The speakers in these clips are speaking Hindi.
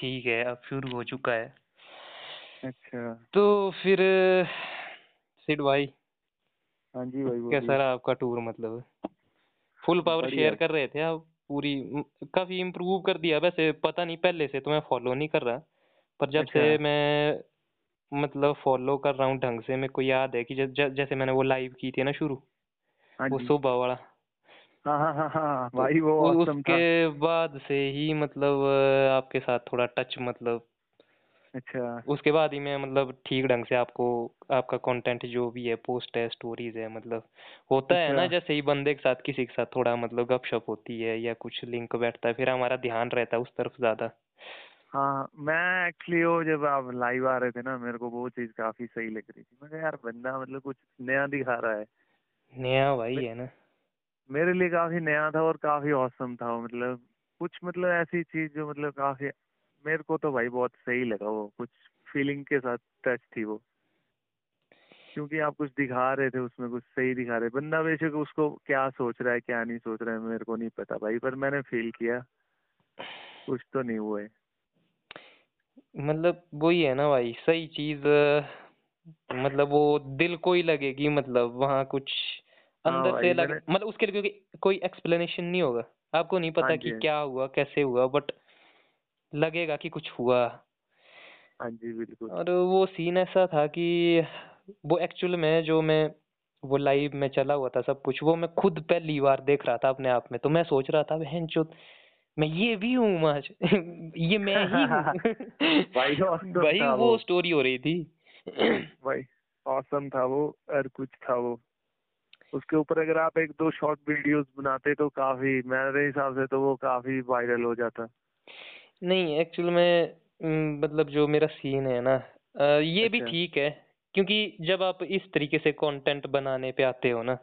ठीक है अब शुरू हो चुका है। अच्छा। तो फिर सिड भाई हाँ जी भाई कैसा रहा आपका टूर मतलब? फुल पावर शेयर कर रहे थे आप पूरी काफ़ी इम्प्रूव कर दिया। वैसे पता नहीं पहले से तो मैं फॉलो नहीं कर रहा पर जब अच्छा। से मैं मतलब फॉलो कर रहा हूँ ढंग से मेरे को याद है कि ज, ज, जैसे मैंने वो लाइव की थी ना शुरू हाँ वो सुबह वाला हाँ हाँ हाँ हाँ तो भाई वो उ- था उसके बाद से ही मतलब अ, आपके साथ थोड़ा टच मतलब अच्छा। उसके बाद ही मैं मतलब ठीक ढंग से आपको आपका कंटेंट जो भी है पोस्ट है स्टोरीज है मतलब होता है ना अच्छा। जैसे ही बंदे के साथ किसी के साथ थोड़ा मतलब गपशप होती है या कुछ लिंक बैठता है फिर हमारा ध्यान रहता है उस तरफ़ ज़्यादा। हाँ मैं एक्चुअली वो जब आप लाइव आ रहे थे ना मेरे को वो चीज़ काफ़ी सही लग रही थी। मैं कहा यार बंदा मतलब कुछ नया दिखा रहा है। नया भाई है ना। मेरे लिए काफ़ी नया था और काफ़ी औसम था मतलब कुछ मतलब ऐसी चीज़ जो मतलब काफ़ी, मेरे को तो भाई बहुत सही लगा वो, कुछ फीलिंग के साथ टच थी वो। क्योंकि आप कुछ दिखा रहे थे, उसमें कुछ सही दिखा रहे। बंदा बेशक उसको क्या सोच रहा है, क्या नहीं सोच रहा है, मेरे को नहीं पता भाई, पर मैंने फील किया। कुछ तो नहीं हुआ है। मतलब वही है ना भाई, सही चीज़ मतलब वो दिल को ही लगेगी मतलब वहाँ कुछ अंदर से लगे मतलब उसके लिए क्योंकि कोई एक्सप्लेनेशन नहीं होगा। आपको नहीं हाँ पता कि हाँ क्या हुआ कैसे हुआ बट लगेगा कि कुछ हुआ। हाँ जी बिल्कुल। और वो सीन ऐसा था कि वो एक्चुअल में जो मैं वो लाइव में चला हुआ था सब कुछ वो मैं खुद पहली बार देख रहा था अपने आप में। तो मैं सोच रहा था बहन चो मैं ये भी हूँ आज। ये मैं ही हूँ। भाई भाई वो। वो स्टोरी हो रही थी। भाई औसम था वो और कुछ था वो। उसके ऊपर अगर आप एक दो शॉर्ट वीडियोस बनाते तो काफ़ी मेरे हिसाब से तो वो काफ़ी वायरल हो जाता। नहीं एक्चुअल में मतलब जो मेरा सीन है ना ये भी अच्छा। ठीक है क्योंकि जब आप इस तरीके से कंटेंट बनाने पे आते हो ना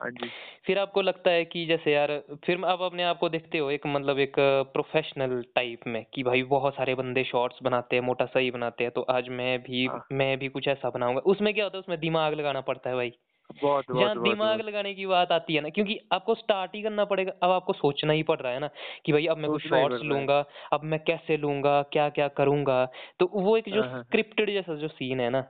हाँ जी। फिर आपको लगता है कि जैसे यार फिर आप अपने आप को देखते हो एक मतलब एक प्रोफेशनल टाइप में कि भाई बहुत सारे बंदे शॉर्ट्स बनाते हैं मोटा सही बनाते हैं तो आज मैं भी हाँ। मैं भी कुछ ऐसा बनाऊँगा। उसमें क्या होता है उसमें दिमाग लगाना पड़ता है भाई। बहुत जहाँ दिमाग लगाने की बात आती है ना क्योंकि आपको स्टार्ट ही करना पड़ेगा। अब आपको सोचना ही पड़ रहा है ना कि भाई अब मैं कुछ ही शॉर्ट्स लूँगा अब मैं कैसे लूँगा क्या क्या करूँगा? तो वो एक जो हाँ हाँ स्क्रिप्टेड जैसा जो सीन है ना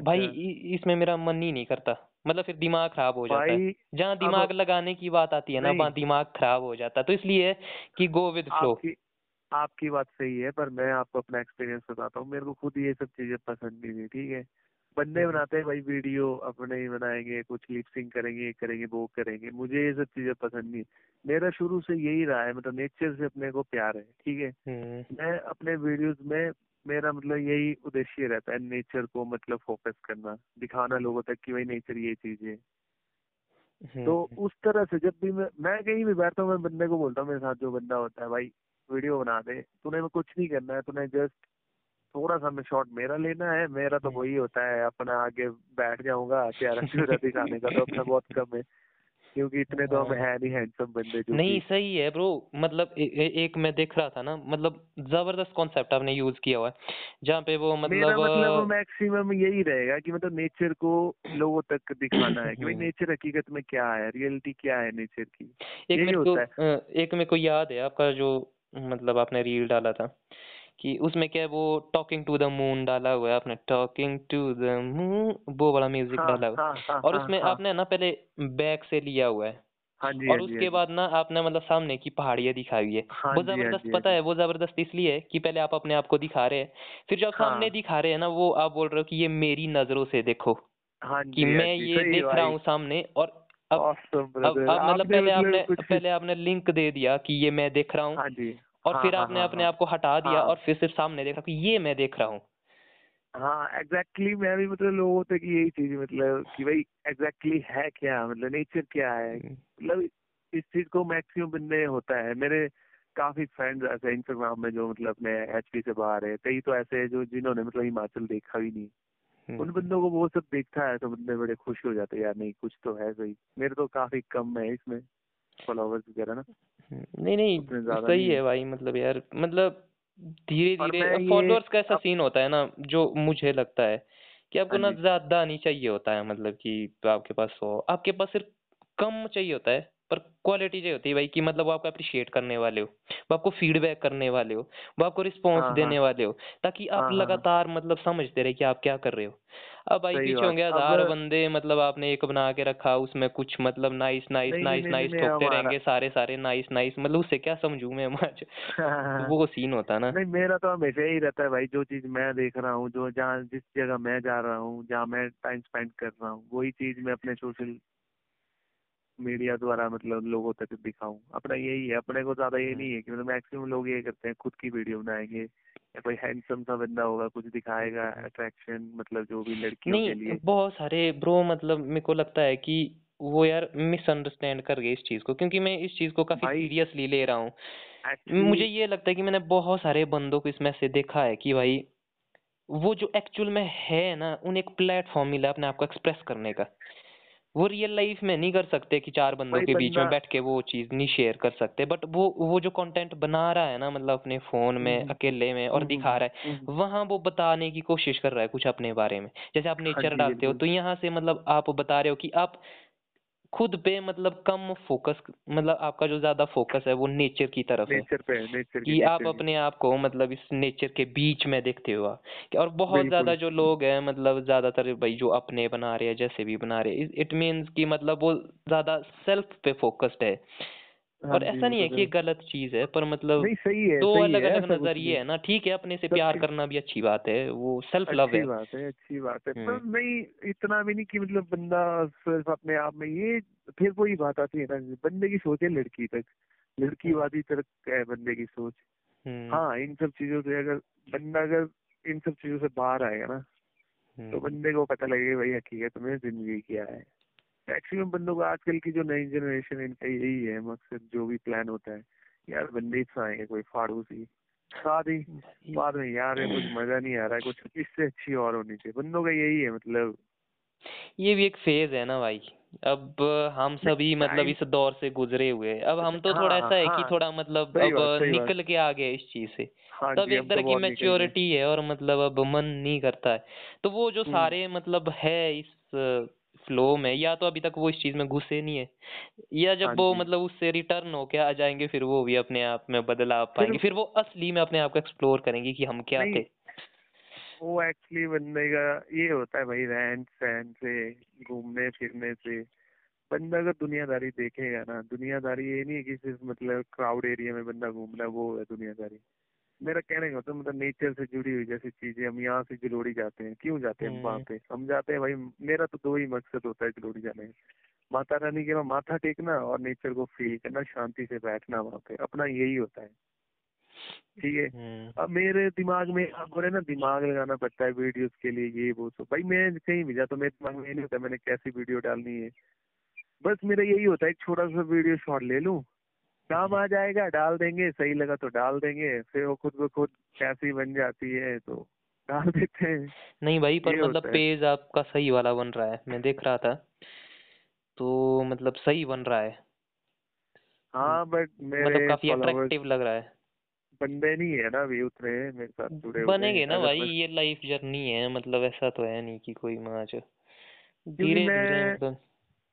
भाई अच्छा। इसमें मेरा मन ही नहीं करता। मतलब फिर दिमाग खराब हो जाता है। जहाँ दिमाग लगाने की बात आती है ना वहाँ दिमाग खराब हो जाता है। तो इसलिए है कि गो विद फ्लो आपकी आपकी बात सही है पर मैं आपको अपना एक्सपीरियंस बताता हूँ। मेरे को खुद ये सब चीज़ें पसंद नहीं थी ठीक है? बंदे हम्म। बनाते हैं भाई वीडियो अपने ही बनाएँगे कुछ लिपसिंग करेंगे ये करेंगे वो करेंगे। मुझे ये सब चीज़ें पसंद नहीं मेरा शुरू से यही रहा है मतलब नेचर से अपने को प्यार है ठीक है? हम्म। मैं अपने वीडियोस में मेरा मतलब यही उद्देश्य रहता है नेचर को मतलब फोकस करना दिखाना लोगों तक कि भाई नेचर ये चीज़ है। तो हम्म। उस तरह से जब भी मैं मैं कहीं भी बैठता हूँ मैं बंदे को बोलता हूँ मेरे साथ जो बंदा होता है भाई वीडियो बना दे तूने कुछ नहीं करना है तूने जस्ट थोड़ा सा मैं शॉट मेरा लेना है मेरा तो हम्म। वही होता है अपना आगे बैठ जाऊँगा चेहरा चेहरा दिखाने का तो अपना बहुत कम है क्योंकि इतने तो हम हाँ। है नहीं हैंडसम बंदे जो नहीं सही है ब्रो मतलब ए, ए, एक मैं देख रहा था ना मतलब ज़बरदस्त कॉन्सेप्ट आपने यूज़ किया हुआ है जहाँ पे वो मेरा मतलब मतलब मैक्सिमम यही रहेगा कि मतलब नेचर को लोगों तक दिखाना है कि भाई हम्म, नेचर हकीकत में क्या है रियलिटी क्या है नेचर की? एक मेरे को एक मेरे को याद है आपका जो मतलब आपने रील डाला था कि उसमें क्या है वो टॉकिंग टू द मून डाला हुआ है आपने टॉकिंग टू द मून वो वाला म्यूज़िक हाँ डाला हुआ हाँ। है हाँ और हाँ उसमें हाँ। आपने ना पहले बैक से लिया हुआ है। हाँ जी हाँ और जी हाँ उसके जी। बाद ना आपने मतलब सामने की पहाड़ियाँ दिखाई हुई है। हाँ वो हाँ ज़बरदस्त हाँ पता है वो ज़बरदस्त इसलिए है कि पहले आप अपने आप को दिखा रहे हैं। फिर जब सामने हाँ। दिखा रहे हैं ना वो आप बोल रहे हो कि ये मेरी नज़रों से देखो। हाँ कि जी हाँ मैं जी ये देख रहा हूँ सामने और अब अब अब मतलब पहले मतलब आपने पहले आपने लिंक दे दिया कि ये मैं देख रहा हूँ। हाँ जी। और हाँ फिर हाँ आपने हाँ अपने हाँ। आप को हटा दिया हाँ। और फिर सिर्फ़ सामने देखा कि ये मैं देख रहा हूँ। हाँ एग्जैक्टली exactly, मैं भी मतलब लोगों तक यही चीज़ मतलब कि भाई एग्जैक्टली exactly है क्या? मतलब नेचर क्या है? हम्म, मतलब इस चीज़ को मैक्सिमम बंदे होता है। मेरे काफ़ी फ्रेंड्स ऐसे इंस्टाग्राम में जो मतलब अपने एच से बाहर है। कई तो ऐसे हैं जो जिन्होंने मतलब हिमाचल देखा भी नहीं। उन हम्म, बंदों को वो सब देखता है तो बंदे बड़े खुश हो जाते हैं यार नहीं कुछ तो है सही। मेरे तो काफ़ी कम है इसमें फॉलोवर्स वगैरह ना। नहीं नहीं सही नहीं है। भाई मतलब यार मतलब धीरे धीरे फॉलोअर्स का ऐसा सीन होता है ना जो मुझे लगता है कि आपको हाँ ना ज़्यादा नहीं चाहिए होता है मतलब कि आपके पास हो आपके पास सिर्फ़ कम चाहिए होता है। पर क्वालिटी ये होती है भाई कि मतलब वो आपको अप्रिशिएट करने वाले हो वो आपको फीडबैक करने वाले हो वो आपको रिस्पॉन्स हाँ देने हाँ। वाले हो ताकि आप हाँ हाँ हाँ। लगातार मतलब समझते रहे कि आप क्या कर रहे हो। अब भाई पीछे होंगे हज़ार बंदे मतलब आपने एक बना के रखा उसमें कुछ मतलब नाइस नाइस नाइस नाइस ठोकते रहेंगे सारे सारे नाइस नाइस मतलब उससे क्या समझू मैं आज? वो सीन होता ना। नहीं मेरा तो हमेशा ही रहता है भाई जो चीज़ मैं देख रहा हूँ जो जहाँ जिस जगह मैं जा रहा हूँ जहाँ मैं टाइम स्पेंड कर रहा हूँ वही चीज़ मैं अपने सोशल मीडिया द्वारा मतलब लोगों तक दिखाऊँ। अपना यही है अपने को ज़्यादा ये नहीं है कि मतलब मैक्सिमम लोग ये करते हैं खुद की वीडियो बनाएँगे या कोई हैंडसम सा बंदा होगा कुछ दिखाएगा अट्रैक्शन मतलब जो भी लड़कियों के लिए। बहुत सारे ब्रो मतलब मेरे को लगता है कि वो यार मिसअंडरस्टैंड कर गए इस चीज़ को क्योंकि मैं इस चीज़ को काफ़ी सीरियसली ले रहा हूँ। मुझे ये लगता है कि मैंने बहुत सारे बंदों को इसमें से देखा है कि भाई वो जो एक्चुअल में है ना उन्हें एक प्लेटफॉर्म मिला अपने आप को एक्सप्रेस करने का। वो रियल लाइफ में नहीं कर सकते कि चार बंदों के बीच में बैठ के वो चीज़ नहीं शेयर कर सकते बट वो वो जो कंटेंट बना रहा है ना मतलब अपने फ़ोन में हम्म। अकेले में और हम्म दिखा रहा हम्म है वहाँ वहाँ वो बताने की कोशिश कर रहा है कुछ अपने बारे में। जैसे आप हाँ नेचर डालते हो तो यहाँ से मतलब आप बता रहे हो कि आप खुद पे मतलब कम फोकस मतलब आपका जो ज़्यादा फोकस है वो नेचर की तरफ़ नेचर है। नेचर पे नेचर की कि आप नेचर अपने आप को मतलब इस नेचर के बीच में देखते हुआ और बहुत ज़्यादा जो लोग हैं मतलब ज़्यादातर भाई जो अपने बना रहे हैं जैसे भी बना रहे हैं इट मीन्स कि मतलब वो ज़्यादा सेल्फ पे फोकस्ड है हाँ। और ऐसा नहीं तो है कि गलत चीज़ है पर मतलब नहीं सही है दो अलग है अलग नज़रिए है ना ठीक है अपने से प्यार करना भी अच्छी बात है वो सेल्फ लव है। बात है अच्छी बात है पर हम्म। नहीं इतना भी नहीं कि मतलब बंदा सिर्फ़ अपने आप में ये फिर वही बात आती है ना बंदे की सोच है लड़की तक लड़की वादी तरफ़ है बंदे की सोच। हम्म। हाँ इन सब चीज़ों से अगर बंदा अगर इन सब चीज़ों से बाहर आएगा ना तो हम्म। बंदे को पता लगेगा भाई हकीकत में ज़िंदगी क्या है। मैक्सिमम बंदों को आजकल की जो नई जनरेशन इनका यही है मकसद जो भी प्लान होता है। यार बंदे आएँगे कोई फाड़ू सी। शादी बाद में यार ये कुछ मज़ा नहीं आ रहा है कुछ इससे अच्छी और होनी चाहिए। बंदों का यही है मतलब। ये भी एक फ़ेज़ है ना भाई। अब हम सभी मतलब इस दौर से गुजरे हुए अब हम तो थोड़ा हाँ ऐसा है कि हाँ। थोड़ा मतलब अब निकल के आ गए इस चीज़ से। हाँ तब एक हम तो तरह की मैच्योरिटी है और मतलब अब मन नहीं करता है। तो वो जो हम्म। सारे मतलब है इस फ्लो में या तो अभी तक वो इस चीज़ में घुसे नहीं है या जब हाँ वो मतलब उससे रिटर्न होके आ जाएँगे फिर वो भी अपने आप में बदलाव फिर पाएँगे फिर वो असली में अपने आप को एक्सप्लोर करेंगे कि हम क्या थे। वो एक्चुअली बंदे का ये होता है भाई रहन सहन से घूमने फिरने से। बंदा अगर दुनियादारी देखेगा ना दुनियादारी ये नहीं है कि सिर्फ़ मतलब क्राउड एरिया में बंदा घूमना वो है दुनियादारी। मेरा कहने का मतलब मतलब नेचर से जुड़ी हुई जैसी चीज़ें हम यहाँ से जलोड़ी जाते हैं। क्यों जाते हैं वहाँ हम्म। पे? हम जाते हैं भाई मेरा तो दो ही मकसद होता है जलोड़ी जाने का। माता रानी के वहाँ माथा टेकना और नेचर को फील करना शांति से बैठना वहाँ पे। अपना यही होता है। ठीक है? हम्म। अब मेरे दिमाग में आप बोले ना दिमाग लगाना पड़ता है वीडियोस के लिए ये वो सब। भाई मैं कहीं भी जाता हूँ मेरे दिमाग में ये नहीं होता मैंने कैसी वीडियो डालनी है? बस मेरा यही होता है एक छोटा सा वीडियो शॉट ले लूँ काम आ जाएगा डाल देंगे सही लगा तो डाल देंगे फिर वो खुद ब खुद कैसी बन जाती है तो डाल देते हैं। नहीं भाई पर मतलब पेज आपका सही वाला बन रहा है मैं देख रहा था। तो मतलब सही बन रहा है। हाँ बट मेरे मतलब काफ़ी अट्रैक्टिव लग रहा है। बंदे नहीं है ना अभी उतने मेरे साथ जुड़े बनेंगे ना भाई ये लाइफ जर्नी है मतलब ऐसा तो है नहीं कि कोई माज धीरे धीरे मतलब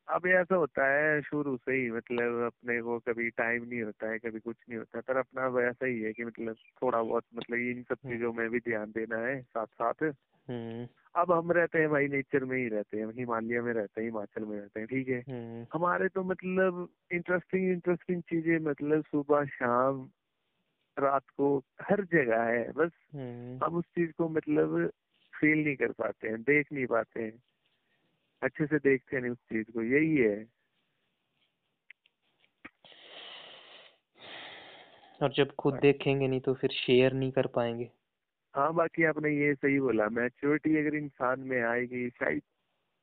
अब ऐसा होता है शुरू से ही मतलब अपने को कभी टाइम नहीं होता है कभी कुछ नहीं होता पर अपना वैसा ही है कि मतलब थोड़ा बहुत मतलब इन सब हम्म। चीज़ों में भी ध्यान देना है साथ साथ हम्म। अब हम रहते हैं भाई नेचर में ही रहते हैं हिमालय में रहते हैं हिमाचल में रहते हैं ठीक है? हम्म। हमारे तो मतलब इंटरेस्टिंग इंटरेस्टिंग चीज़ें मतलब सुबह शाम रात को हर जगह है बस हम उस चीज़ को मतलब फील नहीं कर पाते हैं देख नहीं पाते हैं। अच्छे से देखते नहीं उस चीज़ को यही है। और जब खुद देखेंगे नहीं तो फिर शेयर नहीं कर पाएँगे। हाँ बाकी आपने ये सही बोला मैच्योरिटी अगर इंसान में आएगी शायद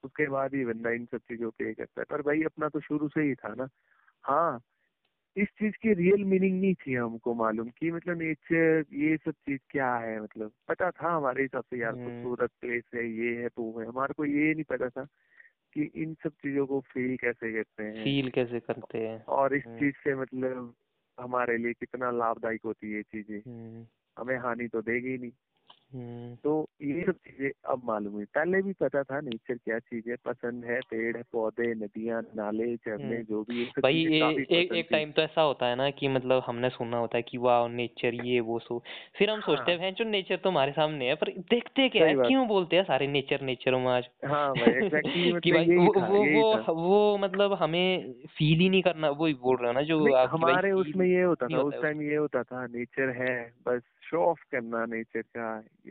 उसके बाद ही बंदा इन सब चीज़ों पे करता है। पर भाई अपना तो शुरू से ही था ना। हाँ इस चीज़ की रियल मीनिंग नहीं थी हमको मालूम कि मतलब नेचर ये सब चीज़ क्या है मतलब पता था हमारे हिसाब से यार हम्म। खूबसूरत प्लेस है ये है वो है। हमारे को ये नहीं पता था कि इन सब चीज़ों को फील कैसे करते हैं। फील कैसे करते हैं। और इस हम्म। चीज़ से मतलब हमारे लिए कितना लाभदायक होती है ये चीज़ें। हम्म। हमें हानि तो देगी नहीं। तो ये सब चीज़ें अब मालूम हुई। पहले भी पता था नेचर क्या चीज़ है पसंद है पेड़ है पौधे नदियाँ नाले झरने हम्म। जो भी ये सब भाई ये काफ़ी एक एक टाइम तो ऐसा होता है ना कि मतलब हमने सुना होता है कि वाह नेचर ये वो सो। फिर हम सोचते हाँ। हैं जो नेचर तो हमारे सामने है पर देखते क्या है क्यों बोलते हैं सारे नेचर नेचर हम आज? हाँ कि मतलब भाई वो वो वो मतलब हमें फील ही नहीं करना वो बोल रहा है ना जो हमारे उसमें ये होता था उस टाइम ये होता था नेचर है बस शो ऑफ़ करना नेचर का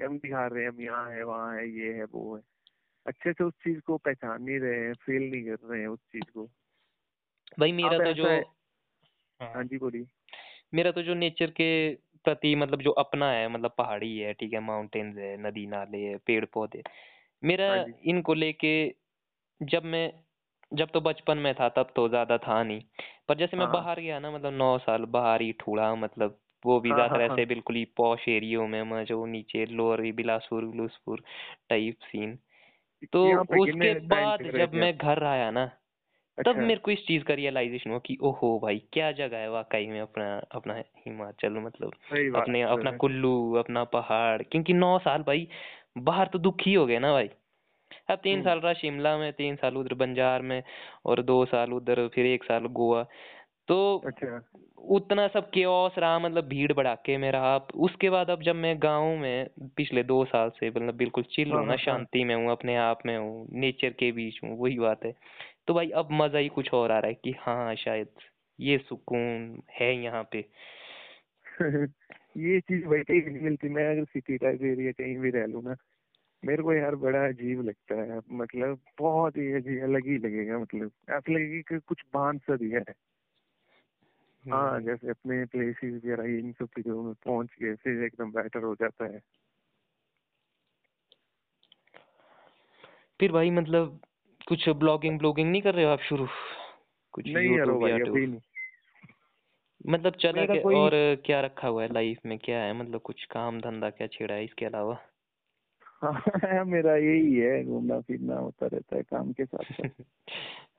हम दिखा रहे हैं हम यहाँ है वहाँ है ये है वो है। अच्छे से उस चीज़ को पहचान नहीं रहे हैं फील नहीं कर रहे हैं उस चीज़ को। भाई मेरा तो जो हाँ? हाँ। जी बोलिए। मेरा तो जो नेचर के प्रति मतलब जो अपना है मतलब पहाड़ी है ठीक है माउंटेन्स है नदी नाले है पेड़ पौधे मेरा हाँ इनको लेके जब मैं जब तो बचपन में था तब तो ज़्यादा था नहीं। पर जैसे मैं हाँ। बाहर गया ना मतलब नौ साल बाहर ही ठूड़ा मतलब वो भी हाँ ज़्यादातर हाँ हाँ। ऐसे बिल्कुल ही पॉश एरियो में जो नीचे lower Bilaspur Bilaspur type scene तो उसके बाद जब मैं घर आया ना तब अच्छा। मेरे को इस चीज़ का रियलाइजेशन हुआ कि ओहो भाई क्या जगह है वाकई में अपना अपना हिमाचल मतलब अपने अपना कुल्लू अपना पहाड़ क्योंकि नौ साल भाई बाहर तो दुखी हो गए ना भाई। अब तीन हम्म। साल रहा शिमला में तीन साल उधर बंजार में और दो साल उधर फिर एक साल गोवा। तो अच्छा। उतना सब केओस रहा मतलब भीड़ भड़ाके में रहा। उसके बाद अब जब मैं गाँव में पिछले दो साल से मतलब बिल्कुल चिल हाँ हूँ ना हाँ हाँ। शांति में हूँ अपने आप में हूँ नेचर के बीच हूँ वही बात है। तो भाई अब मज़ा ही कुछ और आ रहा है कि हाँ शायद ये सुकून है यहाँ पे। ये चीज़ वही कहीं नहीं मिलती। मैं अगर सिटी टाइप एरिया कहीं भी रह लूँ ना मेरे को यार बड़ा अजीब लगता है। मतलब बहुत ही अजीब अलग ही लगेगा मतलब ऐसा लगेगा कि कुछ बाँध सा दिया है। हाँ हम्म जैसे अपने प्लेसेस वगैरह इन सब चीज़ों में पहुँच गए फिर एकदम बेटर हो जाता है। फिर भाई मतलब कुछ ब्लॉगिंग ब्लॉगिंग नहीं कर रहे हो आप शुरू? कुछ नहीं यार भाई अभी नहीं। मतलब चला के कोई और क्या रखा हुआ है लाइफ में? क्या है मतलब कुछ काम धंधा क्या छेड़ा है इसके अलावा? हाँ मेरा यही है घूमना फिरना होता रहता है काम के साथ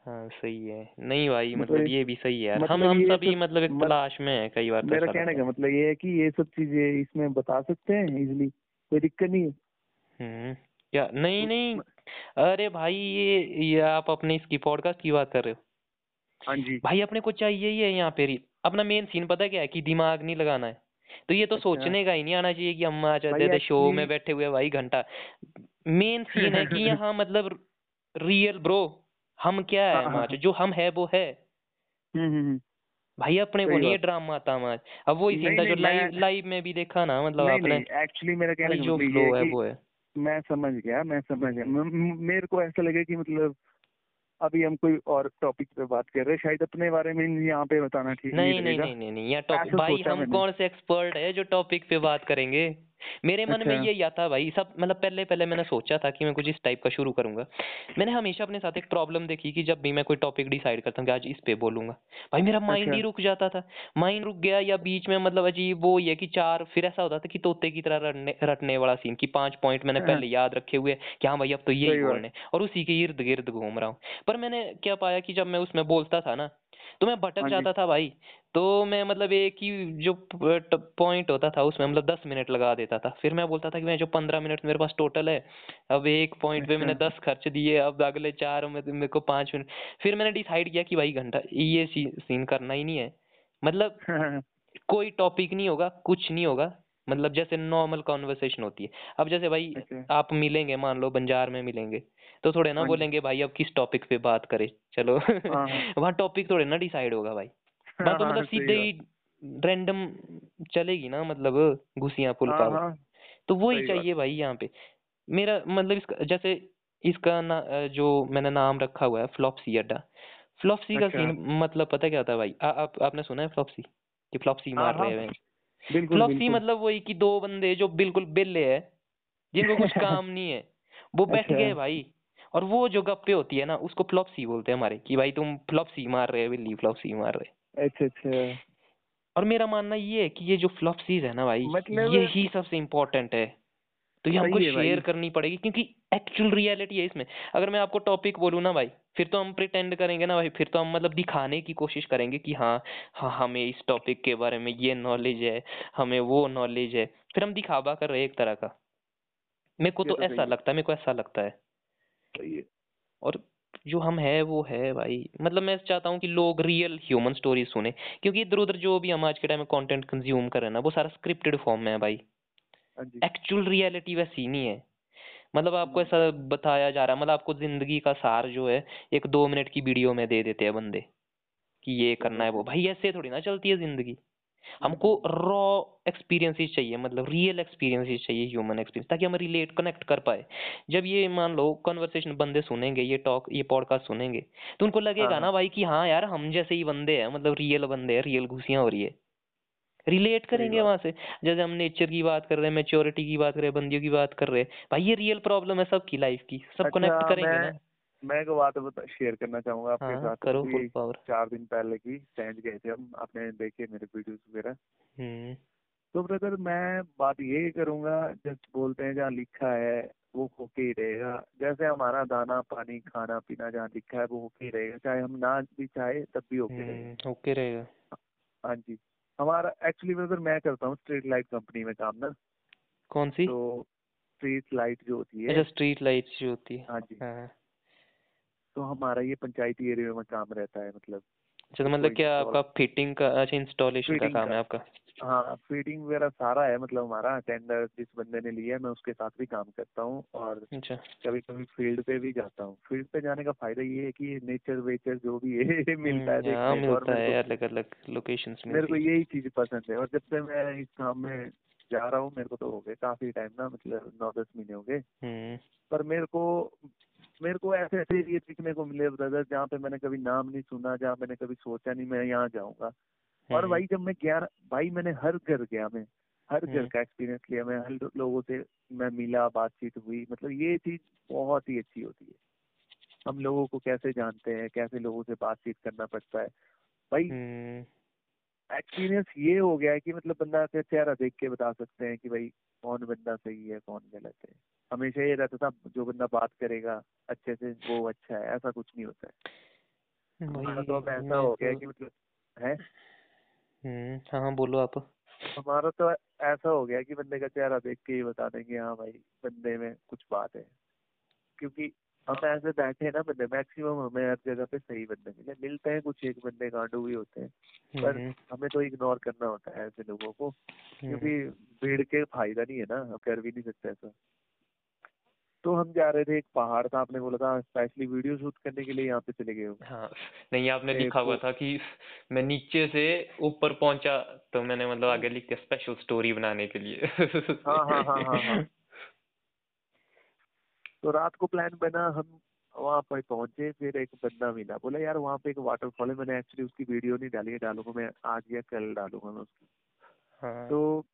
हाँ सही है। नहीं भाई मतलब मतलब ये भी सही है यार। हम मतलब हम सभी मतलब एक तलाश में है कई बार तो मेरा कहने का मतलब ये है कि ये सब चीज़ें इसमें बता सकते हैं इजीली कोई दिक्कत नहीं है। हम्म नहीं नहीं। अरे भाई ये ये आप अपने इसकी पॉडकास्ट की बात कर रहे हो। हाँ जी। भाई अपने को चाहिए ही है यहाँ पे अपना मेन सीन पता क्या है कि दिमाग नहीं लगाना है। तो ये तो अच्छा। सोचने का ही नहीं आना चाहिए कि हम आज दे शो में बैठे हुए भाई घंटा। मेन सीन है कि यहाँ मतलब रियल ब्रो हम क्या हाँ है हाँ आज हाँ। जो हम है वो है। हम्म हम्म हम्म, भाई अपने को नहीं ड्रामा आता आज अब नहीं था जो लाइव लाइव में भी देखा ना मतलब आपने। एक्चुअली मेरा कहने जो मतलब फ्लो है है वो है। मैं समझ गया मैं समझ गया। मेरे को ऐसा लगे कि मतलब अभी हम कोई और टॉपिक पे बात कर रहे हैं शायद अपने बारे में यहाँ पे बताना ठीक नहीं नहीं नहीं नहीं नहीं नहीं यहाँ टॉपिक ऐसा भाई सोचा हम मैंने। कौन से एक्सपर्ट है जो टॉपिक पे बात करेंगे? मेरे मन में अच्छा। ये आता भाई सब मतलब पहले पहले मैंने सोचा था कि मैं कुछ इस टाइप का शुरू करूँगा। मैंने हमेशा अपने साथ एक प्रॉब्लम देखी कि जब भी मैं कोई टॉपिक डिसाइड करता हूँ कि आज इस पे बोलूँगा। भाई मेरा माइंड अच्छा। ही रुक जाता था। माइंड रुक गया या बीच में मतलब अजीब वो ये कि चार फिर ऐसा होता था कि तोते की तरह रटने रटने वाला सीन की पाँच पॉइंट मैंने पहले याद रखे हुए कि हाँ भाई अब तो यही बोलने और उसी के इर्द गिर्द घूम रहा हूँ। पर मैंने क्या पाया कि जब मैं उसमें बोलता था ना तो मैं भटक हाँ जाता था भाई। तो मैं मतलब एक ही जो पॉइंट होता था उसमें मतलब दस मिनट लगा देता था। फिर मैं बोलता था कि मैं जो पंद्रह मिनट मेरे पास टोटल है अब एक पॉइंट पे मैंने अच्छा दस खर्च दिए अब अगले चार में मेरे को पाँच मिनट फिर मैंने डिसाइड किया कि भाई घंटा ये सीन करना ही नहीं है। मतलब कोई टॉपिक नहीं होगा कुछ नहीं होगा। मतलब जैसे नॉर्मल कॉन्वर्सेशन होती है। अब जैसे भाई अच्छा। आप मिलेंगे मान लो बंजार में मिलेंगे तो थोड़े ना हाँ बोलेंगे भाई अब किस टॉपिक पे बात करें? चलो। हाँ हाँ। वहाँ टॉपिक थोड़े ना डिसाइड होगा भाई। वहाँ हाँ तो मतलब हाँ सीधे ही रैंडम चलेगी ना मतलब घुसियाँ हाँ पुलकावा हाँ। तो सही बात। चाहिए भाई यहाँ पे। मेरा मतलब इसका जैसे इसका ना जो मैंने नाम रखा हुआ है फ्लॉपसी अड्डा। फ्लॉपसी का अच्छा। सीन मतलब पता क्या होता है भाई? आ, आप आपने सुना है फ्लॉपसी कि फ्लॉपसी हाँ मार हाँ। रहे हैं फ्लॉपसी मतलब वही कि दो बंदे जो बिल्कुल बेले है जिनको कुछ काम नहीं है। वो बैठ अच्छा। गए भाई। और वो जो गप्पे होती है ना उसको फ्लॉपसी बोलते हैं हमारे कि भाई तुम फ्लॉपसी मार रहे हो बिल्ली फ्लॉपसी मार रहे अच्छा अच्छा। और मेरा मानना ये है कि ये जो फ्लॉपसीज है ना भाई मतलब ये ही सबसे इम्पोर्टेंट है। तो ये हमको शेयर करनी पड़ेगी क्योंकि एक्चुअल रियलिटी है इसमें। अगर मैं आपको टॉपिक बोलूँ ना भाई फिर तो हम प्रिटेंड करेंगे ना भाई फिर तो हम मतलब दिखाने की कोशिश करेंगे कि हाँ हाँ हमें इस टॉपिक के बारे में ये नॉलेज है हमें वो नॉलेज है। फिर हम दिखावा कर रहे हैं एक तरह का। मेरे को तो तो ऐसा लगता है मेरे को ऐसा लगता है। सही है और जो हम है वो है भाई मतलब मैं चाहता हूँ कि लोग रियल ह्यूमन स्टोरी सुने क्योंकि इधर उधर जो भी हम आज के टाइम में कंटेंट कंज्यूम कर रहे हैं ना वो सारा स्क्रिप्टेड फॉर्म में है भाई। हाँ एक्चुअल रियलिटी वैसी नहीं है। मतलब आपको हम्म, ऐसा बताया जा रहा है मतलब आपको ज़िंदगी का सार जो है एक दो मिनट की वीडियो में दे देते हैं बंदे कि ये करना है वो। भाई ऐसे थोड़ी ना चलती है ज़िंदगी। हमको रॉ एक्सपीरियंसेस चाहिए मतलब रियल एक्सपीरियंसेस चाहिए ह्यूमन एक्सपीरियंस ताकि हम रिलेट कनेक्ट कर पाए। जब ये मान लो कन्वर्सेशन बंदे सुनेंगे ये टॉक ये पॉडकास्ट सुनेंगे तो उनको लगेगा हाँ, ना भाई कि हाँ यार हम जैसे ही बंदे हैं मतलब रियल बंदे हैं रियल घुसियाँ हो रही है। रिलेट करेंगे। वहाँ से। जैसे हम नेचर की बात कर रहे हैं मेच्योरिटी की बात कर रहे हैं बंदियों की बात कर रहे हैं भाई ये रियल प्रॉब्लम है सबकी लाइफ की सब कनेक्ट अच्छा करेंगे ना। मैं एक बात शेयर करना चाहूँगा आपके हाँ साथ करो फुल पावर चार दिन पहले की सैंज गए थे हम आपने देखे मेरे वीडियोस वगैरह। हम्म। तो ब्रदर मैं बात ये करूँगा जस्ट बोलते हैं जहाँ लिखा है वो होके ही रहेगा। जैसे हमारा दाना पानी खाना पीना जहाँ लिखा है वो होके ही रहेगा। चाहे हम ना भी चाहे तब भी होके रहेगा। हम्म ओके रहेगा। हाँ जी। हमारा एक्चुअली ब्रदर मैं करता हूँ स्ट्रीट लाइट कंपनी में काम ना। कौन सी? तो स्ट्रीट लाइट जो होती है। अच्छा स्ट्रीट लाइट जो होती है। हाँ जी। हाँ। तो हमारा ये पंचायती एरिया में काम रहता है मतलब अच्छा तो मतलब क्या आपका फिटिंग का अच्छा इंस्टॉलेशन का काम का। है आपका? हाँ फीडिंग वगैरह सारा है मतलब हमारा टेंडर जिस बंदे ने लिया है मैं उसके साथ भी काम करता हूँ और कभी कभी फ़ील्ड पे भी जाता हूँ। फ़ील्ड पे जाने का फ़ायदा ये है कि नेचर वेचर जो भी है मिलता है हम्म, देखने मिलता है अलग अलग लोकेशंस मेरे को यही चीज़ पसंद है और जब से मैं इस काम में जा रहा हूँ मेरे को तो हो गए काफ़ी टाइम ना मतलब नौ दस महीने हो गए। हम्म। पर मेरे को मेरे को ऐसे ऐसे एरिया दिखने को मिले ब्रदर जहाँ पे मैंने कभी नाम नहीं सुना जहाँ मैंने कभी सोचा नहीं मैं यहाँ जाऊँगा। और हम्म, भाई जब मैं गया भाई मैंने हर घर गया मैं हर घर हम्म। का एक्सपीरियंस लिया मैं हर लोगों से मैं मिला बातचीत हुई मतलब ये चीज़ बहुत ही अच्छी होती है। हम लोगों को कैसे जानते हैं कैसे लोगों से बातचीत करना पड़ता है। भाई हम्म, एक्सपीरियंस ये हो गया है कि मतलब बंदा चेहरा देख के बता सकते हैं कि भाई कौन बंदा सही है कौन गलत है। हमेशा ये रहता था जो बंदा बात करेगा अच्छे से वो अच्छा है ऐसा कुछ नहीं होता है। हमारा तो अब ऐसा हो गया है कि मतलब है? तो- हम्म हाँ हाँ बोलो आप। हमारा तो ऐसा हो गया कि बंदे का चेहरा देख के ही बता देंगे हाँ भाई बंदे में कुछ बात है। क्योंकि हम ऐसे बैठे हैं ना बंदे मैक्सिमम हमें हर जगह पे सही बंदे मिले मिलते हैं कुछ एक बंदे गांडू भी होते हैं। पर हम्म, हमें तो इग्नोर करना होता है ऐसे लोगों को हम्म, क्योंकि भीड़ के फ़ायदा नहीं है ना हम कर भी नहीं सकते ऐसा। तो हम जा रहे थे एक पहाड़ था आपने बोला था स्पेशली वीडियो शूट करने के लिए यहाँ पे चले गए हो। हाँ नहीं आपने लिखा हुआ तो- था कि मैं नीचे से ऊपर पहुँचा तो मैंने मतलब आगे लिख दिया स्पेशल स्टोरी बनाने के लिए। हाँ हाँ हाँ हाँ हाँ। तो रात को प्लान बना हम वहाँ पर पहुँचे फिर एक बंदा मिला बोला यार वहाँ पे एक वाटरफॉल है मैंने एक्चुअली उसकी वीडियो नहीं डाली है डालूँगा मैं आज या कल डालूँगा मैं उसकी। हाँ। तो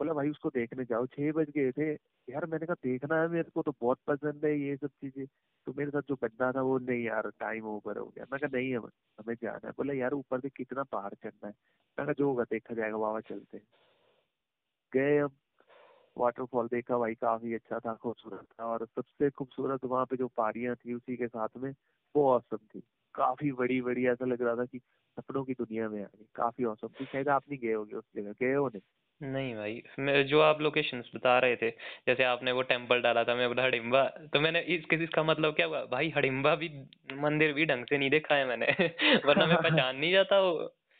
बोला, भाई उसको देखने जाओ। छह बज गए थे। यार, मैंने कहा, देखना है मेरे को तो बहुत पसंद है ये सब चीज़ें। तो मेरे साथ जो बंदा था वो, नहीं यार टाइम ओवर हो गया। मैं कहा, नहीं हम हमें जाना है। बोला, यार, ऊपर से कितना पहाड़ चढ़ना है? मैं कहा, जो होगा, देखा जाएगा, वहाँ चलते गए हम। वाटरफॉल देखा, भाई, काफ़ी अच्छा था, खूबसूरत था। और सबसे खूबसूरत वहाँ पे जो पहाड़ियाँ थी, उसी के साथ में वो औसम थी। काफ़ी बड़ी बड़ी ऐसा लग रहा था कि सपनों की दुनिया में आ गई। काफ़ी औसम थी। शायद आप नहीं गए होगे उस जगह। गए हो नहीं? नहीं भाई मैं जो आप लोकेशंस बता रहे थे जैसे आपने वो टेंपल डाला था मैं बोला हडिम्बा तो मैंने इस इसका मतलब क्या हुआ? भाई हडिम्बा भी मंदिर भी ढंग से नहीं देखा है मैंने वरना मैं पहचान नहीं जाता वो।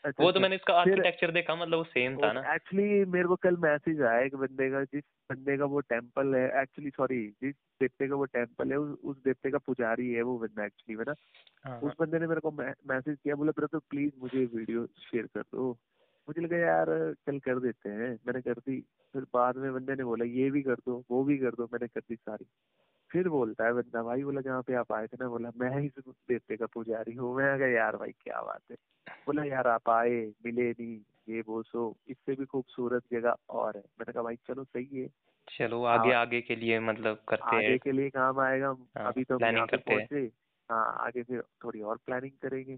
अच्छा, वो तो अच्छा। मैंने इसका आर्किटेक्चर देखा मतलब वो सेम था ना। एक्चुअली मेरे को कल मैसेज आया एक बंदे का जिस बंदे का वो टेंपल है एक्चुअली सॉरी जिस देवते का वो टेंपल है उस, उस देवते का पुजारी है वो बंदा एक्चुअली में ना? हाँ उस बंदे ने मेरे को मैसेज किया बोला ब्रदर प्लीज़ मुझे वीडियो शेयर कर दो। मुझे लगा यार कल कर देते हैं। मैंने कर दी। फिर बाद में बंदे ने बोला ये भी कर दो वो भी कर दो। मैंने कर दी सारी। फिर बोलता है बंदा भाई बोला जहाँ पे आप आए थे ना बोला मैं ही इस देवते का पुजारी हूँ। मैं कहा यार भाई क्या बात है। बोला यार आप आए मिले नहीं ये वो सो इससे भी खूबसूरत जगह और है। मैंने कहा भाई चलो सही है। चलो आगे आ, आगे के लिए मतलब करते आगे हैं के लिए काम आएगा। हाँ, अभी तो हम यहाँ पे पहुँचे। हाँ आगे फिर थोड़ी और प्लानिंग करेंगे।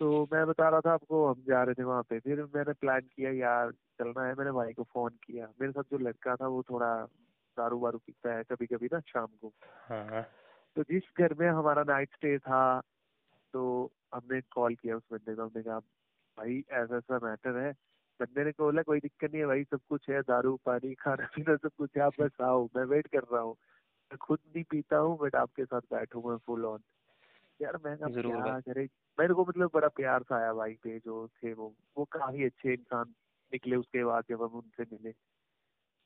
तो मैं बता रहा था आपको हम जा रहे थे वहाँ पे। फिर मैंने प्लान किया यार चलना है। मैंने भाई को फ़ोन किया। मेरे साथ जो लड़का था वो थोड़ा दारू वारू पीता है कभी कभी ना शाम को। हाँ। तो जिस घर में हमारा नाइट स्टे था तो हमने कॉल किया उस बंदे को। हमने कहा भाई ऐसा ऐसा मैटर है। बंदे ने बोला कोई दिक्कत नहीं है भाई सब कुछ है दारू पानी खाना पीना सब कुछ है। आप बस आओ मैं वेट कर रहा हूँ। मैं खुद नहीं पीता हूँ बट आपके साथ बैठूँगा फुल ऑन यार मैं क्या करे? मेरे को मतलब बड़ा प्यार सा आया भाई पे जो थे वो। वो काफ़ी अच्छे इंसान निकले उसके बाद जब हम उनसे मिले।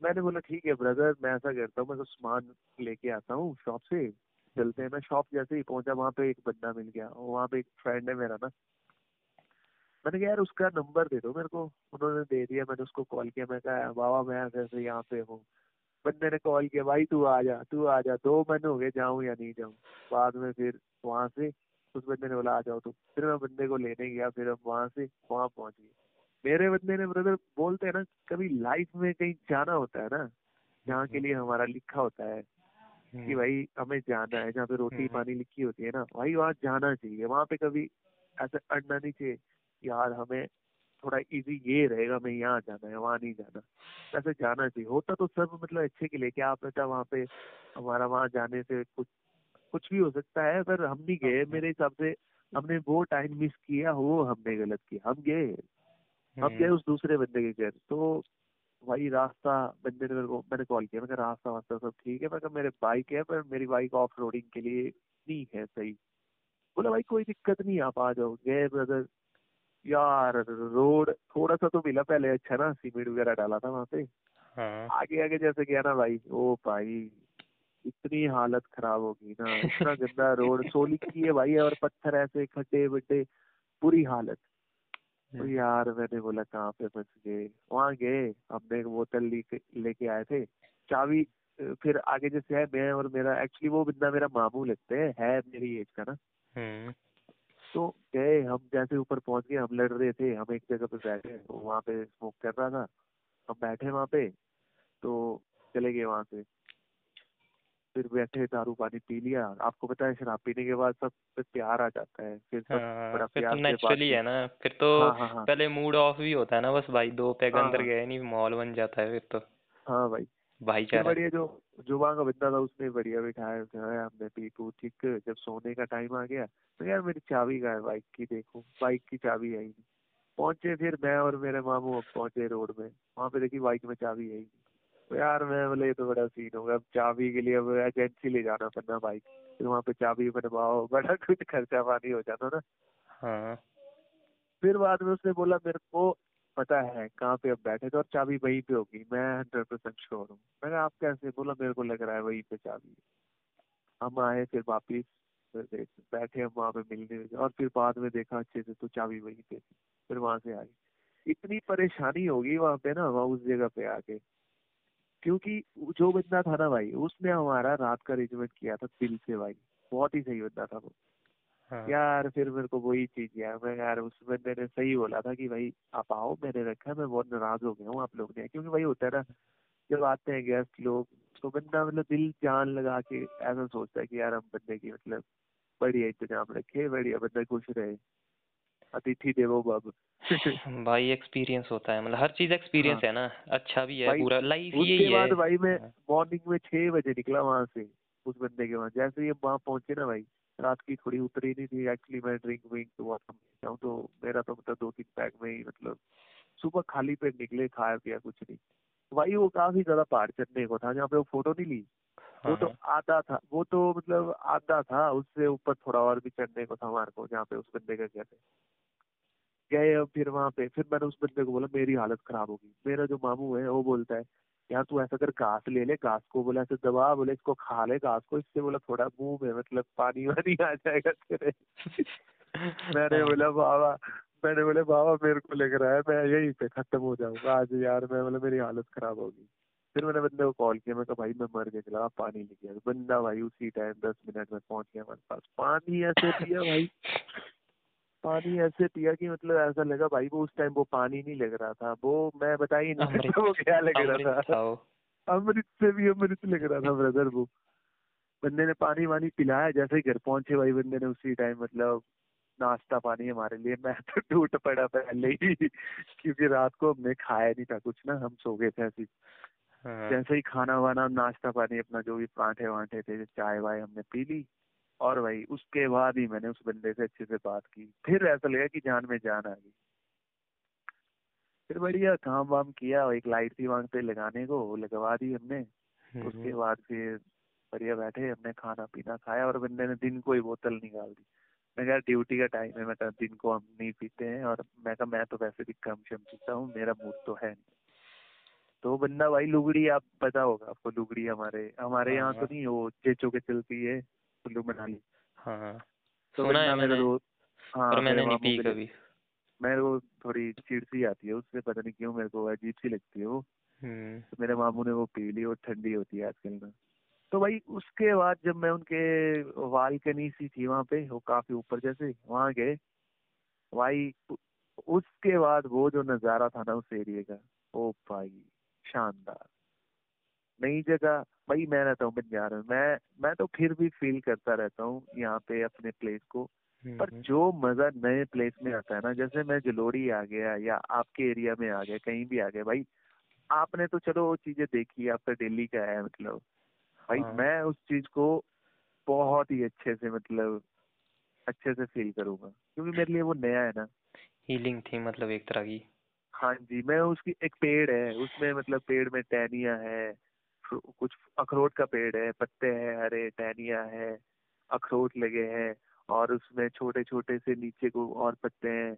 मैंने बोला ठीक है ब्रदर मैं ऐसा करता हूँ मैं तो सामान लेके आता हूँ शॉप से। चलते हैं मैं शॉप जैसे ही पहुँचा वहाँ पे एक बंदा मिल गया। वहाँ पे एक फ्रेंड है मेरा ना। मैंने कहा यार उसका नंबर दे दो मेरे को। उन्होंने दे दिया मैंने उसको कॉल किया। मैं कहा बाबा मैं ऐसे यहाँ पे हूँ। बंदे ने कॉल किया भाई तू आ जा तू आ जा दो महीने हो गए जाऊँ या नहीं जाऊँ? बाद में फिर वहाँ से उस बंदे ने बोला आ जाओ तो फिर मैं बंदे को लेने गया फिर हम वहाँ से वहाँ पहुँच गए। मेरे बंदे ने ब्रदर बोलते हैं ना कभी लाइफ में कहीं जाना होता है ना जहाँ के लिए हमारा लिखा होता है कि हम्म। भाई हमें जाना है जहाँ पे रोटी हम्म, हम्म। पानी लिखी होती है ना भाई वहाँ जाना चाहिए। वहाँ पे कभी ऐसा अड़ना नहीं चाहिए यार हमें थोड़ा इजी ये रहेगा हमें यहाँ जाना है वहाँ नहीं जाना। ऐसे जाना चाहिए। होता तो सब मतलब अच्छे के लिए क्या आप बेटा वहाँ पे हमारा वहाँ जाने से कुछ कुछ भी हो सकता है पर हम नहीं गए। मेरे हिसाब से हमने वो टाइम मिस किया वो हमने गलत किया। हम गए। हम गए उस दूसरे बंदे के घर। तो भाई रास्ता बंदे ने मेरे को मैंने कॉल किया। मैं रास्ता वास्ता सब ठीक है। मैं मेरे बाइक है पर मेरी बाइक ऑफ़ रोडिंग के लिए नहीं है सही। बोला भाई कोई दिक्कत नहीं आप आ जाओ। गए ब्रदर यार रोड थोड़ा सा तो मिला पहले अच्छा ना सीमेंट वगैरह डाला था वहाँ पे। हाँ। आगे आगे जैसे गया ना भाई ओ भाई। इतनी हालत खराब होगी ना। इतना गंदा रोड सोली की है भाई और पत्थर ऐसे खड्डे बड्डे बुरी हालत। तो हम्म। यार मैंने बोला कहाँ पे फंस गए? वहाँ गए हमने एक बोतल लेके आए थे। चाबी फिर आगे जैसे है मैं और मेरा एक्चुअली वो बंदा मेरा मामू लगते है, है मेरी एज का ना। हम्म। तो गए हम जैसे ऊपर पहुँच गए हम लड़ रहे थे हम एक जगह पे बैठे तो वहाँ पे स्मोक कर रहा था। हम बैठे वहाँ पे तो चले गए वहाँ से। फिर बैठे दारू पानी पी लिया आपको पता है शराब पीने के बाद सब पे प्यार आ जाता है फिर सब हाँ, बड़ा फिर तो प्यार तो नेचुरली है ना फिर तो हाँ, हाँ, हाँ, पहले मूड ऑफ़ भी होता है ना बस भाई दो पैग हाँ, अंदर हाँ। गए नहीं माहौल बन जाता है फिर तो। हाँ भाई। भाईचारा। बढ़िया जो जो वहाँ का बंदा था उसने बढ़िया बिठाया उठाया हमने पी पू ठीक जब सोने का टाइम आ गया तो यार मेरी चाबी का है बाइक की देखो बाइक की चाबी आई पहुँचे फिर मैं और मेरे मामू पहुँचे रोड में वहाँ पे देखी बाइक में चाबी आई यार मैं बोले ये तो बड़ा सीन होगा। अब चाबी के लिए अब एजेंसी ले जाना पड़ना बाइक फिर वहाँ पे चाबी बनवाओ बड़ा कुछ खर्चा पानी हो जाता ना। हाँ। फिर बाद में उसने बोला मेरे को पता है कहाँ पे अब बैठे थे और चाबी वहीं पे होगी। मैं हंड्रेड परसेंट श्योर हूँ। मैंने आप कैसे बोला मेरे को लग रहा है वहीं पे चाबी हम आए फिर वापिस बैठे हम वहाँ पे मिलने और फिर बाद में देखा अच्छे से तो चाबी वहीं पे थी। फिर वहाँ से आई। इतनी परेशानी होगी वहाँ पे ना वहाँ उस जगह पे आके। क्योंकि जो बंदा था ना भाई उसने हमारा रात का अरेंजमेंट किया था दिल से भाई। बहुत ही सही बंदा था वो। हाँ। यार फिर मेरे को वही चीज़ यार मैं यार उस बंदे ने सही बोला था कि भाई आप आओ मैंने रखा मैं बहुत नाराज़ हो गया हूँ आप लोग ने। क्योंकि भाई होता है ना जब आते हैं गेस्ट लोग तो बंदा मतलब दिल जान लगा के ऐसा सोचता है कि यार हम बंदे की मतलब बढ़िया इंतज़ाम रखे बढ़िया बंदा खुश रहे। अतिथि देवो भव भाई एक्सपीरियंस होता है मतलब हर चीज़ एक्सपीरियंस हाँ। है ना अच्छा भी है पूरा लाइफ यही है बाद भाई मैं मॉर्निंग हाँ। में छह बजे निकला वहाँ से उस बंदे के वहाँ जैसे ही वहाँ पहुँचे ना भाई रात की थोड़ी उतरी नहीं थी एक्चुअली मैं ड्रिंक विंक तो कम तो मेरा तो मतलब दो तीन पैक में ही मतलब सुबह खाली पेट निकले खाया पिया कुछ नहीं भाई वो काफ़ी ज़्यादा पहाड़ चढ़ने को था जहाँ पे वो फ़ोटो नहीं ली वो तो हाँ। आधा था वो तो मतलब आधा था उससे ऊपर थोड़ा और भी चढ़ने को था हमारे को जहाँ पे उस बंदे का कहते गए अब फिर वहाँ पे फिर मैंने उस बंदे को बोला मेरी हालत खराब होगी। मेरा जो मामू है वो बोलता है यार तू ऐसा कर घास ले ले घास को बोला ऐसे दबा बोले इसको खा ले घास को। इससे बोला थोड़ा मुँह में मतलब पानी वानी आ जाएगा तेरे। मैंने। बोला बाबा मैंने बोले बाबा मेरे को लग रहा है मैं यहीं पे खत्म हो जाऊँगा आज यार मैं बोला मेरी हालत खराब होगी। फिर मैंने बंदे को कॉल किया मैं कहा भाई मैं मर गया चला पानी लेके गया बंदा भाई उसी टाइम दस मिनट में पहुँच गया हमारे पास। पानी ऐसे पिया भाई। पानी ऐसे पिया कि मतलब ऐसा लगा भाई वो उस टाइम वो पानी नहीं लग रहा था। वो मैं बता ही नहीं वो क्या लग रहा था। अमृत से भी अमृत लग रहा था ब्रदर वो। बंदे ने पानी वानी पिलाया जैसे ही घर पहुँचे भाई बंदे ने उसी टाइम मतलब नाश्ता पानी हमारे लिए। मैं तो टूट पड़ा पहले ही क्योंकि रात को हमने खाया नहीं था कुछ ना हम सो गए थे ऐसी हाँ। जैसे ही खाना वाना नाश्ता पानी अपना जो भी पराठे वाठे थे चाय वाय हमने पी ली। और भाई उसके बाद ही मैंने उस बंदे से अच्छे से बात की। फिर ऐसा लगा कि जान में जान आ गई। फिर बढ़िया काम वाम किया एक लाइट थी वहाँ पे लगाने को लगवा दी हमने। हम्म, उसके बाद फिर बढ़िया बैठे हमने खाना पीना खाया और बंदे ने दिन को ही बोतल निकाल दी। मैं कहा ड्यूटी का टाइम है मैं कहा दिन को हम नहीं पीते हैं। और मैं कहा मैं तो वैसे भी कम शम पीता हूँ मेरा मूड तो है नहीं। तो बंदा भाई लुगड़ी आप पता होगा आपको लुगड़ी हमारे हमारे यहाँ तो हाँ। नहीं वो चेचो के चलती है। कुल्लू मनाली हाँ हाँ। तो सुना है मैंने हाँ पर मैंने नहीं पी कभी। मेरे को थोड़ी चिड़ सी आती है उससे पता नहीं क्यों मेरे को अजीब सी लगती है वो। हम्म। तो मेरे मामू ने वो पी ली और ठंडी होती है आजकल में तो भाई उसके बाद जब मैं उनके बालकनी सी थी वहाँ पे वो काफ़ी ऊपर जैसे वहाँ गए। भाई उसके बाद वो जो नज़ारा था ना उस एरिया का ओ भाई शानदार। नई जगह भाई मैं रहता हूँ बंजार। में मैं मैं तो फिर भी फील करता रहता हूँ यहाँ पे अपने प्लेस को। पर हम्म, जो मज़ा नए प्लेस में आता है ना जैसे मैं जलोड़ी आ गया या आपके एरिया में आ गया कहीं भी आ गया भाई आपने तो चलो वो चीज़ें देखी आपका दिल्ली का है मतलब। भाई हाँ। मैं उस चीज़ को बहुत ही अच्छे से मतलब अच्छे से फील करूँगा क्योंकि मेरे लिए वो नया है ना। हीलिंग थी मतलब एक तरह की। हाँ जी मैं उसकी एक पेड़ है उसमें मतलब पेड़ में टहनिया है कुछ अखरोट का पेड़ है पत्ते हैं हरे टहनिया है अखरोट लगे हैं और उसमें छोटे छोटे से नीचे को और पत्ते हैं।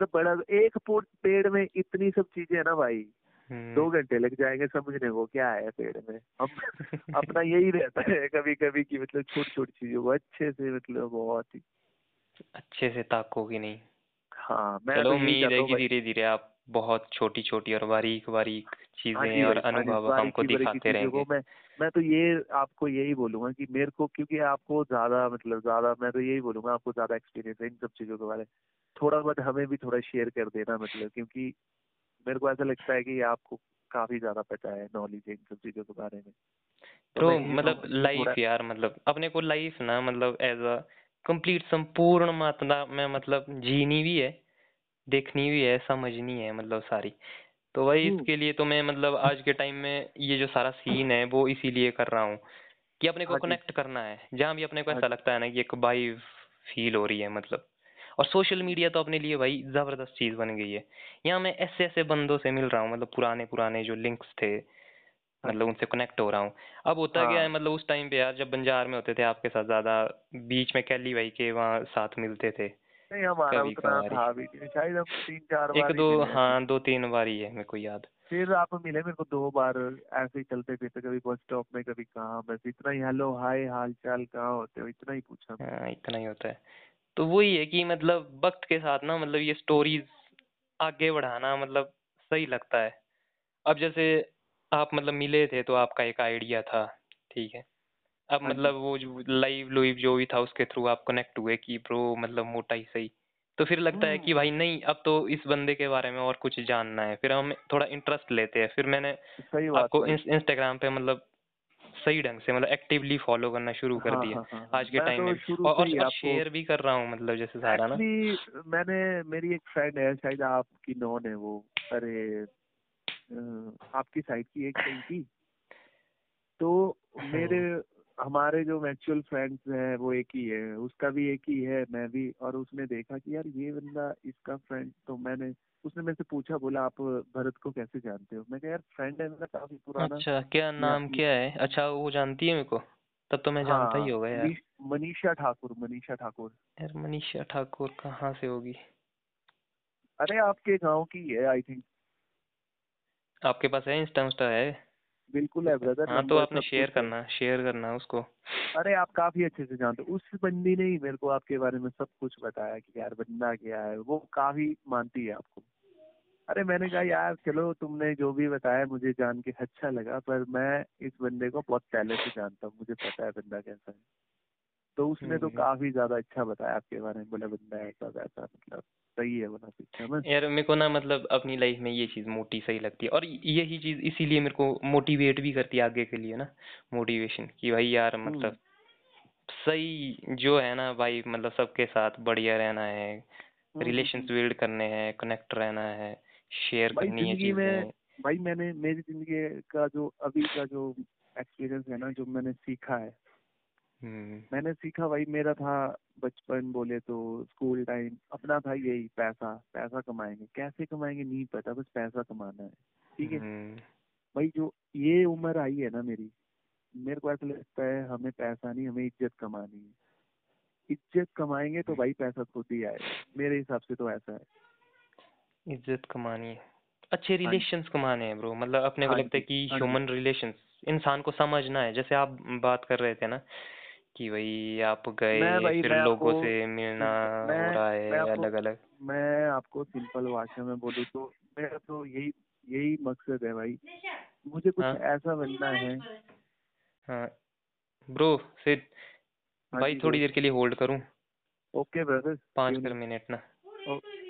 तो बड़ा एक पेड़ में इतनी सब चीज़ें है ना भाई। हम्म, दो घंटे लग जाएँगे समझने को क्या है पेड़ में। हम अपना यही रहता है कभी कभी कि मतलब छोटी छोटी चीज़ों को अच्छे से मतलब बहुत ही अच्छे से ताकोगे नहीं। हाँ मैं चलो तो उम्मीद है कि धीरे धीरे आप बहुत छोटी छोटी और बारीक बारीक हाँ चीज़ें और भाई हाँ अनुभव हमको दिखाते रहेंगे। मैं मैं तो ये आपको यही बोलूँगा कि मेरे को क्योंकि आपको ज़्यादा मतलब ज़्यादा मैं तो यही बोलूँगा आपको ज़्यादा एक्सपीरियंस है इन सब चीज़ों के बारे। में थोड़ा बहुत हमें भी थोड़ा शेयर कर देना मतलब क्योंकि मेरे को ऐसा लगता है कि आपको काफ़ी ज़्यादा पता है नॉलेज है इन सब चीज़ों के बारे में। तो मतलब लाइफ यार मतलब अपने को लाइफ ना मतलब एज अ कंप्लीट संपूर्ण मात्रा में मतलब जीनी भी है। देखनी भी है समझनी है मतलब सारी। तो वही हम्म, इसके लिए तो मैं मतलब आज के टाइम में ये जो सारा सीन है वो इसीलिए कर रहा हूँ कि अपने को हाँ कनेक्ट करना है। जहाँ भी अपने को हाँ ऐसा लगता है ना कि एक वाइब फील हो रही है मतलब। और सोशल मीडिया तो अपने लिए भाई ज़बरदस्त चीज़ बन गई है। यहाँ मैं ऐसे ऐसे बंदों से मिल रहा हूँ मतलब पुराने पुराने जो लिंक्स थे हाँ मतलब उनसे कनेक्ट हो रहा हूँ। अब होता हाँ। क्या है हाँ। मतलब उस टाइम पे यार जब बंजार में होते थे आपके साथ ज़्यादा बीच में कैली भाई के वहाँ साथ मिलते थे। नहीं हमारा उतना था भी शायद हम तीन चार एक बार ही दो हाँ दो तीन बार ही है मेरे को याद। फिर आप मिले मेरे को दो बार ऐसे ही चलते फिरते कभी बस स्टॉप में कभी कहाँ बस इतना ही हेलो हाय हाल चाल कहाँ होते हो? इतना ही पूछा हाँ इतना ही होता है। तो वही है कि मतलब वक्त के साथ ना मतलब ये स्टोरीज आगे बढ़ाना मतलब सही लगता है। अब जैसे आप मतलब मिले थे तो आपका एक आइडिया था ठीक है? अब हाँ मतलब वो जो लाइव लुइव जो भी था उसके थ्रू आप कनेक्ट हुए कि ब्रो मतलब मोटा ही सही। तो फिर लगता है कि हम्म। भाई नहीं अब तो इस बंदे के बारे में और कुछ जानना है। फिर हम थोड़ा इंटरेस्ट लेते हैं। फिर मैंने आपको इंस्टाग्राम पे मतलब सही ढंग से मतलब एक्टिवली फॉलो करना शुरू कर हाँ दिया हाँ आज के टाइम तो में। और और, शेयर भी कर रहा हूँ मतलब जैसे सारा ना। मैंने मेरी एक फ्रेंड है शायद आपकी नॉन है वो। अरे आपकी साइड की एक की तो मेरे हमारे जो म्यूचुअल फ्रेंड्स हैं वो एक ही है। उसका भी एक ही है मैं भी। और उसने देखा कि यार ये बंदा इसका फ्रेंड तो मैंने उसने मेरे से पूछा बोला आप भरत को कैसे जानते हो? मैं कहा यार फ्रेंड है मेरा काफ़ी पुराना। अच्छा क्या नाम क्या है? अच्छा वो जानती है मेरे को? तब तो मैं जानता ही हाँ होगा यार। मनीषा ठाकुर मनीषा ठाकुर। यार मनीषा ठाकुर कहाँ से होगी? अरे आपके गाँव की है आई थिंक आपके पास है इंस्टा इंस्टा है? बिल्कुल है ब्रदर हाँ तो आपने शेयर करना शेयर करना उसको। अरे आप काफ़ी अच्छे से जानते हो। उस बंदी ने ही मेरे को आपके बारे में सब कुछ बताया कि यार बंदा क्या है वो काफ़ी मानती है आपको। अरे मैंने कहा यार चलो तुमने जो भी बताया मुझे जान के अच्छा लगा पर मैं इस बंदे को बहुत पहले से जानता हूँ मुझे पता है बंदा कैसा है। तो उसने तो हम्म। काफ़ी ज़्यादा अच्छा बताया आपके बारे में बोला बंदा ऐसा वैसा मतलब सही है बोला सिस्टम है यार मेरे को ना मतलब अपनी लाइफ में ये चीज़ मोटी सही लगती है और यही चीज़ इसीलिए मेरे को मोटिवेट भी करती है आगे के लिए ना मोटिवेशन कि भाई यार हम्म। मतलब सही जो है ना भाई मतलब सबके साथ बढ़िया रहना है हम्म, रिलेशंस बिल्ड करने हैं कनेक्ट रहना है शेयर करनी है चीज़ें। भाई मैंने मेरी ज़िंदगी का जो अभी का जो एक्सपीरियंस है ना जो मैंने सीखा है हम्म मैंने सीखा भाई मेरा था बचपन बोले तो स्कूल टाइम अपना था यही पैसा पैसा कमाएँगे। कैसे कमाएँगे नहीं पता बस पैसा कमाना है ठीक है? हम्म। भाई जो ये उम्र आई है ना मेरी मेरे को ऐसा लगता है हमें पैसा नहीं हमें इज़्ज़त कमानी है। इज़्ज़त कमाएँगे तो भाई पैसा खुद ही आएगा मेरे हिसाब से तो ऐसा है। इज़्ज़त कमानी है। अच्छे रिलेशंस कमाने हैं ब्रो मतलब अपने को हाँ लगता है कि हाँ ह्यूमन रिलेशंस इंसान को समझना है। जैसे आप बात कर रहे थे ना कि भाई आप गए फिर लोगों से मिलना मैं हो रहा है अलग अलग मैं आपको सिंपल भाषा में बोलूँ तो मेरा तो यही यही मकसद है भाई। मुझे कुछ हाँ। ऐसा बनना है। हाँ। ब्रो फिर हाँ भाई थोड़ी देर के लिए होल्ड करूँ? Okay brother. पाँच कर मिनट ना।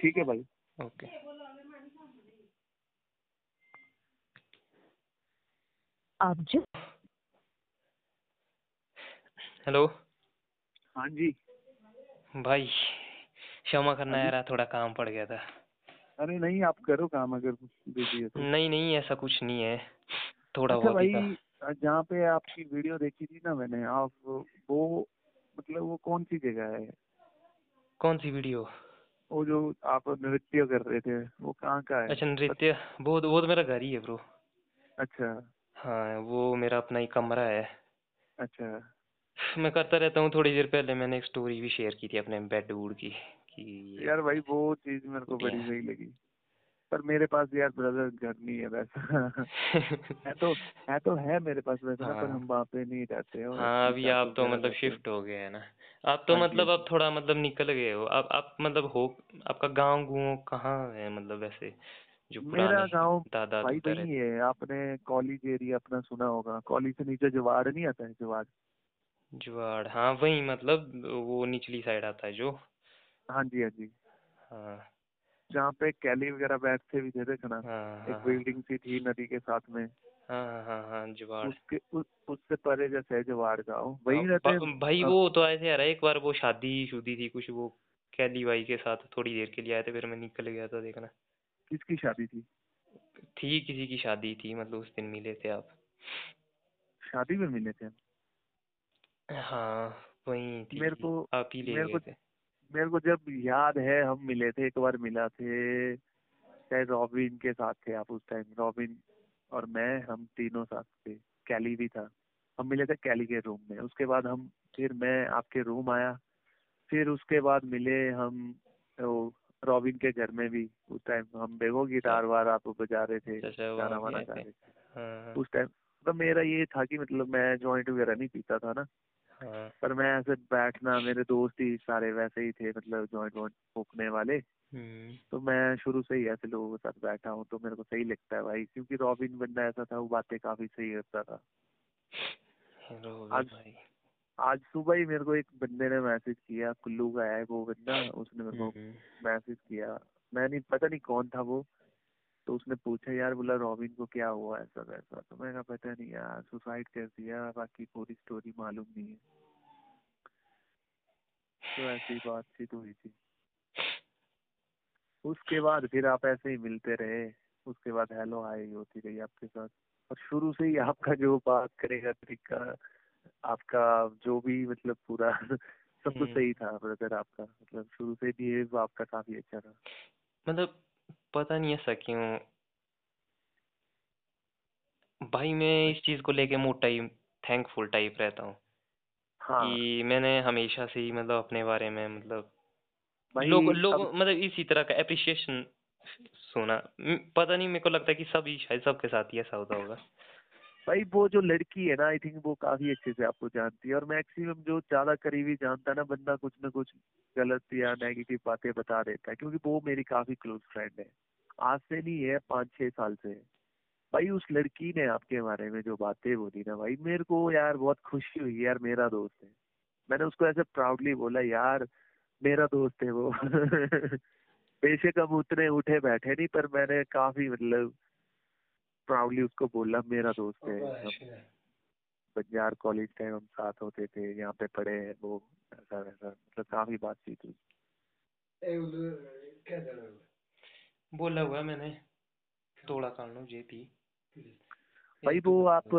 ठीक है भाई। ओके। आप जिस हेलो हाँ जी। भाई क्षमा करना हाँ यार थोड़ा काम पड़ गया था। अरे नहीं आप करो काम अगर बिज़ी है तो। नहीं नहीं ऐसा कुछ नहीं है। थोड़ा अच्छा भाई जहाँ पे आपकी वीडियो देखी थी ना मैंने आप वो मतलब वो कौन सी जगह है? कौन सी वीडियो वो जो आप नृत्य कर रहे थे वो कहाँ का है? अच्छा नृत्य? वो वो तो मेरा घर ही है ब्रो अच्छा। हाँ वो मेरा अपना ही कमरा है। अच्छा। मैं करता रहता हूँ थोड़ी देर पहले मैंने एक स्टोरी भी शेयर की थी अपने बेडवुड की कि यार भाई वो चीज़ मेरे को बड़ी सही लगी। पर मेरे पास यार ब्रदर घर नहीं है वैसा। है तो है तो है मेरे पास वैसा हाँ। पर हाँ। हम वहाँ पे नहीं रहते और हाँ अभी आप तो मतलब शिफ्ट हो। गए हैं ना। आप तो हाँ मतलब हाँ अब थोड़ा मतलब निकल गए हो। आप आप मतलब हो आपका गाँव गुँव कहाँ है मतलब वैसे जो मेरा गाँव दादा भाई वही है। आपने कॉलेज एरिया अपना सुना होगा। कॉलेज से नीचे जवाड़ नहीं आता है जवाड़ जुआड़ हाँ वही मतलब वो निचली साइड आता है जो। हाँ जी हाँ जी। हाँ। जहाँ पे कैली वगैरह बैठते भी थे देखना। हाँ हाँ एक हाँ। बिल्डिंग सी थी नदी के साथ में। हाँ हाँ हाँ उसके उस, उससे परे जैसे है गाँव वही रहते हैं। भाई वो तो आए थे यार एक बार वो शादी शुदी थी कुछ वो कैली बाई के साथ थोड़ी देर के लिए आए थे फिर मैं निकल गया था देखना। किसकी शादी थी? थी किसी की शादी थी मतलब उस दिन मिले थे आप। शादी में मिले थे। हाँ वही थी मेरे को आप ही ले मेरे गए को थे। मेरे को जब याद है हम मिले थे एक बार मिला थे शायद रॉबिन के साथ थे आप उस टाइम रॉबिन और मैं हम तीनों साथ थे कैली भी था। हम मिले थे कैली के रूम में उसके बाद हम फिर मैं आपके रूम आया फिर उसके बाद मिले हम वो रॉबिन के घर में भी उस टाइम हम देखो गिटार वार आप बजा रहे थे अच्छा गाना वाना गा रहे थे। हाँ उस टाइम तो मेरा ये था कि मतलब मैं जॉइंट वगैरह नहीं पीता था ना। हाँ पर मैं ऐसे बैठना मेरे दोस्त ही सारे वैसे ही थे मतलब जॉइंट वॉइंट फूकने वाले। हम्म। तो मैं शुरू से ही ऐसे लोगों के साथ बैठा हूँ तो मेरे को सही लगता है भाई क्योंकि रॉबिन बंदा ऐसा था वो बातें काफ़ी सही करता था। आज- आज सुबह ही मेरे को एक बंदे ने मैसेज किया कुल्लू का है वो बंदा उसने मेरे को हम्म, मैसेज किया। मैं नहीं पता नहीं कौन था वो तो उसने पूछा यार बोला रॉबिन को क्या हुआ ऐसा वैसा? तो मैं कहा पता नहीं यार सुसाइड कर दिया बाकी पूरी स्टोरी मालूम नहीं है। तो ऐसी बातचीत हुई थी। उसके बाद फिर आप ऐसे ही मिलते रहे उसके बाद हेलो हाय होती रही आपके साथ। और शुरू से ही आपका जो बात करेगा तरीका आपका जो भी मतलब पूरा सब कुछ हम्म। सही था ब्रदर आपका मतलब शुरू से बिहेव आपका काफ़ी अच्छा था मतलब पता नहीं ऐसा क्यों। भाई मैं इस चीज़ को लेके मोटा ही थैंकफुल टाइप रहता हूँ हाँ। कि मैंने हमेशा से ही मतलब अपने बारे में मतलब भाई लोग अब- लोग मतलब इसी तरह का एप्रिसिएशन सुना। म- पता नहीं मेरे को लगता है कि सब ही शायद सबके साथ ही ऐसा होता होगा। भाई, वो जो लड़की है ना आई थिंक वो काफ़ी अच्छे से आपको जानती है और मैक्सिमम जो ज़्यादा करीबी जानता है ना, बंदा कुछ ना कुछ गलत या नेगेटिव बातें बता देता है, क्योंकि वो मेरी काफ़ी क्लोज फ्रेंड है। आज से नहीं है पाँच छह साल से भाई, उस लड़की ने आपके बारे में जो बातें बोली ना भाई, मेरे को यार बहुत खुशी हुई यार, मेरा दोस्त है। मैंने उसको ऐसे प्राउडली बोला, यार, मेरा दोस्त है वो। बेशक हम उतने उठे बैठे नहीं, पर मैंने काफ़ी मतलब प्राउडली उसको बोला मेरा दोस्त है बंजार कॉलेज टाइम हम साथ होते थे यहाँ पे पढ़े हैं वो ऐसा वैसा मतलब काफ़ी बातचीत हुई। बोला हुआ मैंने थोड़ा लो जे पी भाई तो वो आप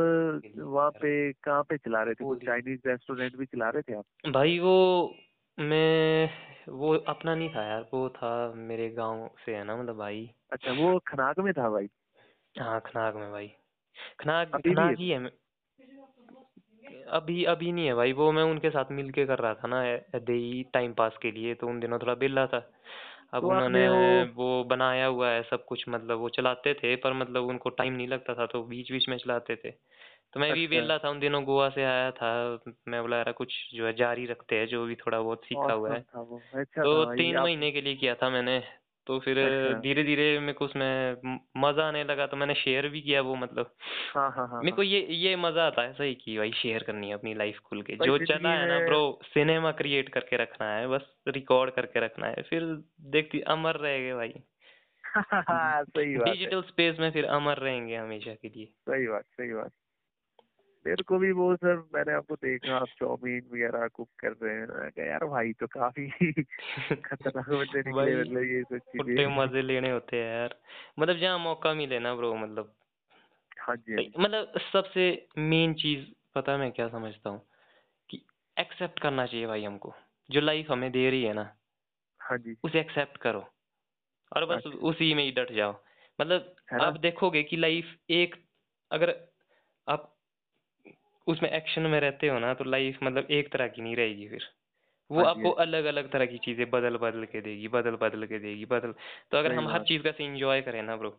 वहाँ पे कहाँ पे चला रहे थे? चाइनीज़ रेस्टोरेंट भी चला रहे थे आप? भाई वो मैं वो अपना नहीं था यार वो था मेरे गाँव से है ना मतलब भाई। अच्छा वो खनाग में था भाई? हाँ खनाग में भाई। भी खनाग ही? है मैं- अभी अभी नहीं है भाई। वो मैं उनके साथ मिल के कर रहा था ना ऐसे ही टाइम पास के लिए तो उन दिनों थोड़ा बेला था। अब तो उन्होंने आपने वो बनाया हुआ है सब कुछ मतलब वो चलाते थे पर मतलब उनको टाइम नहीं लगता था तो बीच बीच में चलाते थे। तो मैं भी अच्छा। बेला था उन दिनों गोवा से आया था। मैं बोला यार कुछ जो है जारी रखते हैं जो भी थोड़ा बहुत सीखा हुआ है। वो। अच्छा तो तीन महीने के लिए किया था मैंने। तो फिर अच्छा। धीरे धीरे मेरे को उसमें मज़ा आने लगा तो मैंने शेयर भी किया वो मतलब। हाँ हाँ हाँ मेरे को ये ये मज़ा आता है सही की भाई शेयर करनी है अपनी लाइफ खुल के। जो चला है ना ब्रो सिनेमा क्रिएट करके रखना है बस रिकॉर्ड करके रखना है फिर देखती अमर रहेंगे भाई। हाँ सही बात डिजिटल स्पेस में फिर अमर रहेंगे हमेशा के लिए। सही बात सही बात। मेरे को भी वो सर मैंने आपको देखा आप चाउमीन वगैरह कुक कर रहे हैं। मैं कहा, यार भाई तो काफ़ी खतरनाक बंदे निकले मतलब ये सब चीज़ें। मज़े लेने होते हैं यार। मतलब जहाँ मौका मिले ना ब्रो मतलब हाँ जी हाँ। मतलब सबसे मेन चीज़ पता मैं क्या समझता हूँ? कि एक्सेप्ट करना चाहिए भाई हमको। जो लाइफ हमें दे रही है ना हाँ जी। उसे एक्सेप्ट करो। और बस अच्छा। उसी में ही डट जाओ। मतलब आप देखोगे कि लाइफ एक अगर आप उसमें एक्शन में रहते हो ना तो लाइफ मतलब एक तरह की नहीं रहेगी फिर वो हाँ आपको अलग अलग तरह की चीज़ें बदल बदल के देगी बदल बदल के देगी बदल तो अगर हम हर। चीज़ का से इंजॉय करें ना ब्रो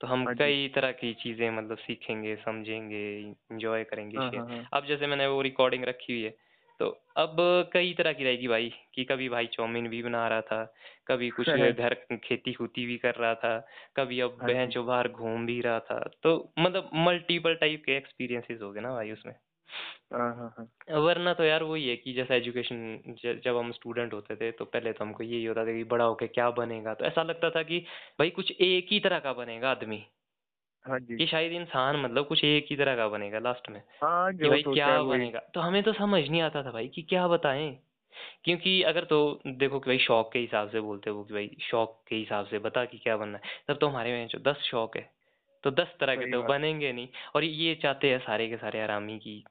तो हम हाँ। कई तरह की चीज़ें मतलब सीखेंगे समझेंगे इंजॉय करेंगे हाँ हाँ हाँ अब जैसे मैंने वो रिकॉर्डिंग रखी हुई है तो अब कई तरह की रहेगी भाई कि कभी भाई चाउमीन भी बना रहा था कभी कुछ घर खेती खूती भी कर रहा था कभी अब हाँ बहन। जो बाहर घूम भी रहा था तो मतलब मल्टीपल टाइप के एक्सपीरियंसेस हो गए ना भाई उसमें हाँ हाँ हाँ। वरना तो यार वही है कि जैसा एजुकेशन जब हम स्टूडेंट होते थे तो पहले तो हमको यही होता था कि बड़ा होके क्या बनेगा? तो ऐसा लगता था कि भाई कुछ एक ही तरह का बनेगा आदमी। हाँ जी। कि शायद इंसान मतलब कुछ एक ही तरह का बनेगा लास्ट में। हाँ कि भाई क्या बनेगा? तो हमें तो समझ नहीं आता था भाई कि क्या बताएँ? क्योंकि अगर तो देखो कि भाई शौक के हिसाब से बोलते हो कि भाई शौक के हिसाब से बता कि क्या बनना है। तब तो हमारे में जो दस शौक है। तो दस तरह के तो बनेंगे नहीं। और ये चाहते हैं सारे के सारे आरामी की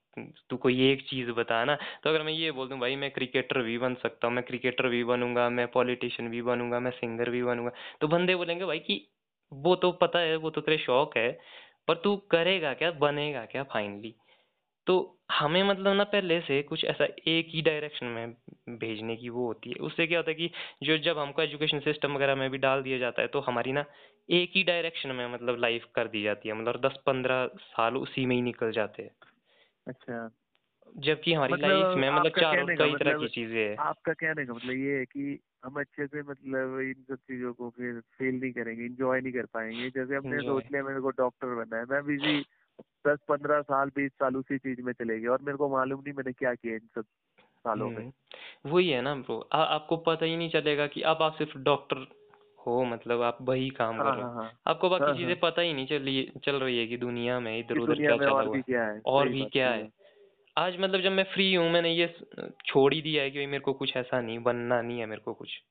तू कोई एक चीज़ बता ना। तो अगर मैं ये बोल दूँ भाई मैं क्रिकेटर भी बन सकता हूँ मैं क्रिकेटर भी बनूँगा मैं पॉलिटिशियन भी बनूँगा मैं सिंगर भी बनूँगा। तो बंदे बोलेंगे भाई कि वो तो पता है वो तो तेरे शौक है पर तू करेगा क्या बनेगा क्या फाइनली तो हमें मतलब ना पहले से कुछ ऐसा एक ही डायरेक्शन में भेजने की वो होती है। उससे क्या होता है कि जो जब हमको एजुकेशन सिस्टम वगैरह में भी डाल दिया जाता है तो हमारी ना एक ही डायरेक्शन में मतलब लाइफ कर दी जाती है मतलब दस पंद्रह साल उसी में ही निकल जाते हैं। अच्छा। जबकि हमारी मतलब लाइफ में मतलब चारों कई तरह मतलब की चीज़ें हैं। आपका कहने का मतलब ये है कि हम अच्छे से मतलब इन सब चीज़ों को फिर फील नहीं करेंगे इंजॉय नहीं कर पाएँगे। जैसे हमने. सोच लिया मेरे को डॉक्टर बनना है मैं बिज़ी दस पंद्रह साल बीस साल उसी चीज़ में चले गए और मेरे को मालूम नहीं मैंने क्या किया इन सब सालों में। हम्म, वही है ना ब्रो आपको पता ही नहीं चलेगा कि अब आप सिर्फ़ डॉक्टर हो मतलब आप वही काम हाँ कर। रहे हाँ हो। हाँ आपको बाकी हाँ, चीज़ें पता ही नहीं चली चल रही है कि दुनिया में इधर उधर क्या चला भी है। क्या है और भी क्या है। आज मतलब जब मैं फ्री हूँ मैंने ये छोड़ ही दिया है कि भाई मेरे को कुछ ऐसा नहीं बनना नहीं है मेरे को कुछ।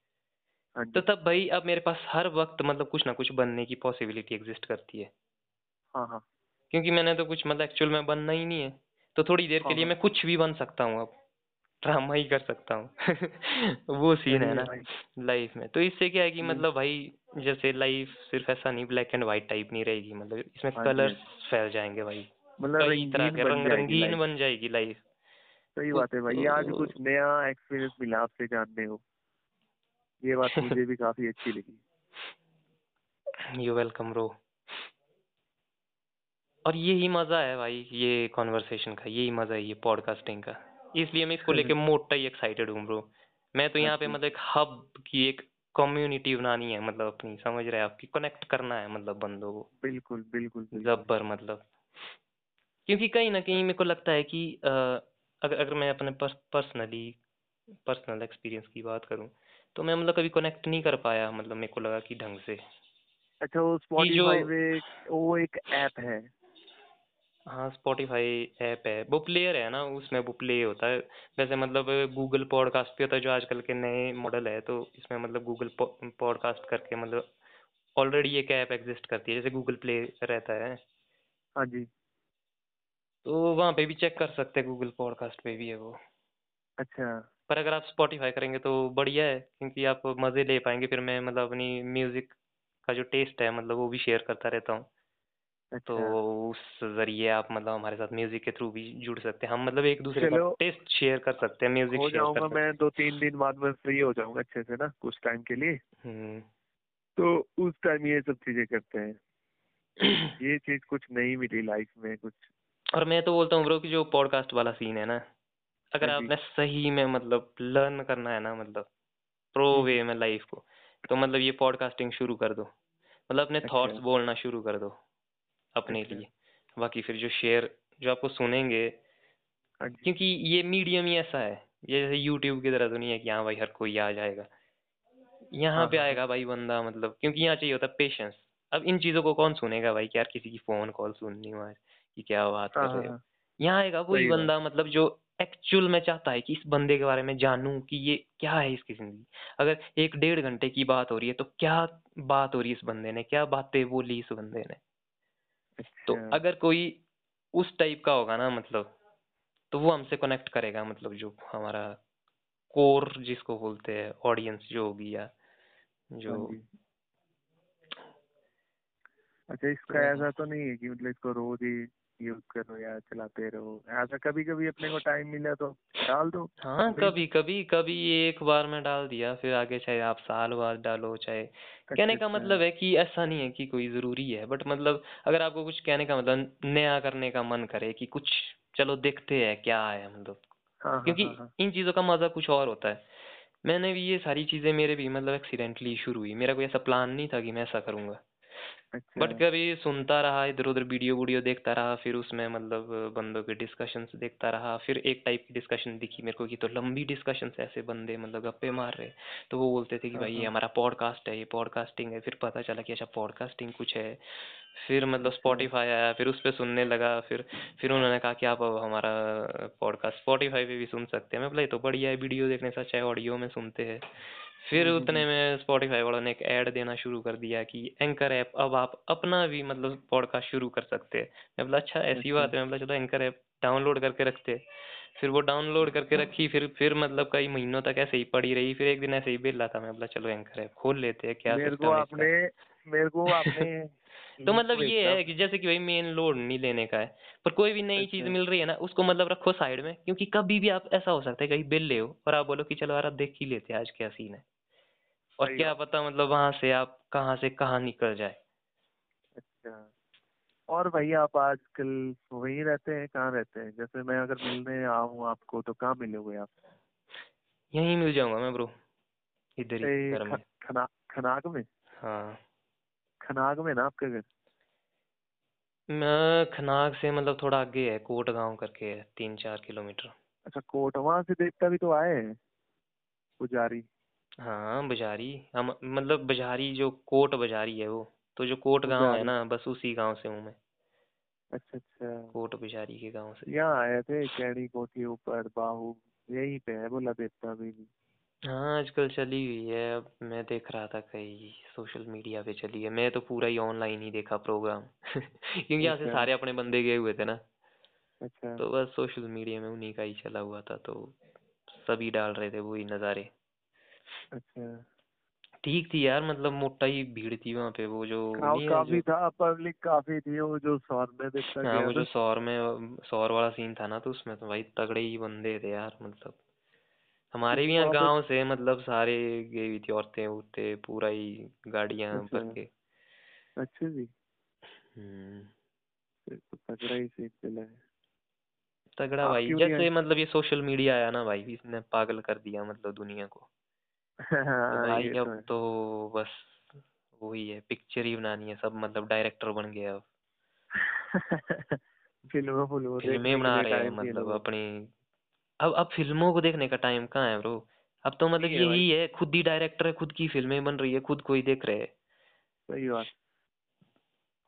हाँ तो तब भाई अब मेरे पास हर वक्त मतलब कुछ ना कुछ बनने की पॉसिबिलिटी एग्जिस्ट करती है। हाँ हाँ। क्योंकि मैंने तो कुछ मतलब एक्चुअल में बनना ही नहीं है। तो थोड़ी देर के हाँ, लिए हाँ। मैं कुछ भी बन सकता हूँ अब। ड्रामा ही कर सकता हूँ। वो सीन है ना लाइफ में। तो इससे क्या है कि हम्म। मतलब भाई जैसे लाइफ सिर्फ़ ऐसा नहीं ब्लैक एंड व्हाइट टाइप नहीं रहेगी मतलब इसमें जी, कलर्स हाँ फैल जाएँगे भाई। मतलब कई तरह रंगीन के रंग रंगीन बन जाएगी लाइफ सही बात है भाई आज तो- कुछ नया एक्सपीरियंस मिला आपसे जानने को ये बात मुझे भी काफ़ी अच्छी लगी। यू वेलकम रो और यही मज़ा है भाई ये कॉन्वर्सेशन का यही मज़ा है ये पॉडकास्टिंग का। इसलिए मैं इसको लेके मोटा ही एक्साइटेड हूँ ब्रो मैं तो यहाँ पे अच्छा। मतलब एक हब की एक कम्युनिटी बनानी है मतलब अपनी समझ रहे हैं आपकी कनेक्ट करना है मतलब बंदों को। बिल्कुल बिल्कुल जब्बर मतलब। क्योंकि कहीं ना कहीं मेरे को लगता है कि अगर अगर मैं अपने पर्सनली पर्सनल एक्सपीरियंस की बात करूँ तो मैं मतलब कभी कनेक्ट नहीं कर पाया मतलब मेरे को लगा कि ढंग से। अच्छा वो स्पॉटिफाई पे वो एक ऐप है। हाँ स्पॉटिफाई ऐप है। वो प्लेयर है ना उसमें वो प्ले होता है। वैसे मतलब गूगल पॉडकास्ट पे होता है जो आजकल के नए मॉडल है तो इसमें मतलब गूगल पॉडकास्ट करके मतलब ऑलरेडी एक ऐप एग्जिस्ट करती है जैसे गूगल प्ले रहता है। हाँ जी। तो वहाँ पे भी चेक कर सकते हैं गूगल पॉडकास्ट पे भी है वो। अच्छा। पर अगर आप स्पॉटिफाई करेंगे तो बढ़िया है क्योंकि आप मज़े ले पाएँगे फिर मैं मतलब अपनी म्यूज़िक का जो टेस्ट है मतलब वो भी शेयर करता रहता हूँ। तो अच्छा उस ज़रिए आप मतलब हमारे साथ म्यूज़िक के थ्रू भी जुड़ सकते हैं हम मतलब एक दूसरे का चलो। टेस्ट शेयर कर सकते हैं म्यूज़िक हो शेयर कर जाऊँगा सकते मैं दो तीन दिन बाद में फ्री हो जाऊँगा अच्छे से ना कुछ टाइम के लिए हैं हम्म। तो उस टाइम ये सब चीज़ें करते हैं ये चीज़ कुछ नहीं मिली लाइफ में कुछ और मैं तो बोलता हूँ ब्रो कि जो पॉडकास्ट वाला सीन है ना अगर हाँ जी। आपने सही में मतलब लर्न करना है ना मतलब प्रो हम्म। वे में लाइफ को तो मतलब ये पॉडकास्टिंग शुरू कर दो मतलब अपने अच्छा। थॉट्स बोलना शुरू कर दो अपने। लिए। बाकी फिर जो शेयर जो आपको सुनेंगे हाँ क्योंकि ये मीडियम ही ऐसा है। ये जैसे यूट्यूब की तरह तो नहीं है कि हाँ भाई हर कोई आ जाएगा। यहाँ हाँ, पे हाँ, आएगा भाई बंदा मतलब क्योंकि यहाँ चाहिए होता है पेशेंस अब इन चीज़ों को कौन सुनेगा भाई कि यार किसी की फ़ोन कॉल सुननी हो आज कि क्या बात कर रहे हाँ यहाँ आएगा वही बंदा मतलब जो एक्चुअल में चाहता है कि इस बंदे के बारे में जानूं कि ये क्या है इसकी ज़िंदगी। अगर एक डेढ़ घंटे की बात हो रही है तो क्या बात हो रही है इस बंदे ने? क्या बातें बोली इस बंदे ने? तो अगर कोई उस टाइप का होगा ना मतलब तो वो हमसे कनेक्ट करेगा मतलब जो हमारा कोर जिसको बोलते हैं ऑडियंस जो होगी या जो हाँ अच्छा इसका तो- ऐसा तो नहीं है कि मतलब इसको रोज ही यूज़ करो या चलाते रहो। ऐसा कभी कभी अपने को टाइम मिला तो डाल दो। हाँ कभी कभी कभी एक बार में डाल दिया फिर आगे चाहे आप साल बाद डालो चाहे कहने का अच्छा, मतलब है कि ऐसा नहीं है कि कोई ज़रूरी है बट मतलब अगर आपको कुछ कहने का मतलब नया करने का मन करे कि कुछ चलो देखते हैं क्या है मतलब। हाँ हाँ क्योंकि हाँ, हाँ। इन चीज़ों का मज़ा कुछ और होता है। मैंने भी ये सारी चीज़ें मेरे भी मतलब एक्सीडेंटली शुरू हुई। मेरा कोई ऐसा प्लान नहीं था कि मैं ऐसा करूँगा। अच्छा। बट कभी सुनता रहा इधर उधर वीडियो वीडियो देखता रहा फिर उसमें मतलब बंदों के डिस्कशंस देखता रहा फिर एक टाइप की डिस्कशन दिखी मेरे को कि तो लंबी डिस्कशंस ऐसे बंदे मतलब गप्पे मार रहे तो वो बोलते थे कि हाँ, भाई ये हाँ। हमारा पॉडकास्ट है ये पॉडकास्टिंग है। फिर पता चला कि अच्छा पॉडकास्टिंग कुछ है। फिर मतलब स्पॉटीफाई आया फिर उस पर सुनने लगा फिर फिर उन्होंने कहा कि आप हमारा पॉडकास्ट स्पॉटीफाई पे भी सुन सकते हैं। मैं बोला ये तो बढ़िया है वीडियो देखने से अच्छा है ऑडियो में सुनते हैं। फिर हम्म, उतने में स्पॉटिफाई वालों ने एक ऐड देना शुरू कर दिया कि एंकर ऐप अब आप अपना भी मतलब पॉडकास्ट शुरू कर सकते हैं। मैं बोला अच्छा ऐसी अच्छा। बात है। मैं बोला चलो एंकर ऐप डाउनलोड करके रखते फिर वो डाउनलोड करके रखी फिर फिर मतलब कई महीनों तक ऐसे ही पड़ी रही। फिर एक दिन ऐसे ही बेला था मैं बोला चलो एंकर ऐप खोल लेते हैं क्या मेरे को आपने मेरे को आपने तो मतलब ये है कि जैसे कि भाई मेन लोड नहीं लेने का है पर कोई भी नई चीज़ अच्छा। मिल रही है ना उसको मतलब रखो साइड में क्योंकि कभी भी आप ऐसा हो सकता है कहीं बिल ले हो और आप बोलो कि चलो यार देख ही लेते हैं आज क्या सीन है। और क्या पता मतलब वहाँ से आप कहाँ से कहाँ निकल जाए। अच्छा। और भैया आप आजकल वहीं रहते हैं कहाँ रहते हैं? जैसे मैं अगर मिलने आऊँ आपको तो कहाँ मिलोगे आप? यहीं मिल जाऊँगा मैं ब्रो इधर ही ए, घर में। ख- खना खनाग में? हाँ। खनाग में ना आपके घर? मैं खनाग से मतलब थोड़ा आगे है कोट गाँव करके है तीन चार किलोमीटर। अच्छा कोट वहाँ से देखता भी तो आए हैं? पुजारी? हाँ बजारी। हम मतलब बजारी जो कोट बजारी है वो। तो जो कोट गाँव है ना बस उसी गाँव से हूँ मैं। अच्छा अच्छा। कोट बजारी के गाँव से। यहाँ आए थे कैणी कोठी ऊपर बाहू यहीं पे है बोला देवता भी। हाँ आजकल चली हुई है। अब मैं देख रहा था कहीं सोशल मीडिया पे चली है। मैं तो पूरा ही ऑनलाइन ही देखा प्रोग्राम। क्योंकि यहाँ से अच्छा। सारे अपने बंदे गए हुए थे ना। अच्छा। तो बस सोशल मीडिया में उन्हीं का ही चला हुआ था तो सभी डाल रहे थे वही नज़ारे। अच्छा। ठीक थी यार मतलब मोटा ही भीड़ थी वहाँ पे वो जो नहीं है काफ़ी जो था पब्लिक काफ़ी थी वो जो सौर में देखता हाँ गया वो जो ना सौर में सौर वाला सीन था ना तो उसमें तो भाई तगड़े ही बंदे थे यार मतलब। हमारे भी यहाँ वहाँ पे- गाँव से मतलब सारे गई हुई थी औरतें उरतें पूरा ही गाड़ियाँ अच्छा। भर के। अच्छा जी। हम्म। फिर तो तगड़ा ही है। भाई जैसे मतलब ये सोशल मीडिया आया ना भाई इसने पागल कर दिया मतलब दुनिया को। तो हाँ, भाई ये तो अब है। तो बस वही है पिक्चर ही बनानी है सब मतलब डायरेक्टर बन गए अब। फ़िल्मों फ़िल्मों फ़िल्में बना रहे हैं मतलब अपनी अब अब फ़िल्मों को देखने का टाइम कहाँ है ब्रो अब तो मतलब है यही है खुद ही डायरेक्टर है खुद की फ़िल्में बन रही है खुद को ही देख रहे हैं। सही बात।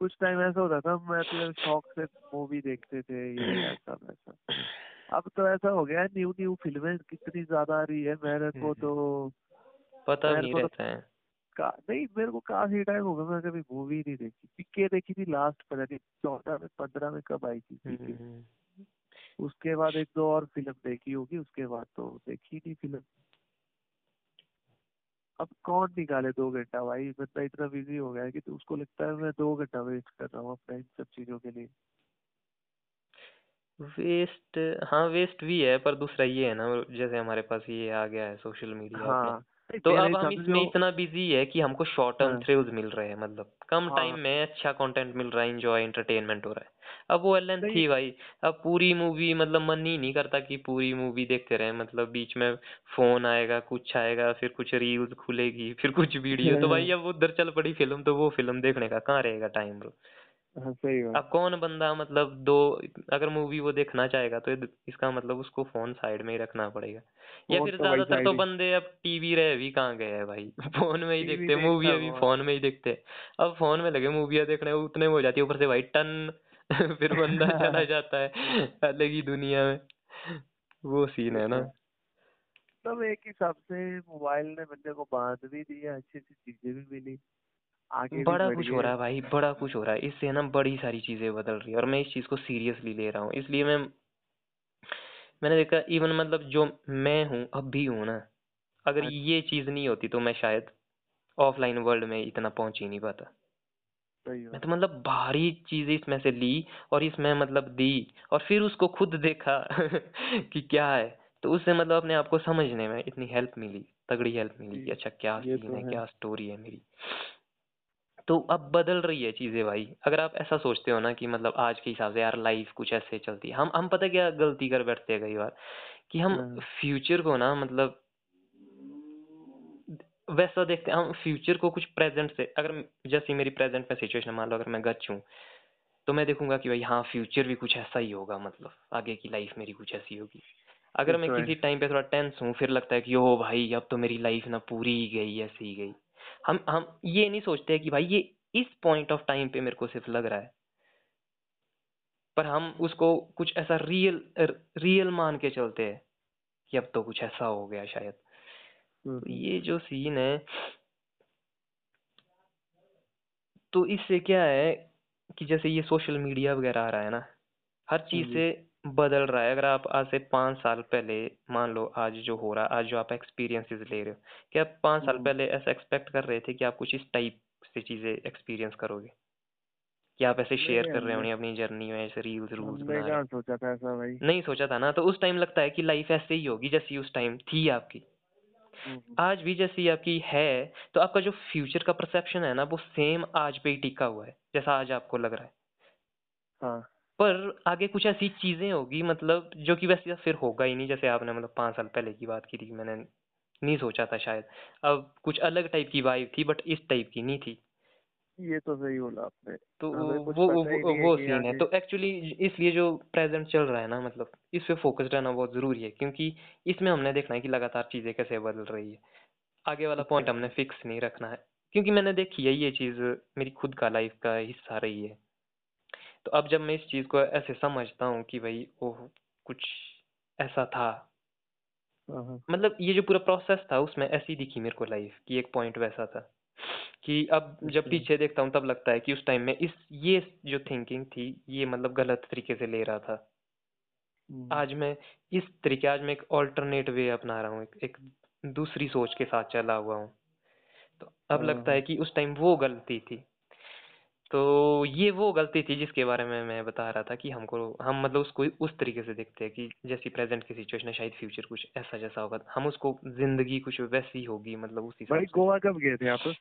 कुछ टाइम ऐसा होता था मतलब शौक से मूवी देखते थे ये ऐसा वैसा। अब तो ऐसा हो गया है न्यू न्यू फ़िल्में कितनी ज़्यादा आ रही है मेरे को तो पता नहीं तो- रहता है। का, नहीं मेरे को काफ़ी टाइम हो गया मैं कभी मूवी नहीं देखी। पीके देखी थी लास्ट पता नहीं चौदह में पंद्रह में कब आई थी हम्म, उसके बाद एक दो और फ़िल्म देखी होगी उसके बाद तो देखी नहीं फ़िल्म। अब कौन निकाले दो घंटा भाई? बंदा इतना बिज़ी हो गया है कि तो उसको लगता है मैं दो घंटा वेस्ट कर रहा हूँ अपना इन सब चीज़ों के लिए। वेस्ट हाँ वेस्ट भी है पर दूसरा ये है ना जैसे हमारे पास ये आ गया है सोशल मीडिया हाँ। तो अब हम इसमें इतना बिज़ी है कि हमको शॉर्ट टर्म थ्रिल्स मिल रहे हैं मतलब। कम हाँ। टाइम में अच्छा कंटेंट मिल रहा है एंजॉय एंटरटेनमेंट हो रहा है। अब वो लेंथ थी भाई। अब पूरी मूवी मतलब मन ही नहीं करता कि पूरी मूवी देखते रहे। मतलब बीच में फ़ोन आएगा कुछ आएगा फिर कुछ रील्स खुलेगी फिर कुछ वीडियो तो भाई अब उधर चल पड़ी फ़िल्म तो वो फ़िल्म देखने का कहाँ रहेगा टाइम ब्रो हाँ सही बात। अब कौन बंदा मतलब दो अगर मूवी वो देखना चाहेगा तो ये- इसका मतलब उसको फ़ोन साइड में ही रखना पड़ेगा। या फ़ोन फिर तो भाई ज़्यादातर साइड तो ही। बंदे अब टीवी रहे भी कहाँ गए हैं भाई? फ़ोन में ही टीवी देखते मूवी देखता अभी बहुत फ़ोन में ही देखते। हैं। अब फ़ोन में लगे मूवियाँ देखने उतने में हो जाती है ऊपर से भाई टन। फिर बंदा चला जाता है अलग ही दुनिया में। वो सीन है ना। तब एक हिसाब से मोबाइल ने बंदे को बाँध भी दिया अच्छी अच्छी चीज़ें भी मिली। आगे बड़ा कुछ हो रहा है। भाई बड़ा कुछ हो रहा है। इससे ना बड़ी सारी चीज़ें बदल रही है और मैं इस चीज़ को सीरियसली ले रहा हूँ। इसलिए मैं मैंने देखा इवन मतलब जो मैं हूँ अब भी हूँ ना अगर अच्छा। ये चीज़ नहीं होती तो मैं शायद ऑफलाइन वर्ल्ड में इतना पहुँच ही नहीं पाता। मैं तो मतलब भारी चीज़ें इसमें से ली और इसमें मतलब दी और फिर उसको खुद देखा कि क्या है। तो उससे मतलब अपने आप को समझने में इतनी हेल्प मिली तगड़ी हेल्प मिली कि अच्छा क्या सीन तो है है। क्या स्टोरी है मेरी। तो अब बदल रही है चीज़ें भाई। अगर आप ऐसा सोचते हो ना कि मतलब आज के हिसाब से यार लाइफ कुछ ऐसे चलती है। हम हम पता क्या गलती कर बैठते हैं कई बार? कि हम हाँ। फ्यूचर को ना मतलब वैसा देखते हैं हम फ्यूचर को कुछ प्रेजेंट से अगर जैसे मेरी प्रेजेंट में सिचुएशन मान लो अगर मैं गच हूँ तो मैं देखूँगा कि भाई हाँ फ्यूचर भी कुछ ऐसा ही होगा मतलब आगे की लाइफ मेरी कुछ ऐसी होगी। अगर मैं तो किसी टाइम पे थोड़ा टेंस हूँ फिर लगता है कि ओ भाई अब तो मेरी लाइफ ना पूरी ही गई ऐसी ही गई। हम हम ये नहीं सोचते कि भाई ये इस पॉइंट ऑफ़ टाइम पे मेरे को सिर्फ़ लग रहा है। पर हम उसको कुछ ऐसा रियल रियल मान के चलते हैं कि अब तो कुछ ऐसा हो गया शायद। हम्म, तो हम्म, ये जो सीन है तो इससे क्या है कि जैसे ये सोशल मीडिया वगैरह आ रहा है ना हर चीज़ से बदल रहा है। अगर आप आज से पाँच साल पहले मान लो आज जो हो रहा है आज जो आप एक्सपीरियंसेस ले रहे हो क्या आप पाँच साल हम्म, पहले ऐसा एक्सपेक्ट कर रहे थे कि आप कुछ इस टाइप से चीज़ें एक्सपीरियंस करोगे? कि आप ऐसे शेयर कर रहे होंगे अपनी जर्नी में ऐसे रील्स रूल्स बना रहे सोचा था ऐसा भाई? नहीं सोचा था ना तो उस टाइम लगता है कि लाइफ ऐसे ही होगी जैसी उस टाइम थी आपकी। हम्म, हम्म, आज भी जैसी आपकी है तो आपका जो फ्यूचर का परसेप्शन है ना वो सेम आज पे ही टिका हुआ है जैसा आज आपको लग रहा है। हाँ। पर आगे कुछ ऐसी चीज़ें होगी मतलब जो कि वैसे फिर होगा ही नहीं जैसे आपने मतलब पाँच साल पहले की बात की थी मैंने नहीं सोचा था शायद। अब कुछ अलग टाइप की वाइब थी बट इस टाइप की नहीं थी। ये तो सही बोला आपने। तो हमें वो वो, वो, वो सीन है। तो एक्चुअली इसलिए जो प्रेजेंट चल रहा है ना मतलब इस पे फोकस रहना बहुत ज़रूरी है क्योंकि इसमें हमने देखना है कि लगातार चीज़ें कैसे बदल रही है। आगे वाला पॉइंट हमने फिक्स नहीं रखना है क्योंकि मैंने देखी है ये चीज़ मेरी खुद का लाइफ का हिस्सा रही है। तो अब जब मैं इस चीज़ को ऐसे समझता हूँ कि भाई ओह कुछ ऐसा था। हाँ हाँ। मतलब ये जो पूरा प्रोसेस था उसमें ऐसी दिखी मेरे को लाइफ कि एक पॉइंट वैसा था। कि अब जब अच्छा। पीछे देखता हूँ तब लगता है कि उस टाइम में इस ये जो थिंकिंग थी ये मतलब गलत तरीके से ले रहा था। हम्म, आज मैं इस तरीके आज मैं एक ऑल्टरनेट वे अपना रहा हूँ एक, एक दूसरी सोच के साथ चला हुआ हूँ। तो अब हाँ लगता है। हाँ कि उस टाइम वो गलती थी। तो ये वो गलती थी जिसके बारे में मैं बता रहा था कि हमको हम मतलब उसको उस तरीके से देखते हैं कि जैसी प्रेजेंट की सिचुएशन है शायद फ्यूचर कुछ ऐसा जैसा होगा हम उसको ज़िंदगी कुछ वैसी होगी मतलब उस भाई गोवा कब गए थे आप?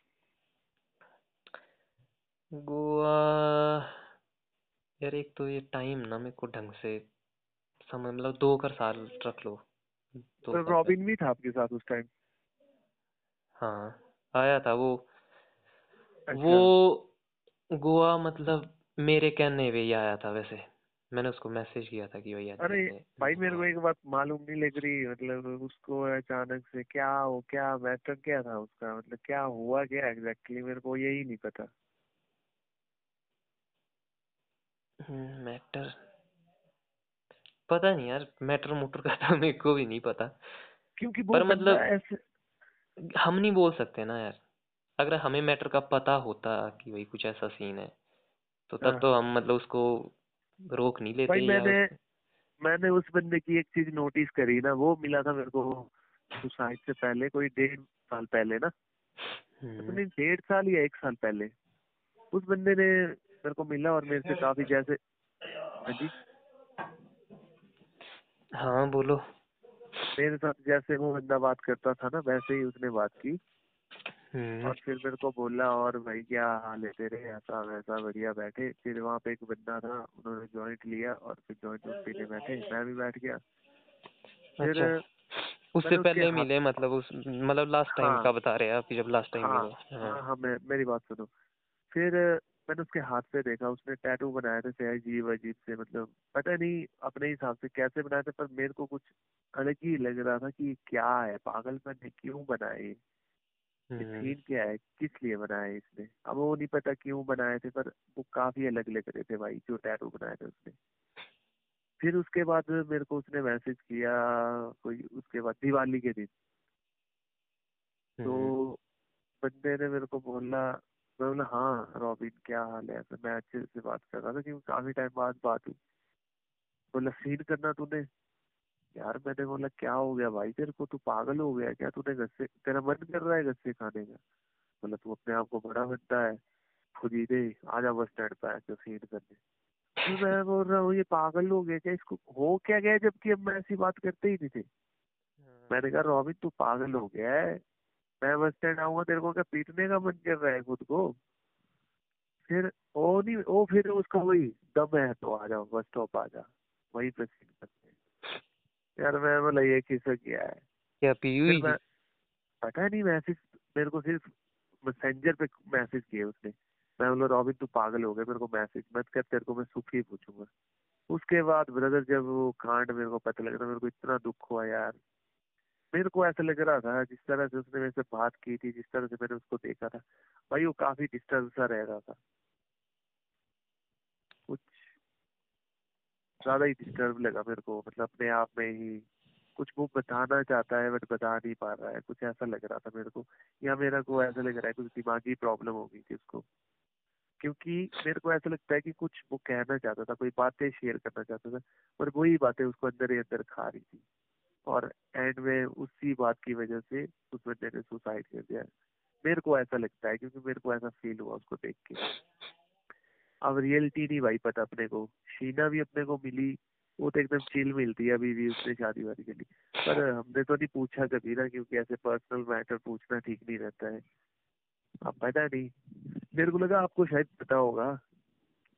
गोवा यार एक तो ये टाइम ना मेरे को ढंग से समय मतलब दो कर साल रख लो। तो रॉबिन भी था आपके साथ उस टाइम हाँ आया था वो। अच्छा। वो गोवा मतलब मेरे कहने पे ही आया था वैसे। मैंने उसको मैसेज किया था कि भैया अरे भाई मेरे को एक बात मालूम नहीं लग रही मतलब उसको अचानक से क्या हो क्या मैटर क्या था उसका मतलब क्या हुआ क्या एग्जैक्टली मेरे को यही नहीं पता। मैटर पता नहीं यार मैटर मोटर का तो मेरे को भी नहीं पता। क्योंकि वो पर बंदा मतलब ऐसे हम नहीं बोल सकते ना यार। अगर हमें मैटर का पता होता कि भाई कुछ ऐसा सीन है तो तब हाँ। तो हम मतलब उसको रोक नहीं लेते या मैंने उस मैंने उस बंदे की एक चीज़ नोटिस करी ना वो मिला था मेरे को सुसाइड से पहले कोई डेढ़ साल पहले ना। हम्म, नहीं डेढ़ साल या एक साल पहले। उस बंदे ने मेरे को मिला और मेरे से काफ़ी जैसे हाँ जी। हाँ बोलो। मेरे साथ जैसे वो बंदा बात करता था ना वैसे ही उसने बात की। हम्म, और फिर मेरे को बोला और भाई क्या हाल है तेरे? ऐसा वैसा बढ़िया बैठे। फिर वहाँ पे एक बंदा था उन्होंने जॉइंट लिया और फिर जॉइंट पीने बैठे। मैं भी बैठ गया। फिर अच्छा। उससे पहले हाथ- मिले मतलब उस मतलब लास्ट टाइम हाँ। का बता रहे हैं आप जब लास्ट टाइम हाँ मिले। हाँ। हाँ हाँ मैं मेरी बात सुनो। फिर मैंने उसके हाथ पे देखा उसने टैटू बनाए थे अजीब अजीब से मतलब पता नहीं अपने हिसाब से कैसे बनाए थे पर मेरे को कुछ अलग ही लग रहा था कि क्या है पागल मैंने क्यों बनाए हम्म, सीन क्या है किस लिए बनाए इसने? अब वो नहीं पता क्यों बनाए थे पर वो काफ़ी अलग लग रहे थे भाई जो टैटू बनाए थे उसने। फिर उसके बाद मेरे को उसने मैसेज किया कोई उसके बाद दिवाली के दिन। तो हम्म, बंदे ने मेरे को बोला मैं बोला हाँ रॉबिन क्या हाल है? तो मैं अच्छे से बात कर रहा था क्योंकि काफ़ी टाइम बाद बात हुई। बोला सीन करना तूने? यार मैंने बोला क्या हो गया भाई? तेरे को तू पागल हो गया क्या? तूने गस्से तेरा मन कर रहा है गस्से खाने का? बोला तू अपने आप को बड़ा बनता है खुद ही दे आजा बस स्टैंड पे आके सीन करने। तो मैं बोल रहा हूँ ये पागल हो गया क्या? इसको हो क्या गया जबकि हम ऐसी बात करते ही नहीं थे? मैंने कहा रॉबिन तू पागल हो गया है। मैं बस स्टैंड आऊँगा तेरे को क्या पीटने का मन कर रहा है खुद को? फिर वो नहीं वो फिर उसका वही दम है तो आ जाओ बस स्टॉप आ जा। वही पे सीन करते। हैं यार मैं बोला ये किसका किया है क्या पी हुई मैं पता नहीं मैसेज मेरे को सिर्फ़ मैसेंजर पे मैसेज किए उसने। मैं बोला रॉबिन तू पागल हो गया मेरे को मैसेज मत कर तेरे को मैं सुखी पूछूँगा। उसके बाद ब्रदर जब वो कांड मेरे को पता लगा मेरे को इतना दुख हुआ यार। मेरे को ऐसा लग रहा था जिस तरह से उसने मेरे से बात की थी जिस तरह से मैंने उसको देखा था। भाई वो काफ़ी डिस्टर्ब सा रह रहा था कुछ ज़्यादा ही डिस्टर्ब लगा मेरे को। मतलब अपने आप में ही कुछ वो बताना चाहता है बट बता नहीं पा रहा है। कुछ ऐसा लग रहा था मेरे को, या मेरा को ऐसा लग रहा है, कुछ दिमागी प्रॉब्लम हो गई थी उसको। क्योंकि मेरे को ऐसा लगता है कि कुछ वो कहना चाहता था, कोई बातें शेयर करना चाहता था, पर वही बातें उसको अंदर ही अंदर खा रही थी। और एंड में उसी बात की वजह से उस बंदे ने सुसाइड कर दिया। मेरे को ऐसा लगता है, क्योंकि मेरे को ऐसा फील हुआ उसको देख के। अब रियलिटी नहीं भाई पता अपने को। शीना भी अपने को मिली, वो तो एकदम चिल मिलती है अभी भी उसने शादी वादी के लिए। पर हमने तो नहीं पूछा कभी ना, क्योंकि ऐसे पर्सनल मैटर पूछना ठीक नहीं रहता है। अब पता नहीं। मेरे को लगा आपको शायद पता होगा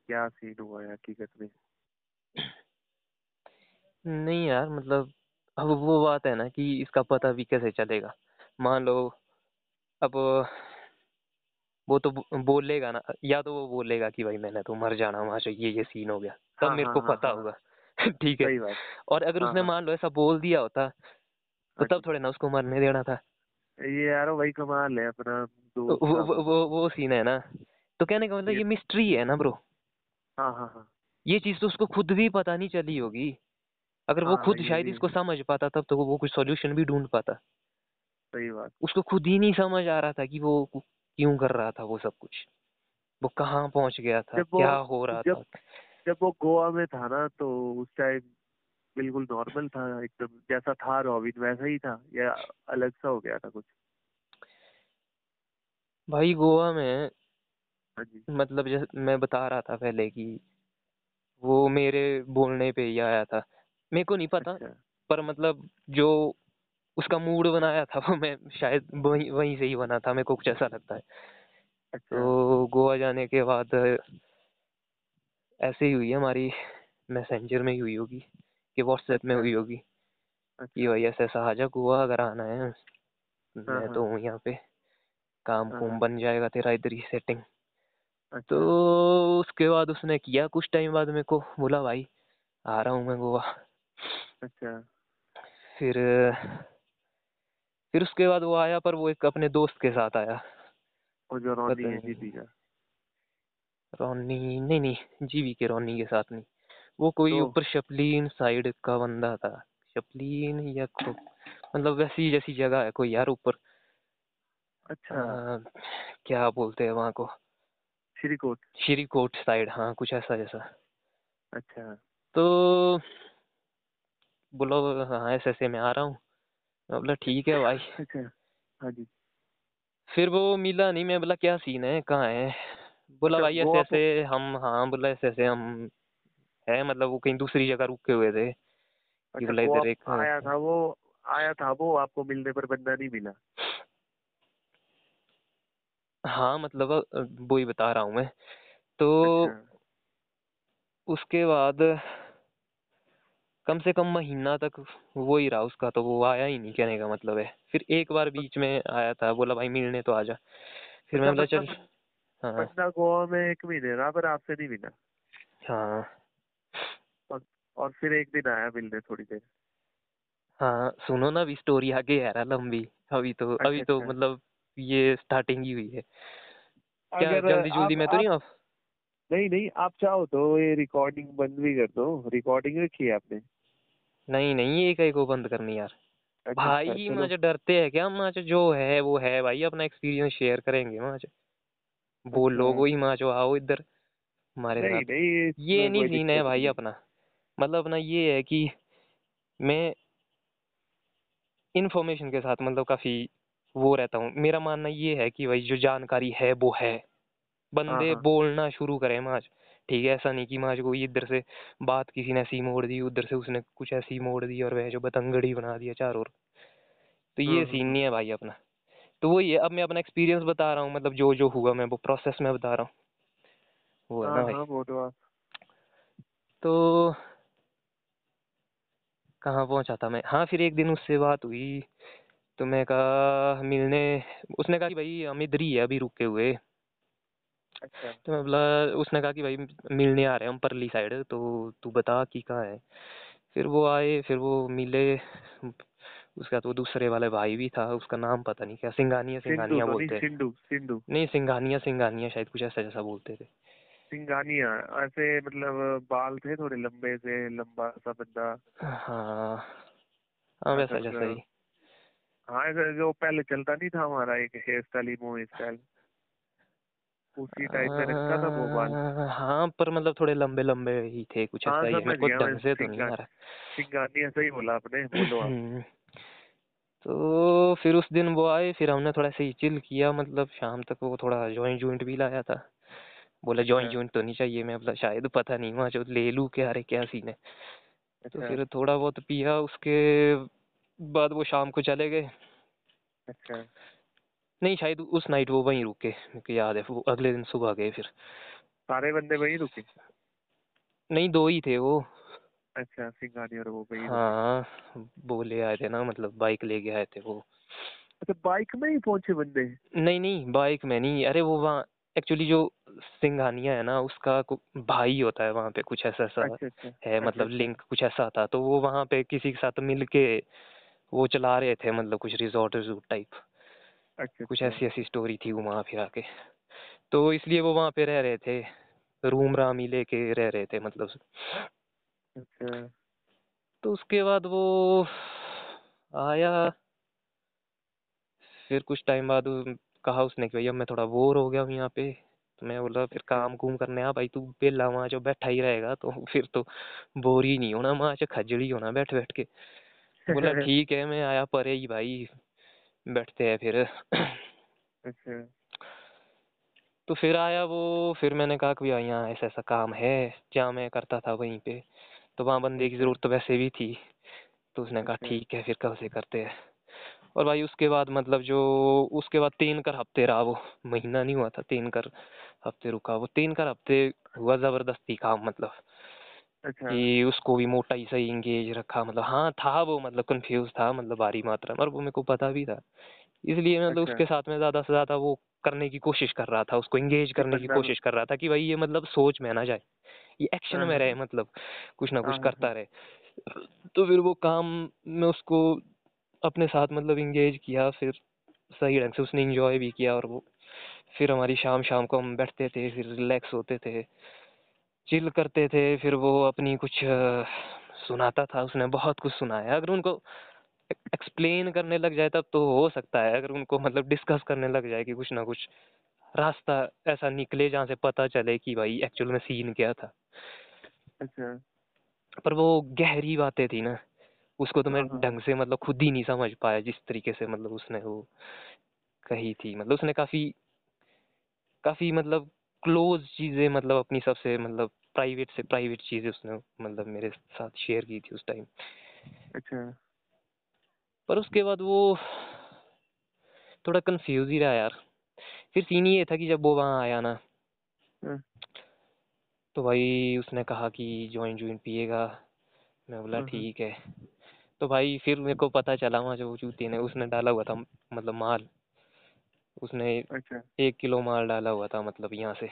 क्या सीन हुआ है हकीकत में। नहीं यार मतलब अब वो बात है ना कि इसका पता भी कैसे चलेगा। मान लो, अब वो तो बोलेगा ना या तो वो बोलेगा कि भाई मैंने तो मर जाना वहाँ से ये ये सीन हो गया। तब हाँ, मेरे हाँ, को हाँ, पता हाँ। होगा। ठीक है। और अगर उसने। मान लो ऐसा बोल दिया होता तो तब थोड़े ना उसको मरने देना था। ये यार वही कमाल है अपना वो वो वो, वो सीन है ना। तो कहने का मतलब ये- ये मिस्ट्री है ना ब्रो हाँ हाँ हाँ। ये चीज़ तो उसको खुद भी पता नहीं चली होगी। अगर वो खुद शायद इसको समझ पाता तब तो वो कुछ सॉल्यूशन भी ढूंढ पाता। सही बात। उसको खुद ही नहीं समझ आ रहा था कि वो क्यों कर रहा था वो सब कुछ? वो कहाँ पहुँच गया था? क्या हो रहा जब- था? जब वो गोवा में था ना तो उस टाइम बिल्कुल नॉर्मल था एकदम जैसा था रॉबिन वैसा ही था या अलग सा हो गया था कुछ? भाई गोवा में हाँ मतलब जैसे मैं बता रहा था पहले कि वो मेरे बोलने पे ही आया था। मेरे को नहीं पता अच्छा। पर मतलब जो उसका मूड बनाया था वो मैं शायद वहीं वहीं से ही बना था मेरे को कुछ ऐसा लगता है अच्छा तो गोवा जाने के बाद ऐसे ही हुई हमारी मैसेंजर में ही हुई होगी कि व्हाट्सएप में अच्छा। हुई होगी कि अच्छा भाई ऐसा ऐसा आ जा गोवा अगर आना है मैं हाँ। तो हूँ यहाँ पे काम हाँ, कुम हाँ। बन जाएगा तेरा इधर ही सेटिंग अच्छा तो उसके बाद उसने किया कुछ टाइम बाद मेरे को बोला भाई आ रहा हूँ मैं गोवा अच्छा फिर फिर उसके बाद वो आया पर वो एक अपने दोस्त के साथ आया। वो जो रोनी है। जीती का? रोनी नहीं नहीं जीवी के रोनी के साथ नहीं। वो कोई तो? ऊपर शपलीन साइड का बंदा था। शपलीन या मतलब वैसी जैसी जगह है कोई यार ऊपर। अच्छा। आ, क्या बोलते हैं वहाँ को? श्रीकोट श्रीकोट साइड हाँ कुछ ऐसा जैसा। अच्छा। तो बोलो हाँ ऐसे ऐसे मैं आ रहा हूँ। बोला ठीक है भाई। अच्छा हाँ जी। फिर वो मिला नहीं मैं बोला क्या सीन है? कहाँ है? बोला अच्छा, भाई ऐसे ऐसे हम हाँ बोला ऐसे ऐसे हम है मतलब वो कहीं दूसरी जगह रुके हुए थे। अच्छा बोला इधर एक आया था वो आया था वो आपको मिलने पर बंदा नहीं मिला? हाँ मतलब वो ही बता रहा हूँ मैं। तो अच्छा। उसके बाद कम से कम महीना तक वो ही रहा उसका तो वो आया ही नहीं कहने का मतलब है। फिर एक बार बीच में आया था बोला भाई मिलने तो आजा फिर मैं अच्छा, बोला चल। मतलब हाँ। गोवा में एक महीने रहा पर आपसे नहीं मिला। हाँ। और फिर एक दिन आया मिलने थोड़ी देर। हाँ सुनो ना अभी स्टोरी आगे है यार लंबी। अभी तो अभी तो अच्छा। मतलब ये स्टार्टिंग ही हुई है। क्या जल्दी जल्दी में तो नहीं आप नहीं नहीं आप चाहो तो ये रिकॉर्डिंग बंद भी कर दो। रिकॉर्डिंग रखी है आपने। नहीं नहीं एक एक को बंद करनी यार। अच्छा, भाई अच्छा, चलो। मुझे डरते हैं क्या? मुझे जो है वो है भाई अपना एक्सपीरियंस शेयर करेंगे बोल अच्छा। लोग वही माँ आओ इधर हमारे साथ। ये नहीं सीन है भाई अपना। मतलब अपना ये है कि मैं इंफॉर्मेशन के साथ मतलब काफ़ी वो रहता हूँ। मेरा मानना ये है कि भाई जो जानकारी है वो है। बंदे हाँ। बोलना शुरू करें माज ठीक है ऐसा नहीं कि माज को इधर से बात किसी ने ऐसी मोड़ दी उधर से उसने कुछ ऐसी मोड़ दी और वह जो बतंगड़ी बना दिया चार ओर। तो ये हम्म, सीन हम्म, नहीं है भाई अपना। तो वही है अब मैं अपना एक्सपीरियंस बता रहा हूँ मतलब जो जो हुआ मैं वो प्रोसेस में बता रहा हूँ। वो है ना हाँ भाई। हाँ वो तो तो कहाँ पहुँचा था मैं? हाँ फिर एक दिन उससे बात हुई तो मैं कहा मिलने उसने कहा कि भाई हम इधर ही है अभी रुके हुए। अच्छा। तो मैं बोला उसने कहा कि भाई मिलने आ रहे हैं हम परली साइड तो तू बता कि कहाँ है। फिर वो आए फिर वो मिले। उसका तो दूसरे वाले भाई भी था उसका नाम पता नहीं क्या सिंघानिया सिंघानिया तो बोलते हैं। सिंधु सिंधु। नहीं सिंघानिया सिंघानिया शायद कुछ ऐसा जैसा बोलते थे। सिंगानिया ऐसे मतलब बाल थे थोड़े लंबे से लंबा सा बंदा। हाँ हाँ वैसा जैसा ही। हाँ जो पहले चलता नहीं था हमारा एक हेयर स्टाइल इमो स्टाइल उसी टाइप में रखता था वो बाल हाँ पर मतलब थोड़े लंबे लंबे ही थे कुछ हाँ ऐसा ही मेरे को ढंग से तो नहीं आ रहा सिंगानिया सही बोला आपने बोलो आप। हम्म। तो फिर उस दिन वो आए फिर हमने थोड़ा सा चिल किया मतलब शाम तक वो थोड़ा जॉइंट जॉइंट भी लाया था। बोला जॉइंट अच्छा। जॉइंट तो नहीं चाहिए मैं बोला शायद पता नहीं वहाँ जो ले लूँ क्या अरे क्या सीन है। तो अच्छा। फिर थोड़ा बहुत पिया उसके बाद वो शाम को चले गए। अच्छा। नहीं शायद उस नाइट वो वहीं रुके को याद है वो अगले दिन सुबह गए फिर। सारे बंदे वहीं रुके? नहीं दो ही थे वो। अच्छा सिंगानिया और वो वहीं हाँ वो ले आए थे ना मतलब बाइक लेके आए थे वो। अच्छा बाइक में ही पहुँचे बंदे? नहीं नहीं बाइक में नहीं। अरे वो वहाँ एक्चुअली जो सिंघानिया है ना उसका भाई होता है वहाँ पे कुछ ऐसा ऐसा अच्छा अच्छा है अच्छा, मतलब अच्छा। लिंक कुछ ऐसा था तो वो वहाँ पे किसी के साथ मिल के वो चला रहे थे मतलब कुछ रिजॉर्ट रिजॉर्ट टाइप अच्छा कुछ अच्छा। ऐसी ऐसी स्टोरी थी वो वहाँ फिर आके। तो इसलिए वो वहाँ पे रह रहे थे। रूम राम ही लेके रह रहे थे मतलब अच्छा। तो उसके बाद वो आया। फिर कुछ टाइम बाद कहा उसने कि भैया मैं थोड़ा बोर हो गया हूँ यहाँ पे। तो मैं बोला फिर। काम कुम करने आ भाई तू बेला वहाँ जो बैठा ही रहेगा तो फिर तो बोर ही नहीं होना वहाँ से खजड़ी होना बैठ बैठ के। बोला ठीक है मैं आया परे ही भाई। बैठते हैं फिर। अच्छा। तो फिर आया वो फिर मैंने कहा कि भैया यहाँ ऐसा ऐसा काम है जहाँ मैं करता था वहीं पे। तो वहाँ बंदे की। ज़रूरत तो वैसे भी थी। तो उसने कहा अच्छा। ठीक है फिर कल से करते हैं? और भाई उसके बाद मतलब जो उसके बाद तीन कर हफ़्ते रहा वो। महीना नहीं हुआ था तीन कर हफ़्ते रुका वो। तीन कर हफ़्ते हुआ ज़बरदस्ती काम मतलब। अच्छा। कि उसको भी मोटा ही सही इंगेज रखा मतलब हाँ था वो मतलब कंफ्यूज था मतलब भारी मात्रा में और वो मेरे को पता भी था। इसलिए मतलब अच्छा। उसके साथ में ज़्यादा से ज़्यादा वो करने की कोशिश कर रहा था उसको इंगेज करने की कोशिश कर रहा था कि भाई ये मतलब सोच में ना जाए ये एक्शन हाँ, में रहे हाँ। मतलब कुछ ना कुछ हाँ, करता रहे। तो फिर वो काम में उसको अपने साथ मतलब इंगेज किया फिर सही ढंग से उसने इंजॉय भी किया और वो फिर हमारी शाम शाम को हम बैठते थे फिर रिलैक्स होते थे। चिल करते थे फिर वो अपनी कुछ सुनाता था उसने बहुत कुछ सुनाया। अगर उनको एक्सप्लेन करने लग जाए तब तो हो सकता है अगर उनको मतलब डिस्कस करने लग जाए कि कुछ ना कुछ रास्ता ऐसा निकले जहाँ से पता चले कि भाई एक्चुअल में सीन क्या था। अच्छा। पर वो गहरी बातें थी ना उसको तो मैं हाँ, हाँ। ढंग से मतलब खुद ही नहीं समझ पाया जिस तरीके से मतलब उसने वो कही थी। मतलब उसने काफ़ी काफ़ी मतलब क्लोज चीज़ें मतलब अपनी सबसे मतलब प्राइवेट से प्राइवेट चीज़ें उसने मतलब मेरे साथ शेयर की थी उस टाइम अच्छा। पर उसके बाद वो थोड़ा कंफ्यूज ही रहा यार। फिर सीन ये था कि जब वो वहाँ आया ना हाँ, तो भाई उसने कहा कि जॉइंट जॉइंट पिएगा। मैं बोला हाँ, हाँ। ठीक है। तो भाई फिर मेरे को पता चला वहाँ जो जूते ने उसने डाला हुआ था मतलब माल। उसने अच्छा। एक किलो माल डाला हुआ था मतलब यहाँ से।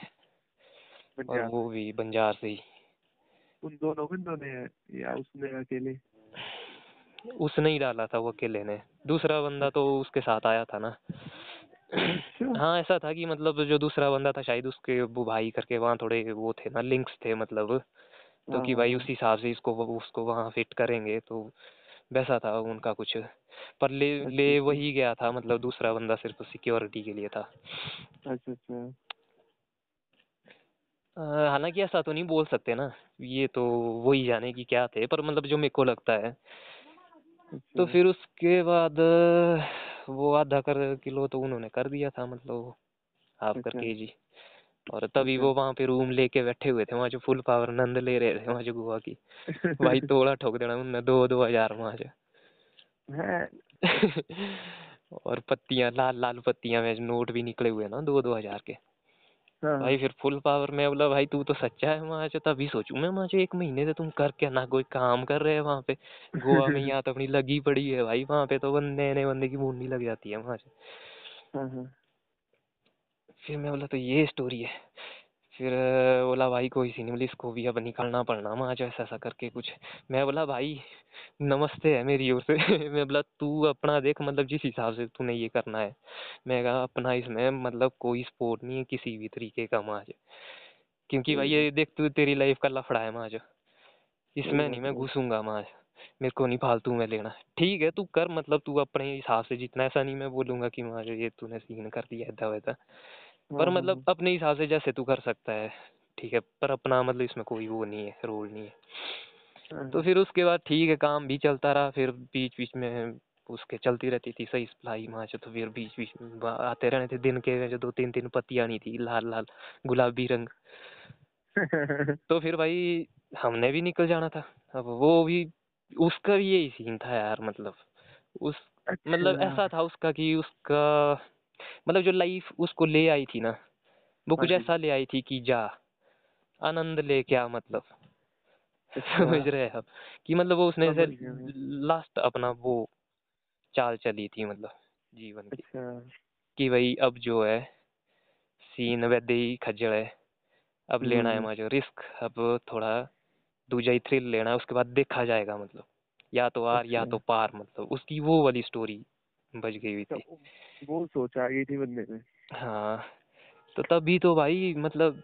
और वो भी बंजार से ही। उन दोनों बिंदु ने या उसने अकेले? उसने ही डाला था वो अकेले ने। दूसरा बंदा तो उसके साथ आया था ना। अच्छा। हाँ ऐसा था कि मतलब जो दूसरा बंदा था शायद उसके वो भाई करके वहाँ थोड़े वो थे ना लिंक्स थे मतलब। तो हाँ, कि हाँ, भाई हाँ। उस हिसाब से इसको उसको वहाँ फिट करेंगे तो वैसा था उनका कुछ। पर ले ले अच्छा। वही गया था मतलब दूसरा बंदा सिर्फ़ सिक्योरिटी के लिए था अच्छा अच्छा हालाँकि ऐसा तो नहीं बोल सकते ना ये तो वही जाने की क्या थे पर मतलब जो मेरे को लगता है तो अच्छा। फिर उसके बाद वो आधा कर किलो तो उन्होंने कर दिया था मतलब हाफ़ कर अच्छा। के जी और तभी अच्छा। वो वहाँ पे रूम लेके बैठे हुए थे वहाँ जो फुल पावर नंद ले रहे थे वहाँ जो गोवा की भाई तोड़ा ठोक देना उनने दो दो हज़ार वहाँ से है। और पत्तियाँ लाल लाल पत्तियाँ में नोट भी निकले हुए ना दो दो हज़ार के। हाँ, भाई फिर फुल पावर में बोला भाई तू तो सच्चा है वहाँ तभी सोचू मैं वहाँ एक महीने से तुम कर क्या ना कोई काम कर रहे हैं वहाँ पे। गोवा में यहाँ तो अपनी लगी पड़ी है भाई वहाँ पे तो बंदे नए बंदे की मुंडी लग जाती है वहाँ से। हाँ, हाँ। फिर मैं बोला तो ये स्टोरी है। फिर बोला भाई कोई सी नहीं बोली इसको भी अब निकलना पड़ना वहाँ जो ऐसा ऐसा करके कुछ। मैं बोला भाई नमस्ते है मेरी ओर से। मैं बोला तू अपना देख मतलब जिस हिसाब से तूने ये करना है। मैं कहा अपना इसमें मतलब कोई सपोर्ट नहीं है किसी भी तरीके का माज। क्योंकि भाई ये देख तू तेरी लाइफ का लफड़ा है माज। इसमें नहीं मैं घुसूँगा माज। मेरे को नहीं फालतू में लेना। ठीक है तू कर मतलब तू अपने हिसाब से जितना ऐसा नहीं मैं बोलूँगा कि माज ये तूने सीन कर दिया ऐसा वैसा पर हाँ, मतलब अपने हिसाब से जैसे तू कर सकता है ठीक है पर अपना मतलब इसमें कोई वो नहीं है रोल नहीं है। तो फिर उसके बाद ठीक है काम भी चलता रहा फिर बीच बीच में उसके चलती रहती थी सही सप्लाई से तो फिर बीच बीच में आते रहने थे दिन के जो दो तीन तीन पत्तियाँ नहीं थी लाल लाल गुलाबी रंग। तो फिर भाई हमने भी निकल जाना था। अब वो भी उसका भी यही सीन था यार मतलब। उस मतलब अच्छा। ऐसा था उसका कि उसका मतलब जो लाइफ उसको ले आई थी ना वो कुछ हाँ ऐसा ले आई थी कि जा आनंद ले क्या मतलब। समझ रहे हैं आप? कि मतलब वो उसने मैं। लास्ट अपना वो चाल चली थी मतलब जीवन की। अच्छा। कि भाई अब जो है सीन वैदे ही खज्जल है। अब लेना है हम्म, मुझे रिस्क अब थोड़ा दूजा ही थ्रिल लेना है उसके बाद देखा जाएगा मतलब। या तो आर या अच्छा। तो पार मतलब उसकी वो वाली स्टोरी बज गई हुई थी। तो वो सोच आ गई थी बंदे में हाँ तो तभी तो भाई मतलब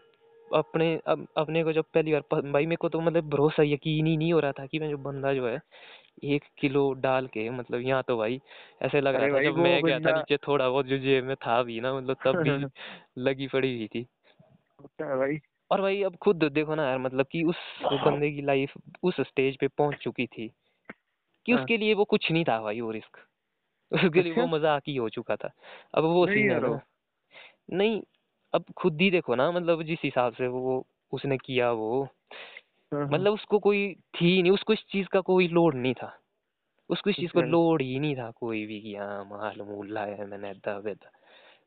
अपने अब अपने को जब पहली बार भाई मेरे को तो मतलब भरोसा यकीन ही नहीं हो रहा था कि मैं जो बंदा जो है एक किलो डाल के मतलब यहाँ तो भाई ऐसे लग रहा था जब मैं गया था नीचे थोड़ा बहुत जो जेब में था भी ना मतलब तब भी लगी पड़ी हुई थी। भाई। और भाई अब खुद देखो ना यार मतलब कि उस बंदे की लाइफ उस स्टेज पे पहुँच चुकी थी कि हाँ। उसके लिए वो कुछ नहीं था भाई वो रिस्क। उसके लिए वो अच्छा? मज़ाक ही हो चुका था अब वो नहीं सीन है ना नहीं अब खुद ही देखो ना मतलब जिस हिसाब से वो उसने किया वो हाँ, हाँ। मतलब उसको कोई थी नहीं उसको इस चीज़ का कोई लोड नहीं था उसको इस चीज़ को अच्छा। लोड ही नहीं था कोई भी कि हाँ माल मूल लाया है मैंने ऐदा वैदा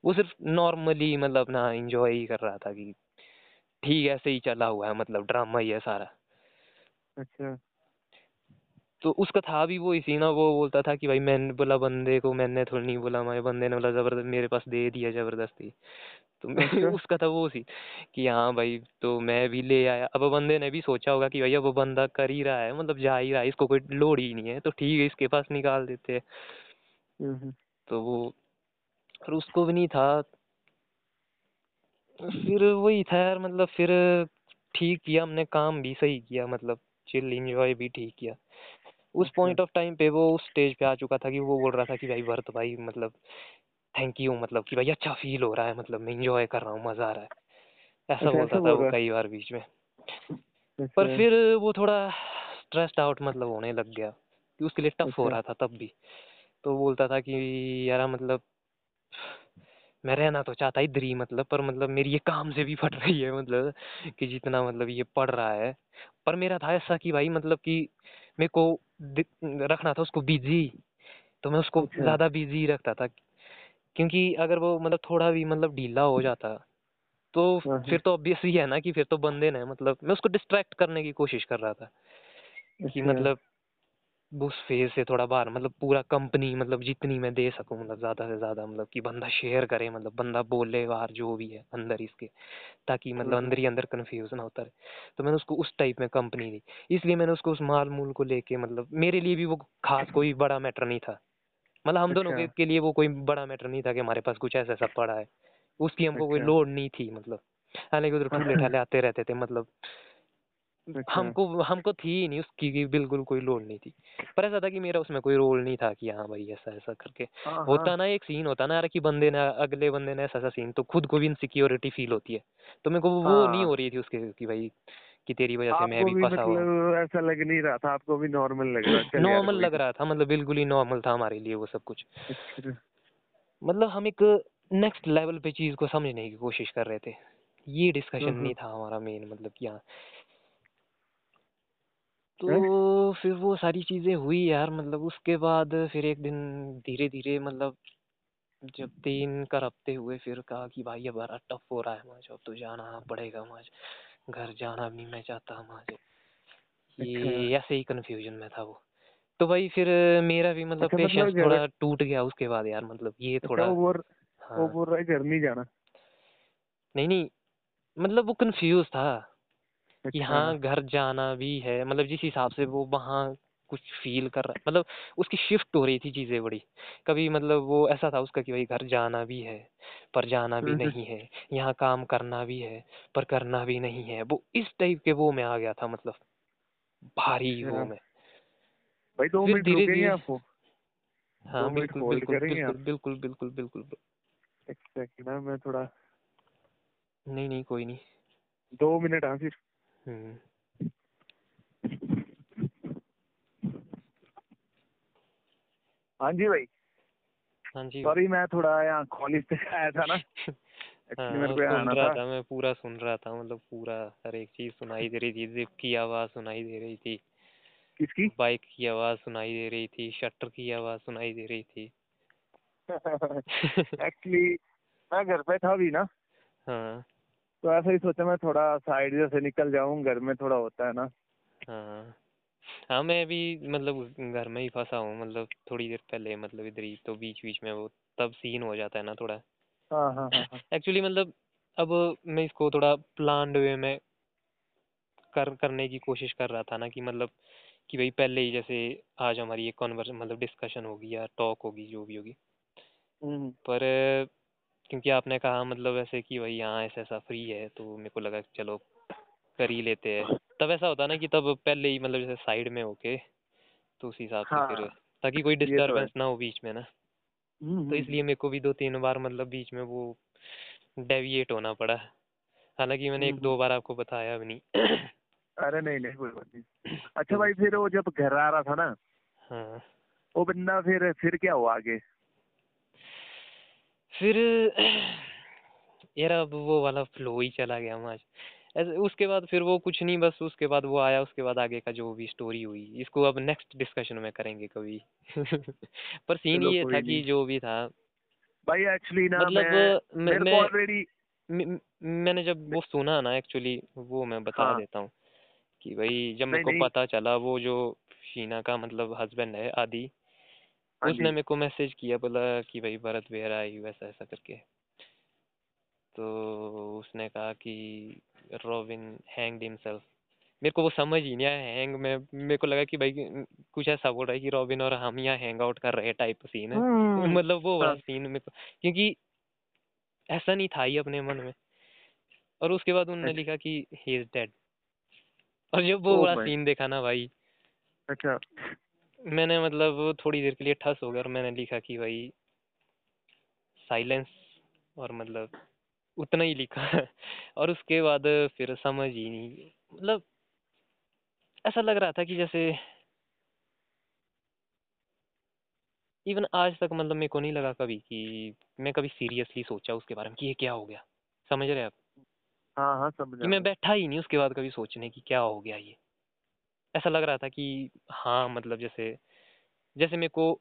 वो सिर्फ़ नॉर्मली मतलब अपना एंजॉय ही कर रहा था कि ठीक है ऐसे ही चला हुआ है मतलब ड्रामा ही है सारा अच्छा तो उसका था भी वो इसी ना वो बोलता था कि भाई मैंने बोला बंदे को मैंने थोड़ी नहीं बोला मैं बंदे ने बोला ज़बरदस्त मेरे पास दे दिया ज़बरदस्ती। तो मैं अच्छा। उसका था वो सी कि हाँ भाई तो मैं भी ले आया। अब बंदे ने भी सोचा होगा कि भैया वो बंदा कर ही रहा है मतलब जा ही रहा है इसको कोई लोड ही नहीं है। तो ठीक है इसके पास निकाल देते हैं। हम्म, हम्म। तो वो और उसको भी नहीं था। फिर वही था यार मतलब फिर ठीक किया हमने काम भी सही किया मतलब चिल इंजॉय भी ठीक किया। उस अच्छा। पॉइंट ऑफ़ टाइम पे वो उस स्टेज पे आ चुका था कि वो बोल रहा था कि भाई भरत भाई मतलब थैंक यू मतलब कि भाई अच्छा फील हो रहा है मतलब मैं इंजॉय कर रहा हूँ मज़ा आ रहा है ऐसा अच्छा, बोलता था वो कई बार बीच में अच्छा। पर फिर वो थोड़ा स्ट्रेस्ड आउट मतलब होने लग गया कि उसके लिए टफ हो अच्छा। रहा था तब भी तो बोलता था कि यार मतलब मैं रहना तो चाहता ही इधर ही मतलब पर मतलब मेरी ये काम से भी फट रही है मतलब कि जितना मतलब ये पढ़ रहा है पर मेरा था ऐसा कि भाई मतलब कि मेरे को रखना था उसको बिज़ी तो मैं उसको अच्छा। ज़्यादा बिज़ी रखता था क्योंकि अगर वो मतलब थोड़ा भी मतलब ढीला हो जाता तो हाँ, फिर तो ऑब्वियस ही है ना कि फिर तो बंदे ने मतलब मैं उसको डिस्ट्रैक्ट करने की कोशिश कर रहा था कि अच्छा। मतलब उस फ़ेज़ से थोड़ा बाहर मतलब पूरा कंपनी मतलब जितनी मैं दे सकूँ मतलब ज़्यादा से ज़्यादा मतलब कि बंदा शेयर करे मतलब बंदा बोले बाहर जो भी है अंदर इसके ताकि मतलब हम्म। अंदर ही अंदर कंफ्यूजन होता रहे तो मैंने उसको उस टाइप में कंपनी दी इसलिए मैंने उसको उस माल मूल को लेके मतलब मेरे लिए भी वो खास कोई बड़ा मैटर नहीं था मतलब हम दोनों के, अच्छा। के लिए वो कोई बड़ा मैटर नहीं था कि हमारे पास कुछ ऐसा ऐसा पड़ा है उसकी हमको कोई अच्छा। लोड नहीं थी मतलब हालाँकि उधर ठूले ठाले आते रहते थे मतलब अच्छा। हमको हमको थी ही नहीं उसकी की बिल्कुल कोई लोड नहीं थी पर ऐसा था कि मेरा उसमें कोई रोल नहीं था कि हाँ भाई ऐसा ऐसा करके हाँ, होता हाँ। ना एक सीन होता ना यार कि बंदे ने अगले बंदे ने ऐसा ऐसा सीन तो खुद को भी इनसिक्योरिटी फील होती है तो मेरे को वो नहीं हाँ। हो रही थी उसके कि भाई कि तेरी वजह से मैं भी फंसा हुआ मतलब ऐसा लग नहीं रहा था आपको भी नॉर्मल लग रहा यार नॉर्मल लग रहा था मतलब बिल्कुल ही नॉर्मल था हमारे लिए वो सब कुछ अच्छा। मतलब हम एक नेक्स्ट लेवल पे चीज़ को समझने की कोशिश कर रहे थे ये डिस्कशन हम्म। नहीं था हमारा मेन मतलब कि हाँ हैं? तो फिर वो सारी चीज़ें हुई यार मतलब उसके बाद फिर एक दिन धीरे धीरे मतलब जब तीन कर हफ़्ते हुए फिर कहा कि भाई अब बड़ा टफ हो रहा है मुझे अब तो जाना पड़ेगा मुझे घर जाना भी मैं चाहता मुझे ये ऐसे ही कंफ्यूजन में था वो। तो भाई फिर मेरा भी मतलब अच्छा, मतलब पेशेंस थोड़ा टूट गया उसके बाद यार मतलब ये अच्छा थोड़ा वो हाँ। नहीं जाना। नहीं नहीं मतलब वो कंफ्यूज था। कि अच्छा। हाँ घर जाना भी है मतलब जिस हिसाब से वो वहाँ कुछ फील कर रहा मतलब उसकी शिफ्ट हो रही थी चीज़ें बड़ी कभी मतलब वो ऐसा था उसका कि भाई घर जाना भी है पर जाना भी हम्म। नहीं है यहाँ काम करना भी है पर करना भी नहीं है वो इस टाइप के वो में आ गया था मतलब भारी अच्छा। वो में भाई दो फिर मिनट धीरे रुकेंगे धीरे आपको हाँ मिनट बिल्कुल बिल्कुल करेंगे बिल्कुल आप? बिल्कुल बिल्कुल बिल्कुल एक सेकंड ना मैं थोड़ा नहीं नहीं कोई नहीं दो मिनट हाँ फिर हाँ जी भाई। हाँ जी। सॉरी मैं थोड़ा यहाँ कॉलेज से आया था ना। हाँ मेरे को आना था। था मैं पूरा सुन रहा था मतलब पूरा हर एक चीज़ सुनाई दे रही थी जिप की आवाज़ सुनाई दे रही थी। किसकी? बाइक की आवाज़ सुनाई दे रही थी शटर की आवाज़ सुनाई दे रही थी। एक्चुअली मैं घर पे था भी ना। हाँ। तो ऐसा ही सोचा मैं थोड़ा साइड से निकल जाऊँ घर में थोड़ा होता है ना। हाँ। हाँ मैं भी मतलब घर में ही फंसा हूँ मतलब थोड़ी देर पहले मतलब इधर ही तो बीच बीच में वो तब सीन हो जाता है ना थोड़ा। हाँ हाँ हाँ हाँ। एक्चुअली मतलब अब मैं इसको थोड़ा प्लान्ड वे में कर करने की कोशिश कर रहा था ना कि मतलब कि भाई पहले ही जैसे आज हमारी एक कॉन्वर्स मतलब डिस्कशन होगी या टॉक होगी जो भी होगी। हम्म, पर क्योंकि आपने कहा मतलब ऐसे कि भाई यहाँ ऐसा ऐसा फ्री है तो मेरे को लगा कि चलो कर ही लेते हैं। तब ऐसा होता ना कि तब पहले ही मतलब जैसे साइड में होके तो उस हिसाब से फिर हाँ। ताकि कोई ये तो है। डिस्टरबेंस ना हो बीच में ना। हम्म, तो इसलिए मेरे को भी दो तीन बार मतलब बीच में वो डेविएट होना पड़ा। हालाँकि मैंने एक हम्म, दो बार आपको बताया भी नहीं। अरे नहीं नहीं कोई बात नहीं। अच्छा भाई फिर वो जब घर आ रहा था ना हाँ। वो बंदा फिर फिर क्या हुआ आगे? फिर यार अब वो वाला फ्लो ही चला गया आज ऐसे उसके बाद फिर वो कुछ नहीं बस उसके बाद वो आया उसके बाद आगे का जो भी स्टोरी हुई इसको अब नेक्स्ट डिस्कशन में करेंगे कभी। पर सीन ये था कि जो भी था। भाई एक्चुअली ना मतलब मैं मैं, मेरे मैं मैंने जब वो सुना ना एक्चुअली वो मैं बता हाँ। देता हूँ कि भाई जब मेरे को पता चला वो जो शीना का मतलब हस्बैंड है आदि उसने मेरे को मैसेज किया बोला कि भाई भरत वेयर आई वैसा ऐसा करके। तो उसने कहा कि रॉबिन हैंग्ड हिमसेल्फ मेरे को वो समझ ही नहीं आया हैंग में मेरे को लगा कि भाई कुछ ऐसा बोल रहा है कि रॉबिन और हम यहाँ हैंग आउट कर रहे हैं टाइप सीन है मतलब वो वाला हाँ। सीन मेरे को क्योंकि ऐसा नहीं था ही अपने मन में। और उसके बाद उन्होंने अच्छा। लिखा कि ही इज़ डेड और जब वो Oh वाला सीन देखा ना भाई। अच्छा। मैंने मतलब थोड़ी देर के लिए ठस हो गया और मैंने लिखा कि भाई साइलेंस और मतलब उतना ही लिखा और उसके बाद फिर समझ ही नहीं मतलब ऐसा लग रहा था कि जैसे इवन आज तक मतलब मेरे को नहीं लगा कभी कि मैं कभी सीरियसली सोचा उसके बारे में कि ये क्या हो गया। समझ रहे हैं आप? हाँ हाँ समझा कि मैं बैठा ही नहीं उसके बाद कभी सोचने की क्या हो गया ये। ऐसा लग रहा था कि हाँ मतलब जैसे जैसे मेरे को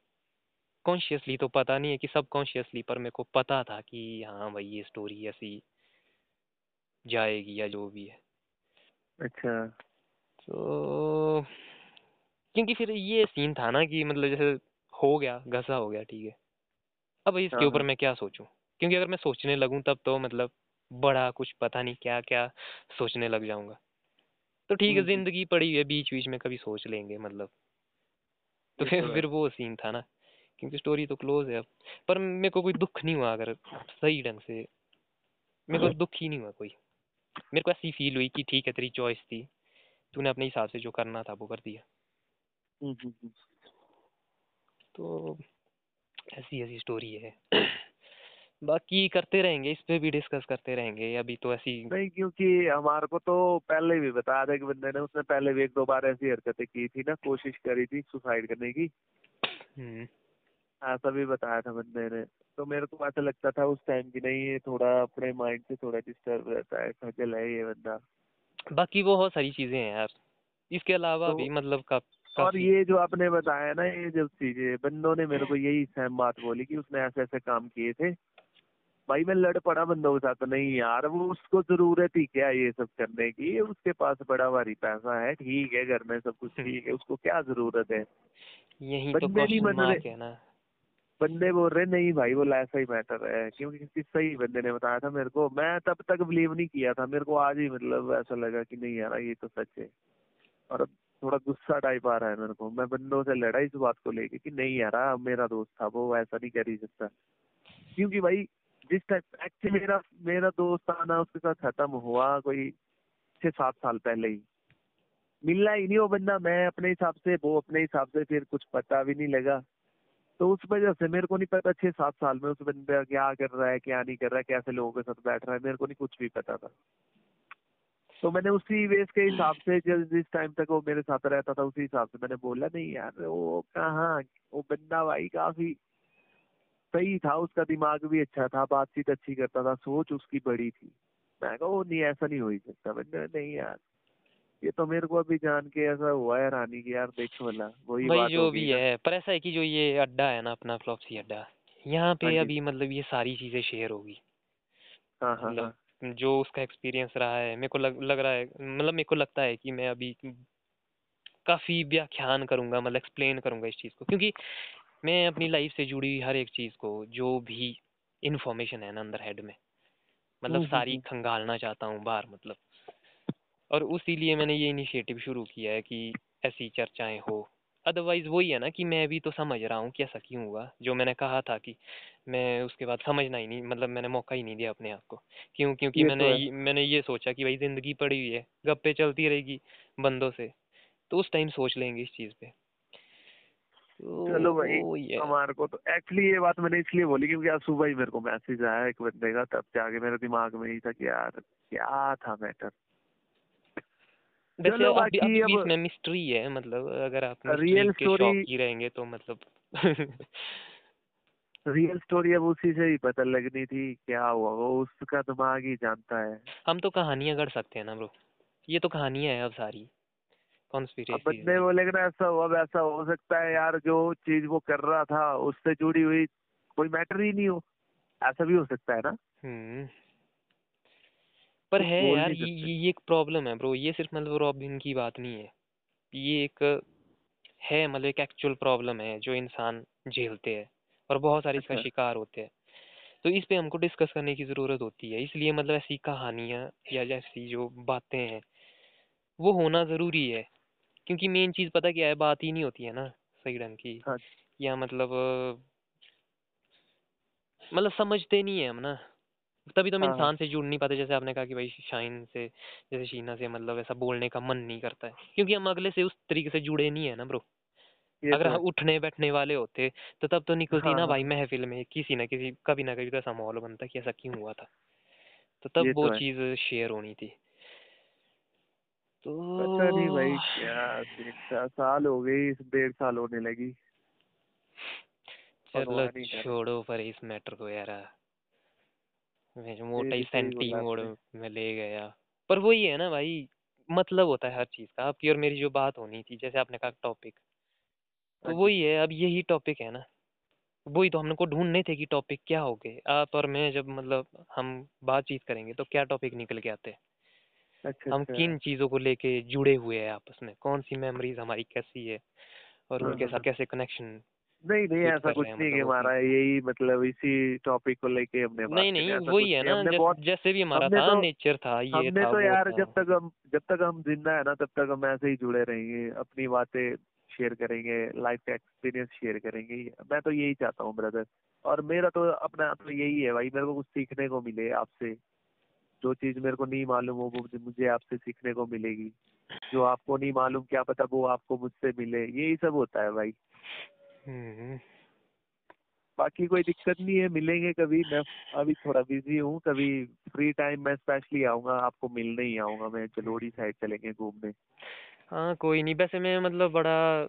कॉन्शियसली तो पता नहीं है कि सब कॉन्शियसली पर मेरे को पता था कि हाँ भाई ये स्टोरी ऐसी जाएगी या जो भी है। अच्छा। तो क्योंकि फिर ये सीन था ना कि मतलब जैसे हो गया घसा हो गया ठीक है। अब भाई इसके हाँ, ऊपर हाँ। मैं क्या सोचूं? क्योंकि अगर मैं सोचने लगूं तब तो मतलब बड़ा कुछ पता नहीं क्या क्या सोचने लग जाऊँगा। तो ठीक है हम्म, हम्म। ज़िंदगी पड़ी है बीच बीच में कभी सोच लेंगे मतलब। तो फिर तो फिर वो सीन था ना क्योंकि स्टोरी तो क्लोज है अब। पर मेरे को कोई दुख नहीं हुआ अगर सही ढंग से। मेरे को दुख ही नहीं हुआ कोई। मेरे को ऐसी फील हुई कि ठीक है तेरी चॉइस थी। तूने अपने हिसाब से जो करना था वो कर दिया। हम्म, हम्म, हम्म। तो ऐसी ऐसी स्टोरी है। बाकी करते रहेंगे इस पे भी डिस्कस करते रहेंगे अभी तो ऐसी नहीं क्योंकि हमारे को तो पहले भी बताया था कि बंदे ने उसने पहले भी एक दो बार ऐसी हरकतें की थी ना कोशिश करी थी सुसाइड करने की। हम्म, ऐसा भी बताया था बंदे ने। तो मेरे को ऐसा लगता था उस टाइम की नहीं ये थोड़ा अपने माइंड से थोड़ा डिस्टर्ब रहता है खजल है ये बंदा। बाकी वो बहुत सारी चीज़ें हैं यार। इसके अलावा तो- भी मतलब का का और ये जो आपने बताया ना ये जब चीज़ें बंदों ने मेरे को यही सहम बात बोली कि उसने ऐसे ऐसे काम किए थे। भाई मैं लड़ पड़ा बंदों के साथ तो नहीं यार वो उसको ज़रूरत ही क्या ये सब करने की? उसके पास बड़ा भारी पैसा है ठीक है घर में सब कुछ ठीक है उसको क्या ज़रूरत है? यही तो बंदे नहीं क्वेश्चन बन रहे। बंदे बोल रहे नहीं भाई वो ऐसा ही मैटर है। क्योंकि किसी सही बंदे ने बताया था मेरे को। मैं तब तक बिलीव नहीं किया था। मेरे को आज ही मतलब ऐसा लगा कि नहीं यार ये तो सच है। और थोड़ा गुस्सा टाइप आ रहा है मेरे को। मैं बंदों से लड़ा इस बात को लेके कि नहीं यार मेरा दोस्त था वो ऐसा नहीं कर ही सकता। क्योंकि भाई जिस टाइप एक्चुअली मेरा मेरा दोस्त आना उसके साथ खत्म हुआ कोई छह सात साल पहले ही। मिलना ही नहीं वो बंदा, मैं अपने हिसाब से, वो अपने हिसाब से, फिर कुछ पता भी नहीं लगा। तो उस वजह से मेरे को नहीं पता छह सात साल में उस बंदा क्या कर रहा है, क्या नहीं कर रहा है कैसे लोगों के साथ बैठ रहा है, मेरे को नहीं कुछ भी पता था। तो मैंने उसी वेस के हिसाब से, जिस जिस टाइम तक वो मेरे साथ रहता था, उसी हिसाब से मैंने बोला, नहीं यार, वो कहाँ, वो बंदा भाई काफ़ी सही था उसका दिमाग भी अच्छा था बातचीत अच्छी करता था सोच उसकी बड़ी थी। मैं कहा वो नहीं ऐसा नहीं हो ही सकता। मैंने नहीं यार ये तो मेरे को अभी जान के ऐसा हुआ है रानी की यार देखो वाला वही बात जो भी। है पर ऐसा है कि जो ये अड्डा है ना अपना फ्लॉपसी अड्डा यहाँ पे हाँ अभी मतलब ये सारी चीज़ें शेयर होगी। हाँ हाँ मतलब जो उसका एक्सपीरियंस रहा है मेरे को लग लग रहा है मतलब मेरे को लगता है कि मैं अभी काफ़ी व्याख्यान करूँगा मतलब एक्सप्लेन करूँगा इस चीज़ को क्योंकि मैं अपनी लाइफ से जुड़ी हुई हर एक चीज़ को जो भी इंफॉर्मेशन है ना अंदर हेड में मतलब हम्म, हम्म, सारी खंगालना चाहता हूँ बाहर मतलब। और उसीलिए मैंने ये इनिशिएटिव शुरू किया है कि ऐसी चर्चाएँ हो। अदरवाइज़ वही है ना कि मैं भी तो समझ रहा हूँ कि ऐसा क्यों हुआ। जो मैंने कहा था कि मैं उसके बाद समझना ही नहीं मतलब मैंने मौका ही नहीं दिया अपने आप को। क्यों? क्योंकि ये तो मैंने। ये, मैंने ये सोचा कि भाई ज़िंदगी पड़ी हुई है गप्पे चलती रहेगी बंदों से तो उस टाइम सोच लेंगे इस चीज़ पे। चलो भाई, हमारे को तो एक्चुअली ये बात मैंने इसलिए बोली क्योंकि आज सुबह ही मेरे को मैसेज आया एक बंदे का तब जाके मेरे दिमाग में ही था कि यार क्या था मैटर वैसे चलो अभी बाकी अभी अब- इसमें मिस्ट्री है मतलब अगर आप मिस्ट्री के ही रहेंगे तो मतलब रियल स्टोरी अब उसी से ही पता लगनी थी क्या हुआ वो उसका दिमाग ही जानता है। हम तो कहानियाँ गढ़ सकते हैं ना ब्रो ये तो कहानियाँ है अब सारी। बंदे बोलेंगे ना ऐसा हुआ वैसा हो सकता है यार जो चीज़ वो कर रहा था उससे जुड़ी हुई कोई मैटर ही नहीं हो। ऐसा भी हो सकता है ना? हम्म। पर है यार। ये ये एक प्रॉब्लम है ब्रो ये सिर्फ़ मतलब रॉबिन की बात नहीं है। ये एक है मतलब एक एक्चुअल प्रॉब्लम है जो इंसान झेलते हैं और बहुत सारे इसका अच्छा। शिकार होते हैं। तो इस पे हमको डिस्कस करने की ज़रूरत होती है इसलिए मतलब ऐसी कहानियाँ या जैसी जो बातें हैं वो होना ज़रूरी है। क्योंकि मेन चीज़ पता क्या है बात ही नहीं होती है ना सही ढंग की हाँ या मतलब मतलब समझते नहीं है हम ना तभी तो हम हाँ। इंसान से जुड़ नहीं पाते जैसे आपने कहा कि भाई शाइन से जैसे शीना से मतलब ऐसा बोलने का मन नहीं करता है क्योंकि हम अगले से उस तरीके से जुड़े नहीं है ना ब्रो ये अगर तो हम है। उठने बैठने वाले होते तो तब तो निकलती हाँ, ना हाँ, भाई। महफिल में किसी ना किसी कभी ना कभी तो ऐसा माहौल बनता कि ऐसा क्यों हुआ था तो ये तब तो वो है। चीज़ शेयर होनी थी तो पता नहीं भाई क्या सीन साल हो गई डेढ़ साल होने लगी। चलो छोड़ो पर इस मैटर को यार। मोटा ही सेंटी मोड में ले गया। पर वही है ना भाई मतलब होता है हर चीज़ का। आपकी और मेरी जो बात होनी थी जैसे आपने कहा टॉपिक तो हाँ वही है अब यही टॉपिक है ना। वही तो हमने को ढूँढने थे कि टॉपिक क्या हो गए। आप और मैं जब मतलब हम बातचीत करेंगे तो क्या टॉपिक निकल के आते? हैं अच्छा हम अच्छा। किन चीज़ों को लेके जुड़े हुए हैं आपस में? कौन सी मेमोरीज हमारी कैसी है? और हाँ उनके हाँ साथ हाँ। कैसे कनेक्शन नहीं नहीं ऐसा कुछ नहीं कि हमारा यही मतलब इसी टॉपिक को लेके हमने बात नहीं नहीं वही है ना हमने बहुत जैसे भी हमारा था तो नेचर था ये हमने था तो यार था। जब तक हम जब तक हम ज़िंदा है ना तब तक हम ऐसे ही जुड़े रहेंगे अपनी बातें शेयर करेंगे लाइफ का एक्सपीरियंस शेयर करेंगे। मैं तो यही चाहता हूँ ब्रदर और मेरा तो अपना तो यही है भाई मेरे को कुछ सीखने को मिले आपसे। जो चीज़ मेरे को नहीं मालूम हो वो मुझे आपसे सीखने को मिलेगी। जो आपको नहीं मालूम क्या पता वो आपको मुझसे मिले। यही सब होता है भाई। हम्म। बाकी कोई दिक्कत नहीं है मिलेंगे कभी। मैं अभी थोड़ा बिज़ी हूँ कभी फ्री टाइम मैं स्पेशली आऊँगा आपको मिलने ही आऊँगा मैं। जलोड़ी साइड चलेंगे घूमने। हाँ कोई नहीं। वैसे मैं मतलब बड़ा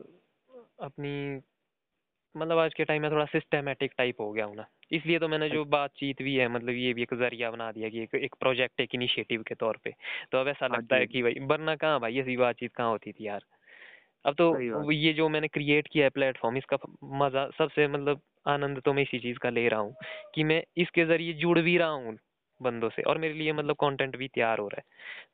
अपनी मतलब आज के टाइम में थोड़ा सिस्टमेटिक टाइप हो गया हूँ ना। इसलिए तो मैंने जो बातचीत भी है मतलब ये भी एक ज़रिया बना दिया कि एक एक प्रोजेक्ट एक इनिशिएटिव के तौर पे। तो अब ऐसा हाँ लगता है कि भाई वरना कहाँ भाई ऐसी बातचीत कहाँ होती थी यार? अब तो ये जो मैंने क्रिएट किया है प्लेटफॉर्म इसका मज़ा सबसे मतलब आनंद तो मैं इसी चीज़ का ले रहा हूँ कि मैं इसके ज़रिए जुड़ भी रहा हूँ बंदों से और मेरे लिए मतलब कंटेंट भी तैयार हो रहा है।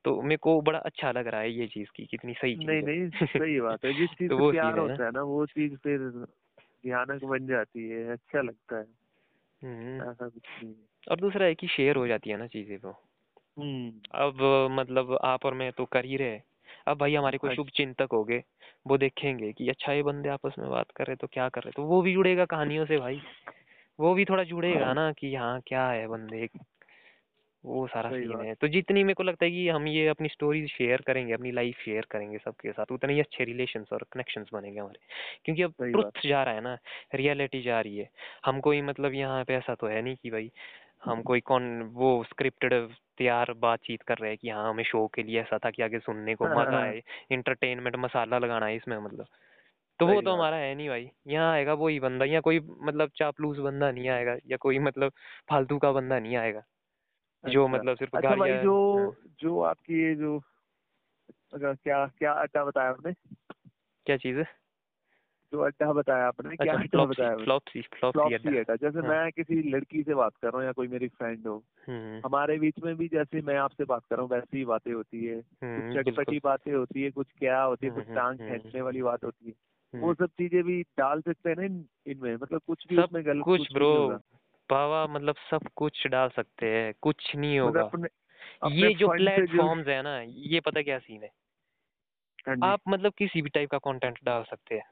तो मेरे को बड़ा अच्छा लग रहा है ये चीज़ की कितनी सही चीज़ नहीं नहीं सही बात है। जिस चीज़ तो ना होता है ना वो चीज़ फिर भयानक बन जाती है अच्छा लगता है। ऐसा कुछ नहीं और दूसरा है कि शेयर हो जाती है ना चीज़ें वो हम्म। अब मतलब आप और मैं तो कर ही रहे अब भाई हमारे कोई हाँ शुभ चिंतक हो गए वो देखेंगे कि अच्छा ये बंदे आपस में बात कर रहे तो क्या कर रहे तो वो भी जुड़ेगा कहानियों से भाई। वो भी थोड़ा जुड़ेगा ना कि हाँ क्या है बंदे। वो सारा सीन है। तो जितनी मेरे को लगता है कि हम ये अपनी स्टोरी शेयर करेंगे अपनी लाइफ शेयर करेंगे सबके साथ उतने ही अच्छे रिलेशन और कनेक्शन बनेंगे हमारे। क्योंकि अब ट्रुथ जा रहा है ना रियलिटी जा रही है। हम कोई मतलब यहाँ पे ऐसा तो है नहीं कि भाई हम कोई कौन वो स्क्रिप्टेड तैयार बातचीत कर रहे हैं कि हाँ हमें शो के लिए ऐसा था कि आगे सुनने को हाँ मज़ा हाँ। आए इंटरटेनमेंट मसाला लगाना है इसमें मतलब। तो वो तो हमारा है नहीं भाई। यहाँ आएगा वही बंदा या कोई मतलब चापलूस बंदा नहीं आएगा या कोई मतलब फालतू का बंदा नहीं आएगा। जो अच्छा। मतलब सिर्फ़ अच्छा भाई जो जो आपकी ये जो अगर क्या क्या अड्डा बताया आपने? क्या चीज़? है जो अड्डा बताया आपने क्या अच्छा अड्डा बताया फ्लॉपसी फ्लॉपसी अड्डा। जैसे हाँ। मैं किसी लड़की से बात कर रहा हूँ या कोई मेरी फ्रेंड हो हम्म हमारे बीच में भी जैसे मैं आपसे बात कर रहा हूँ वैसी ही बातें होती है। कुछ हम्म चटपटी बातें होती है कुछ क्या होती है हम्म कुछ हम्म टांग खेचने वाली बात होती है। वो हम्म। सब चीज़ें भी डाल सकते हैं ना इनमें मतलब कुछ भी उसमें गलत कुछ कुछ ब्रो बाबा मतलब सब कुछ डाल सकते हैं कुछ नहीं मतलब होगा। अपने अपने ये जो प्लेटफॉर्म्स है ना ये पता क्या सीन है? हाँ आप मतलब किसी भी टाइप का कंटेंट डाल सकते हैं।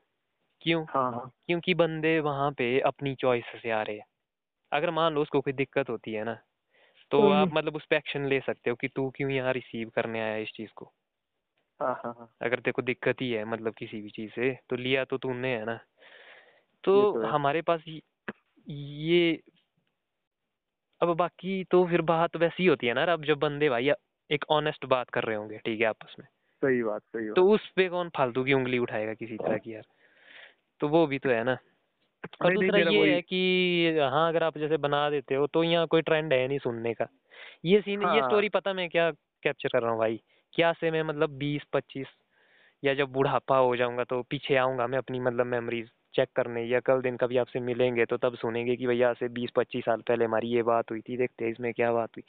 क्यों? हाँ हाँ। क्योंकि बंदे वहाँ पे अपनी चॉइस से आ रहे हैं। अगर मान लो उसको कोई दिक्कत होती है ना तो हम्म, आप मतलब उस पर एक्शन ले सकते हो कि तू क्यों यहाँ रिसीव करने आया इस चीज़ को? हाँ हाँ हाँ। अगर तेरे को दिक्कत ही है मतलब किसी भी चीज़ से तो लिया तो तूने है ना? तो तो है। हमारे पास ये- अब बाकी तो फिर बात वैसी होती है ना अब जब बंदे भाई एक ऑनेस्ट बात कर रहे होंगे ठीक है आपस में। सही बात सही बात। तो उस पे कौन फालतू की उंगली उठाएगा किसी तरह की यार? तो वो भी तो है ना। और दूसरा ये है कि हाँ अगर आप जैसे बना देते हो तो यहाँ कोई ट्रेंड है नहीं सुनने का। ये सीन हाँ। ये हाँ। स्टोरी पता मैं क्या कैप्चर कर रहा हूँ भाई? क्या से मैं मतलब बीस पच्चीस या जब बुढ़ापा हो जाऊँगा तो पीछे आऊँगा मैं अपनी मतलब मेमोरीज चेक करने या कल दिन कभी आपसे मिलेंगे तो तब सुनेंगे कि भैया से बीस पच्चीस साल पहले हमारी ये बात हुई थी देखते हैं इसमें क्या बात हुई।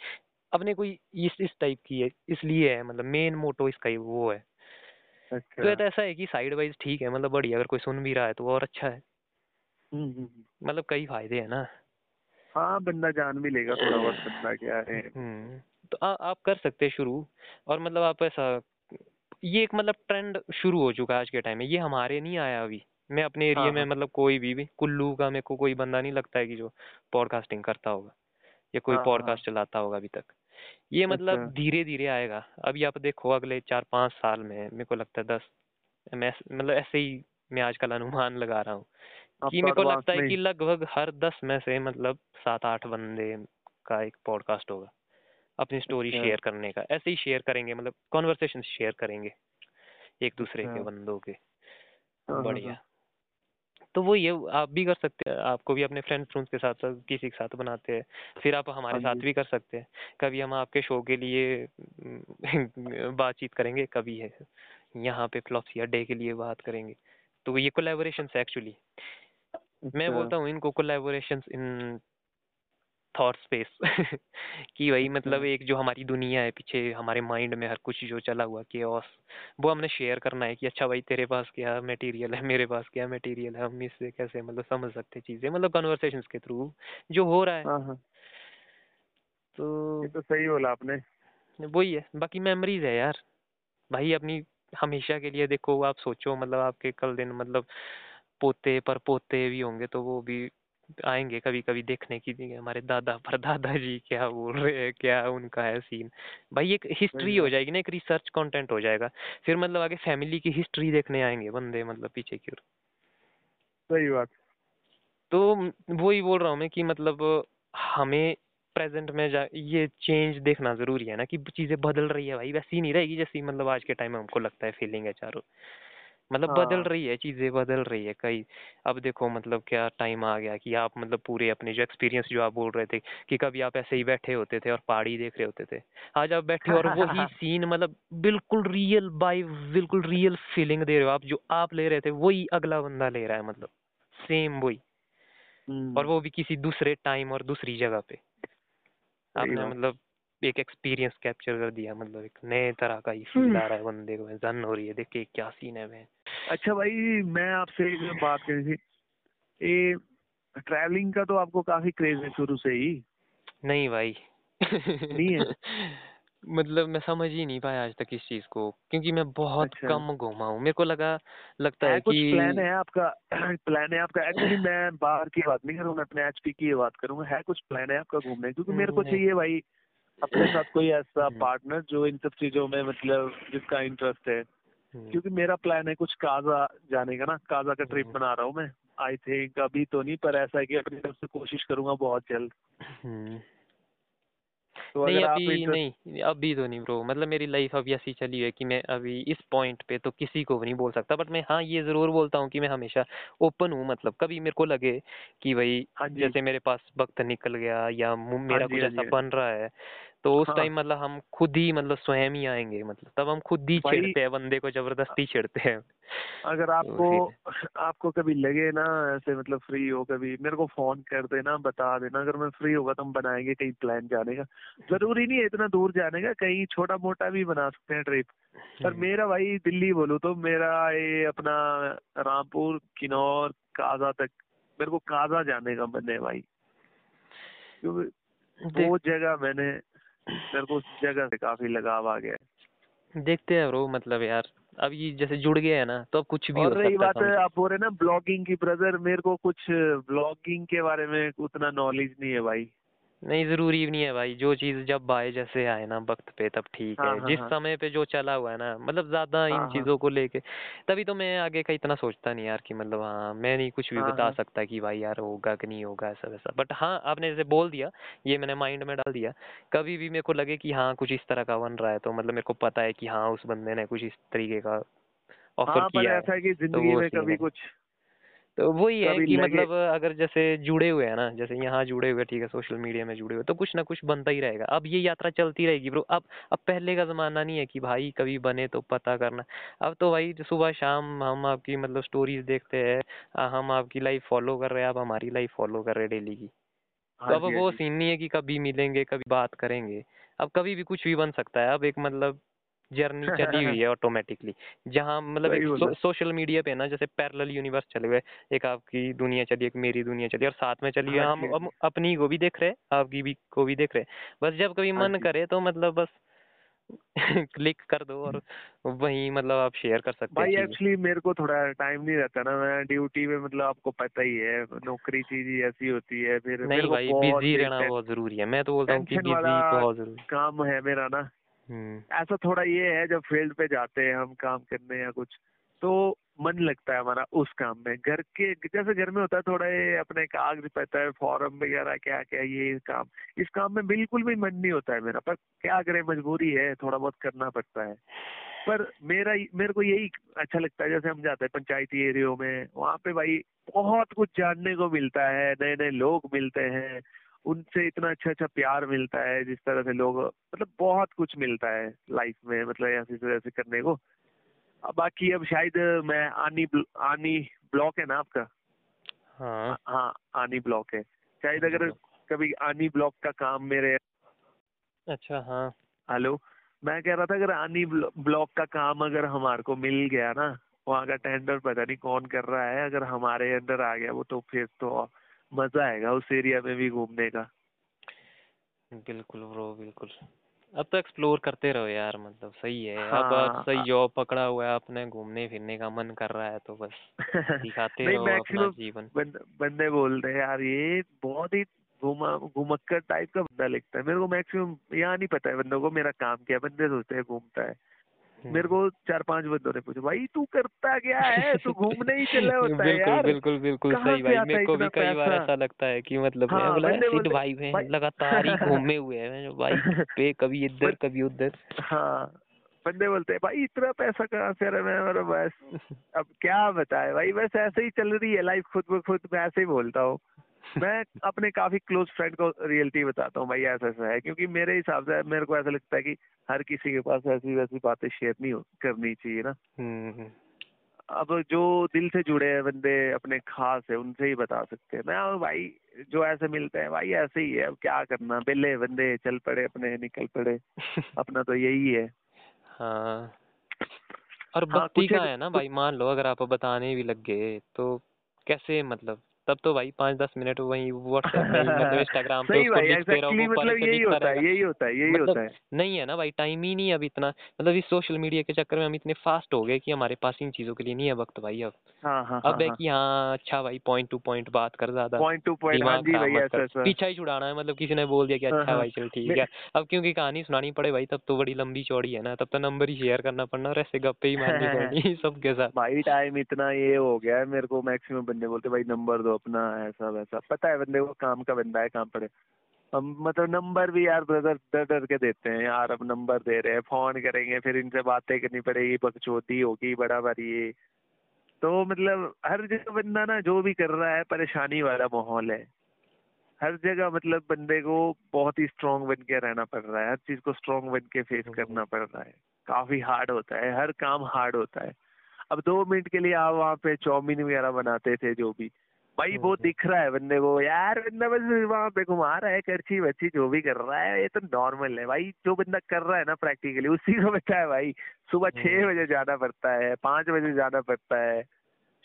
अपने कोई इस इस टाइप की है इसलिए है मतलब मेन मोटो इसका ही वो है। तो अच्छा ये तो ऐसा है कि साइड वाइज ठीक है मतलब बढ़िया अगर कोई सुन भी रहा है तो और अच्छा है। हम्म हम्म, हम्म। मतलब कई फ़ायदे है ना। हाँ बंदा जान भी लेगा थोड़ा बहुत बंदा क्या है। तो आ, आप कर सकते हैं शुरू और मतलब आप ऐसा ये एक मतलब ट्रेंड शुरू हो चुका है आज के टाइम में ये हमारे नहीं आया अभी। मैं अपने एरिया हाँ में हाँ। मतलब कोई भी, भी कुल्लू का मेरे को कोई बंदा नहीं लगता है कि जो पॉडकास्टिंग करता होगा या कोई हाँ हाँ। पॉडकास्ट चलाता होगा अभी तक। ये मतलब अच्छा। धीरे धीरे आएगा। अभी आप देखो अगले चार पाँच साल में मेरे को लगता है दस मैं मतलब ऐसे ही मैं आजकल अनुमान लगा रहा हूँ कि मेरे को लगता है कि लगभग हर दस में से मतलब सात आठ बंदे का एक पॉडकास्ट होगा अपनी स्टोरी अच्छा। शेयर करने का। ऐसे ही शेयर करेंगे मतलब कॉन्वर्सेशन शेयर करेंगे एक दूसरे के अच्छा बंदों के। हाँ हाँ। बढ़िया। तो वो ये आप भी कर सकते हैं। आपको भी अपने फ्रेंड फ्रेंड्स के साथ साथ किसी के साथ बनाते हैं। फिर आप हमारे हाँ साथ भी कर सकते हैं। कभी हम आपके शो के लिए बातचीत करेंगे कभी है यहाँ पे फ्लॉप्सिया डे के लिए बात करेंगे। तो ये कोलेबोरेशन है एक्चुअली मैं अच्छा। बोलता हूँ इनको कोलेबोरेशन इन थॉट स्पेस कि वही मतलब अच्छा एक जो हमारी दुनिया है पीछे हमारे माइंड में हर कुछ जो चला हुआ केओस वो हमने शेयर करना है कि अच्छा भाई तेरे पास क्या मटेरियल है मेरे पास क्या मटेरियल है हम इससे कैसे मतलब समझ सकते हैं चीज़ें मतलब कन्वर्सेशंस के थ्रू जो हो रहा है। हाँ हाँ। तो ये तो सही बोला आपने। वही है बाकी मेमोरीज है यार। भाई अपनी हमेशा के लिए देखो आप सोचो मतलब आपके कल दिन मतलब पोते पर पोते भी होंगे तो वो भी आएँगे कभी कभी देखने की भी हमारे दादा पर दादाजी क्या बोल रहे हैं क्या उनका है सीन भाई एक हिस्ट्री हो जाएगी ना एक रिसर्च कंटेंट हो जाएगा। फिर मतलब आगे फैमिली की हिस्ट्री देखने आएँगे बंदे मतलब पीछे की ओर। सही बात। तो म- वही बोल रहा हूँ मैं कि मतलब हमें प्रेजेंट में जा ये चेंज देखना ज़रूरी है ना कि चीज़ें बदल रही है भाई वैसी नहीं रहेगी जैसी मतलब आज के टाइम में हमको लगता है फीलिंग है चारों। मतलब बदल हाँ। रही है चीज़ें बदल रही है कई। अब देखो मतलब क्या टाइम आ गया कि आप मतलब पूरे अपने जो एक्सपीरियंस जो आप बोल रहे थे कि कभी आप ऐसे ही बैठे होते थे और पहाड़ी देख रहे होते थे आज आप बैठे और वही सीन मतलब बिल्कुल रियल बाई बिल्कुल रियल फीलिंग दे रहे हो आप जो आप ले रहे थे वही अगला बंदा ले रहा है मतलब सेम वही। और हम्म। वो भी किसी दूसरे टाइम और दूसरी जगह पे। आपने मतलब एक एक्सपीरियंस कैप्चर कर दिया मतलब एक नए तरह का ही फील हम्म। आ रहा है बंदे को जन हो रही है देख के क्या सीन है मैं अच्छा भाई मैं आपसे एक बात करनी थी। ये ट्रैवलिंग का तो आपको काफ़ी क्रेज है शुरू से ही। नहीं भाई। नहीं है? मतलब मैं समझ ही नहीं पाया आज तक इस चीज़ को क्योंकि मैं बहुत अच्छा। कम घूमा हूँ। मेरे को लगा लगता है है कुछ प्लान है आपका? प्लान है आपका? एक्चुअली मैं बाहर की बात नहीं करूँ मैं अपने एचपी की बात करूँगा। है कुछ प्लान है आपका घूमने? क्योंकि मेरे को चाहिए भाई अपने साथ कोई ऐसा हम्म। पार्टनर जो इन सब चीज़ों में मतलब जिसका इंटरेस्ट है। हम्म, क्योंकि मेरा प्लान है कुछ काजा जाने का ना। काजा का ट्रिप हम्म। बना रहा हूँ मैं। आई थिंक अभी तो नहीं पर ऐसा है कि अपनी तरफ़ से कोशिश करूँगा बहुत जल्द। हम्म। तो नहीं अभी इंटरेस्ट नहीं अभी तो नहीं ब्रो मतलब मेरी लाइफ अभी ऐसी चली है कि मैं अभी इस पॉइंट पे तो किसी को भी नहीं बोल सकता। बट मैं हाँ ये ज़रूर बोलता हूँ कि मैं हमेशा ओपन हूँ। मतलब कभी मेरे को लगे कि भाई हाँ जैसे मेरे पास वक्त निकल गया या मेरा जी, कुछ हाँ ऐसा हाँ बन रहा है तो उस टाइम हाँ। मतलब हम खुद ही मतलब स्वयं ही आएँगे मतलब तब हम खुद ही छेड़ते हैं बंदे को ज़बरदस्ती छेड़ते हैं। अगर तो आपको आपको कभी लगे ना ऐसे मतलब फ्री हो कभी मेरे को फ़ोन कर देना बता देना अगर मैं फ्री होगा तो हम बनाएँगे कहीं प्लान जाने का। ज़रूरी नहीं है इतना दूर जाने का कहीं छोटा मोटा भी बना सकते हैं ट्रिप पर हम्म, मेरा भाई दिल्ली बोलूँ तो मेरा ये अपना रामपुर किन्नौर काजा तक मेरे को काजा जाने का मन है भाई। क्योंकि वो जगह मैंने मेरे को उस जगह से काफ़ी लगाव आ गया है। देखते हैं ब्रो मतलब यार अब ये जैसे जुड़ गया है ना तो अब कुछ भी और हो रही बात है आप बोल रहे ना ब्लॉगिंग की ब्रदर मेरे को कुछ ब्लॉगिंग के बारे में उतना नॉलेज नहीं है भाई। नहीं ज़रूरी भी नहीं है भाई जो चीज़ जब आए जैसे आए ना वक्त पे तब ठीक हाँ, है हाँ, जिस हाँ। समय पे जो चला हुआ है ना मतलब ज़्यादा इन हाँ। चीज़ों को लेके तभी तो मैं आगे का इतना सोचता नहीं यार कि मतलब हाँ मैं नहीं कुछ भी हाँ, बता हाँ। सकता कि भाई यार होगा कि नहीं होगा ऐसा वैसा बट हाँ आपने जैसे बोल दिया ये मैंने माइंड में डाल दिया कभी भी मेरे को लगे कि हाँ कुछ इस तरह का बन रहा है तो मतलब मेरे को पता है कि हाँ उस बंदे ने कुछ इस तरीके का ऑफ़र किया है ऐसा है कि ज़िंदगी वो में कभी। कुछ तो वही है कि मतलब अगर जैसे जुड़े हुए हैं ना जैसे यहाँ जुड़े हुए ठीक है सोशल मीडिया में जुड़े हुए तो कुछ ना कुछ बनता ही रहेगा। अब ये यात्रा चलती रहेगी ब्रो अब अब पहले का जमाना नहीं है कि भाई कभी बने तो पता करना। अब तो भाई सुबह शाम हम आपकी मतलब स्टोरीज देखते हैं हम आपकी लाइफ फॉलो कर रहे हैं आप हमारी लाइफ फॉलो कर रहे हैं डेली की। तो हाँ अब हाँ वो सीन नहीं है कि कभी मिलेंगे कभी बात करेंगे। अब कभी भी कुछ भी बन सकता है। अब एक मतलब जर्नी चली हुई है ऑटोमेटिकली जहाँ मतलब एक सोशल मीडिया पे ना जैसे पैरेलल यूनिवर्स चले हुए एक आपकी दुनिया चली एक मेरी दुनिया चली और साथ में चली हाँ हम हम अपनी को भी देख रहे हैं आपकी भी को भी देख रहे। हैं बस जब कभी हाँ मन करे तो मतलब बस क्लिक कर दो और वही मतलब आप शेयर कर सकते भाई एक्चुअली मेरे को थोड़ा टाइम नहीं रहता ना मैं ड्यूटी में मतलब आपको पता ही है नौकरी चीज़ ऐसी होती है फिर नहीं भाई बिज़ी रहना बहुत ज़रूरी है मैं तो बोलता हूँ। काम है मेरा ना। ऐसा थोड़ा ये है, जब फ़ील्ड पे जाते हैं हम काम करने या कुछ तो मन लगता है हमारा उस काम में। घर के, जैसे घर में होता है, थोड़ा ये अपने कागज़ रहता है फॉर्म वगैरह क्या क्या ये काम। इस काम में बिल्कुल भी मन नहीं होता है मेरा, पर क्या करें, मजबूरी है, थोड़ा बहुत करना पड़ता है। पर मेरा मेरे को यही अच्छा लगता है, जैसे हम जाते हैं पंचायती एरियो में, वहाँ पे भाई बहुत कुछ जानने को मिलता है नए नए लोग मिलते हैं उनसे इतना अच्छा अच्छा प्यार मिलता है जिस तरह से लोग मतलब बहुत कुछ मिलता है लाइफ में मतलब ऐसे से ऐसे करने को। अब बाकी अब शायद मैं आनी आनी ब्लॉक है ना आपका? हाँ। हाँ आनी ब्लॉक है। शायद अगर कभी आनी ब्लॉक का काम मेरे अच्छा हाँ। हेलो मैं कह रहा था अगर आनी ब्लॉक का काम अगर हमारे को मिल गया ना वहाँ का टेंडर पता नहीं कौन कर रहा है अगर हमारे अंदर आ गया वो तो फिर तो मज़ा आएगा उस एरिया में भी घूमने का। बिल्कुल ब्रो बिल्कुल। अब तो एक्सप्लोर करते रहो यार मतलब सही है। हाँ, अब आप सही जॉब पकड़ा हुआ है अपने घूमने फिरने का मन कर रहा है तो बस दिखाते रहो अपना जीवन। बंद, बंदे बोलते हैं यार ये बहुत ही घुमा घुमक्कर टाइप का बंदा लगता है। मेरे को मैक्सिमम यहाँ नहीं पता है बंदों को मेरा काम क्या है बंदे सोचते हैं घूमता है। मेरे को चार पाँच बंदों ने पूछा भाई तू करता क्या है? तू घूमने ही चला होता है यार। बिल्कुल बिल्कुल सही भाई मेरे को भी कई बार ऐसा लगता है कि मतलब हाँ, बोला बोलते- भाई हैं भाई- लगातार ही घूमे हुए हैं बाइक पे कभी इधर कभी उधर। हाँ बंदे बोलते हैं भाई इतना पैसा कहाँ से रहा है? मैं बोला, बस अब क्या बताए भाई बस ऐसे ही चल रही है लाइफ खुद ब खुद मैं ऐसे ही बोलता हूँ। मैं अपने काफ़ी क्लोज फ्रेंड को रियलिटी बताता हूँ भाई ऐसा ऐसा है। क्योंकि मेरे हिसाब से मेरे को ऐसा लगता है कि हर किसी के पास ऐसी वैसी बातें शेयर नहीं हो- करनी चाहिए ना। हम्म हम्म। अब जो दिल से जुड़े हैं बंदे अपने खास है उनसे ही बता सकते हैं। मैं भाई जो ऐसे मिलते हैं भाई ऐसे ही है। अब क्या करना? बेले बंदे चल पड़े अपने निकल पड़े। अपना तो यही है। हाँ। और हाँ, भक्ति कुछ का है ना भाई मान लो अगर आप बताने भी लग गए तो कैसे मतलब तब तो भाई पाँच दस मिनट वही व्हाट्सएप मतलब इंस्टाग्राम पे उसको एग्जैक्टली वो मतलब यही होता है यही होता है यही मतलब होता है। नहीं है ना भाई टाइम ही नहीं है अब इतना। मतलब इस सोशल मीडिया के चक्कर में हम इतने फास्ट हो गए कि हमारे पास इन चीज़ों के लिए नहीं है वक्त भाई अब। हाँ हाँ अब है कि हाँ अच्छा भाई पॉइंट टू पॉइंट बात कर ज़्यादा। पॉइंट टू पॉइंट हाँ पीछा ही छुड़ाना है मतलब किसी ने बोल दिया कि हाँ, अच्छा हाँ। भाई चल ठीक है। अब क्योंकि कहानी सुनानी पड़े भाई तब तो बड़ी लंबी चौड़ी है ना तब तो नंबर ही शेयर करना पड़ना और ऐसे गप्पे ही मारनी पड़नी सबके साथ। भाई टाइम इतना ये हो गया है मेरे को मैक्सिमम बंदे बोलते भाई नंबर दो अपना ऐसा वैसा। पता है बंदे को काम का बंदा है काम पड़े। हम मतलब नंबर भी यार ब्रदर डर डर के देते हैं यार अब नंबर दे रहे हैं फ़ोन करेंगे फिर इनसे बातें करनी पड़ेगी बकचोदी होगी बड़ा बारी ये। तो मतलब हर जगह बंदा ना जो भी कर रहा है परेशानी वाला माहौल है। हर जगह मतलब बंदे को बहुत ही स्ट्रांग बन के रहना पड़ रहा है हर चीज़ को स्ट्रांग बन के फेस करना पड़ रहा है। काफ़ी हार्ड होता है हर काम हार्ड होता है। अब दो मिनट के लिए आप वहाँ पे चाउमीन वगैरह बनाते थे जो भी। भाई वो दिख रहा है बंदे को यार बंदा बस वहाँ पे घुमा रहा है करची बच्ची जो भी कर रहा है ये तो नॉर्मल है भाई जो बंदा कर रहा है ना प्रैक्टिकली उसी को पता है भाई सुबह छह बजे जाना पड़ता है पाँच बजे जाना पड़ता है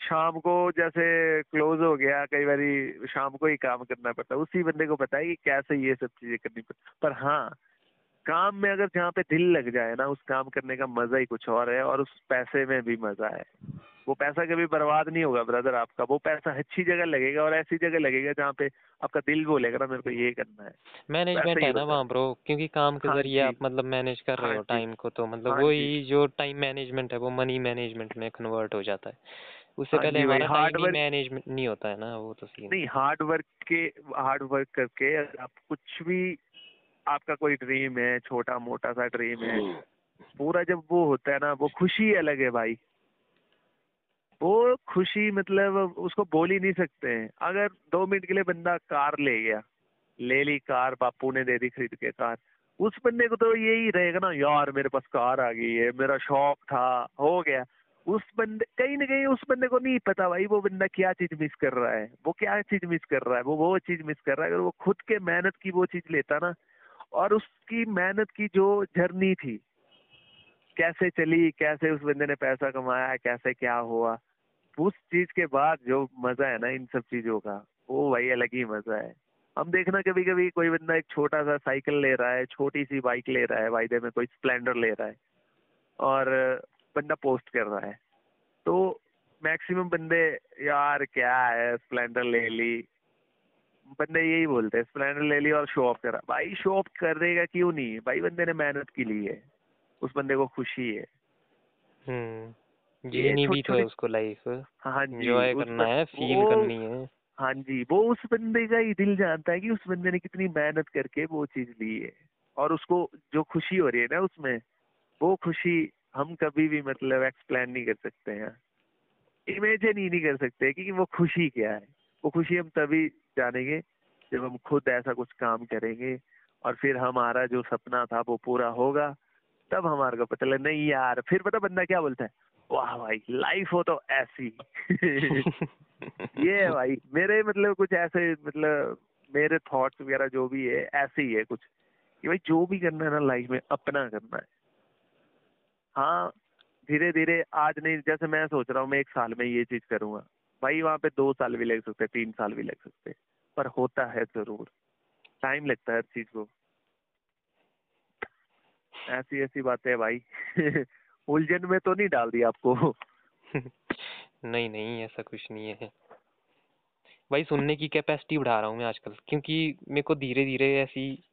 शाम को जैसे क्लोज हो गया कई बार शाम को ही काम करना पड़ता है उसी बंदे को पता है कि कैसे ये सब चीज़ें करनी पड़ती पर हाँ काम में अगर जहाँ पे दिल लग जाए ना उस काम करने का मज़ा ही कुछ और है और उस पैसे में भी मज़ा है। वो पैसा कभी बर्बाद नहीं होगा ब्रदर आपका। वो पैसा अच्छी जगह लगेगा और ऐसी जगह लगेगा जहाँ पे आपका दिल बोलेगा ना मेरे को ये करना है। मैनेजमेंट है ना वहाँ ब्रो क्योंकि काम के हाँ ज़रिए आप मतलब मैनेज कर रहे हाँ हो टाइम को तो मतलब हाँ वही जो। टाइम मैनेजमेंट है वो मनी मैनेजमेंट में कन्वर्ट हो जाता है। उससे पहले हमारा hard टाइम ही work- मैनेजमेंट नहीं होता है ना वो तो सीन नहीं हार्ड वर्क के हार्ड वर्क करके आप कुछ भी आपका कोई ड्रीम है छोटा मोटा सा ड्रीम है पूरा जब वो होता है ना वो खुशी अलग है भाई। वो खुशी मतलब उसको बोल ही नहीं सकते हैं। अगर दो मिनट के लिए बंदा कार ले गया, ले ली कार, बापू ने दे दी खरीद के कार, उस बंदे को तो यही रहेगा ना, यार, मेरे पास कार आ गई है, मेरा शौक था, हो गया। उस बंदे, कहीं ना कहीं उस बंदे को नहीं पता भाई, वो बंदा क्या चीज़ मिस कर रहा है, वो क्या चीज़ मिस कर रहा है, वो वो चीज़ मिस कर रहा है। अगर वो खुद के मेहनत की वो चीज़ लेता ना, और उसकी मेहनत की जो जर्नी थी, कैसे चली, कैसे उस बंदे ने पैसा कमाया, कैसे क्या हुआ उस चीज़ के बाद जो मज़ा है ना इन सब चीज़ों का, वो भाई अलग ही मज़ा है। हम देखना कभी कभी कोई बंदा एक छोटा सा साइकिल ले रहा है छोटी सी बाइक ले रहा है, वायदे में कोई स्प्लेंडर ले रहा है, और बंदा पोस्ट कर रहा है। तो मैक्सिमम बंदे, यार, क्या है? स्प्लेंडर ले ली। बंदे यही बोलते हैं, स्प्लेंडर ले ली और शो ऑफ़ करा। भाई, शो ऑफ़ करेगा क्यों नहीं? भाई, बंदे ने मेहनत की ली है। उस बंदे को खुशी है। हम्म। जीनी भी तो है उसको लाइफ हाँ जी एंजॉय करना है फील करनी है। हाँ जी वो उस बंदे का ही दिल जानता है कि उस बंदे ने कितनी मेहनत करके वो चीज़ ली है। और उसको जो खुशी हो रही है ना उसमें वो खुशी हम कभी भी मतलब एक्सप्लेन नहीं कर सकते हैं। इमेजिन ही नहीं कर सकते कि वो खुशी क्या है। वो खुशी हम तभी जानेंगे जब हम खुद ऐसा कुछ काम करेंगे और फिर हमारा जो सपना था वो पूरा होगा तब हमारे को पता लगे नहीं यार फिर पता बंदा क्या बोलता है? वाह भाई लाइफ हो तो ऐसी। ये है भाई मेरे मतलब कुछ ऐसे मतलब मेरे थॉट्स वगैरह जो भी है ऐसे ही है कुछ। कि भाई जो भी करना है ना लाइफ में अपना करना है। हाँ धीरे धीरे आज नहीं जैसे मैं सोच रहा हूँ मैं एक साल में ये चीज़ करूँगा। भाई वहाँ पे दो साल भी लग सकते तीन साल भी लग सकते पर होता है ज़रूर। टाइम लगता है हर चीज़ को। ऐसी ऐसी बातें है भाई। उलझन में तो नहीं डाल दिया आपको? नहीं नहीं ऐसा कुछ नहीं है। भाई सुनने की कैपेसिटी बढ़ा रहा हूँ मैं आजकल क्योंकि मेरे को धीरे धीरे ऐसी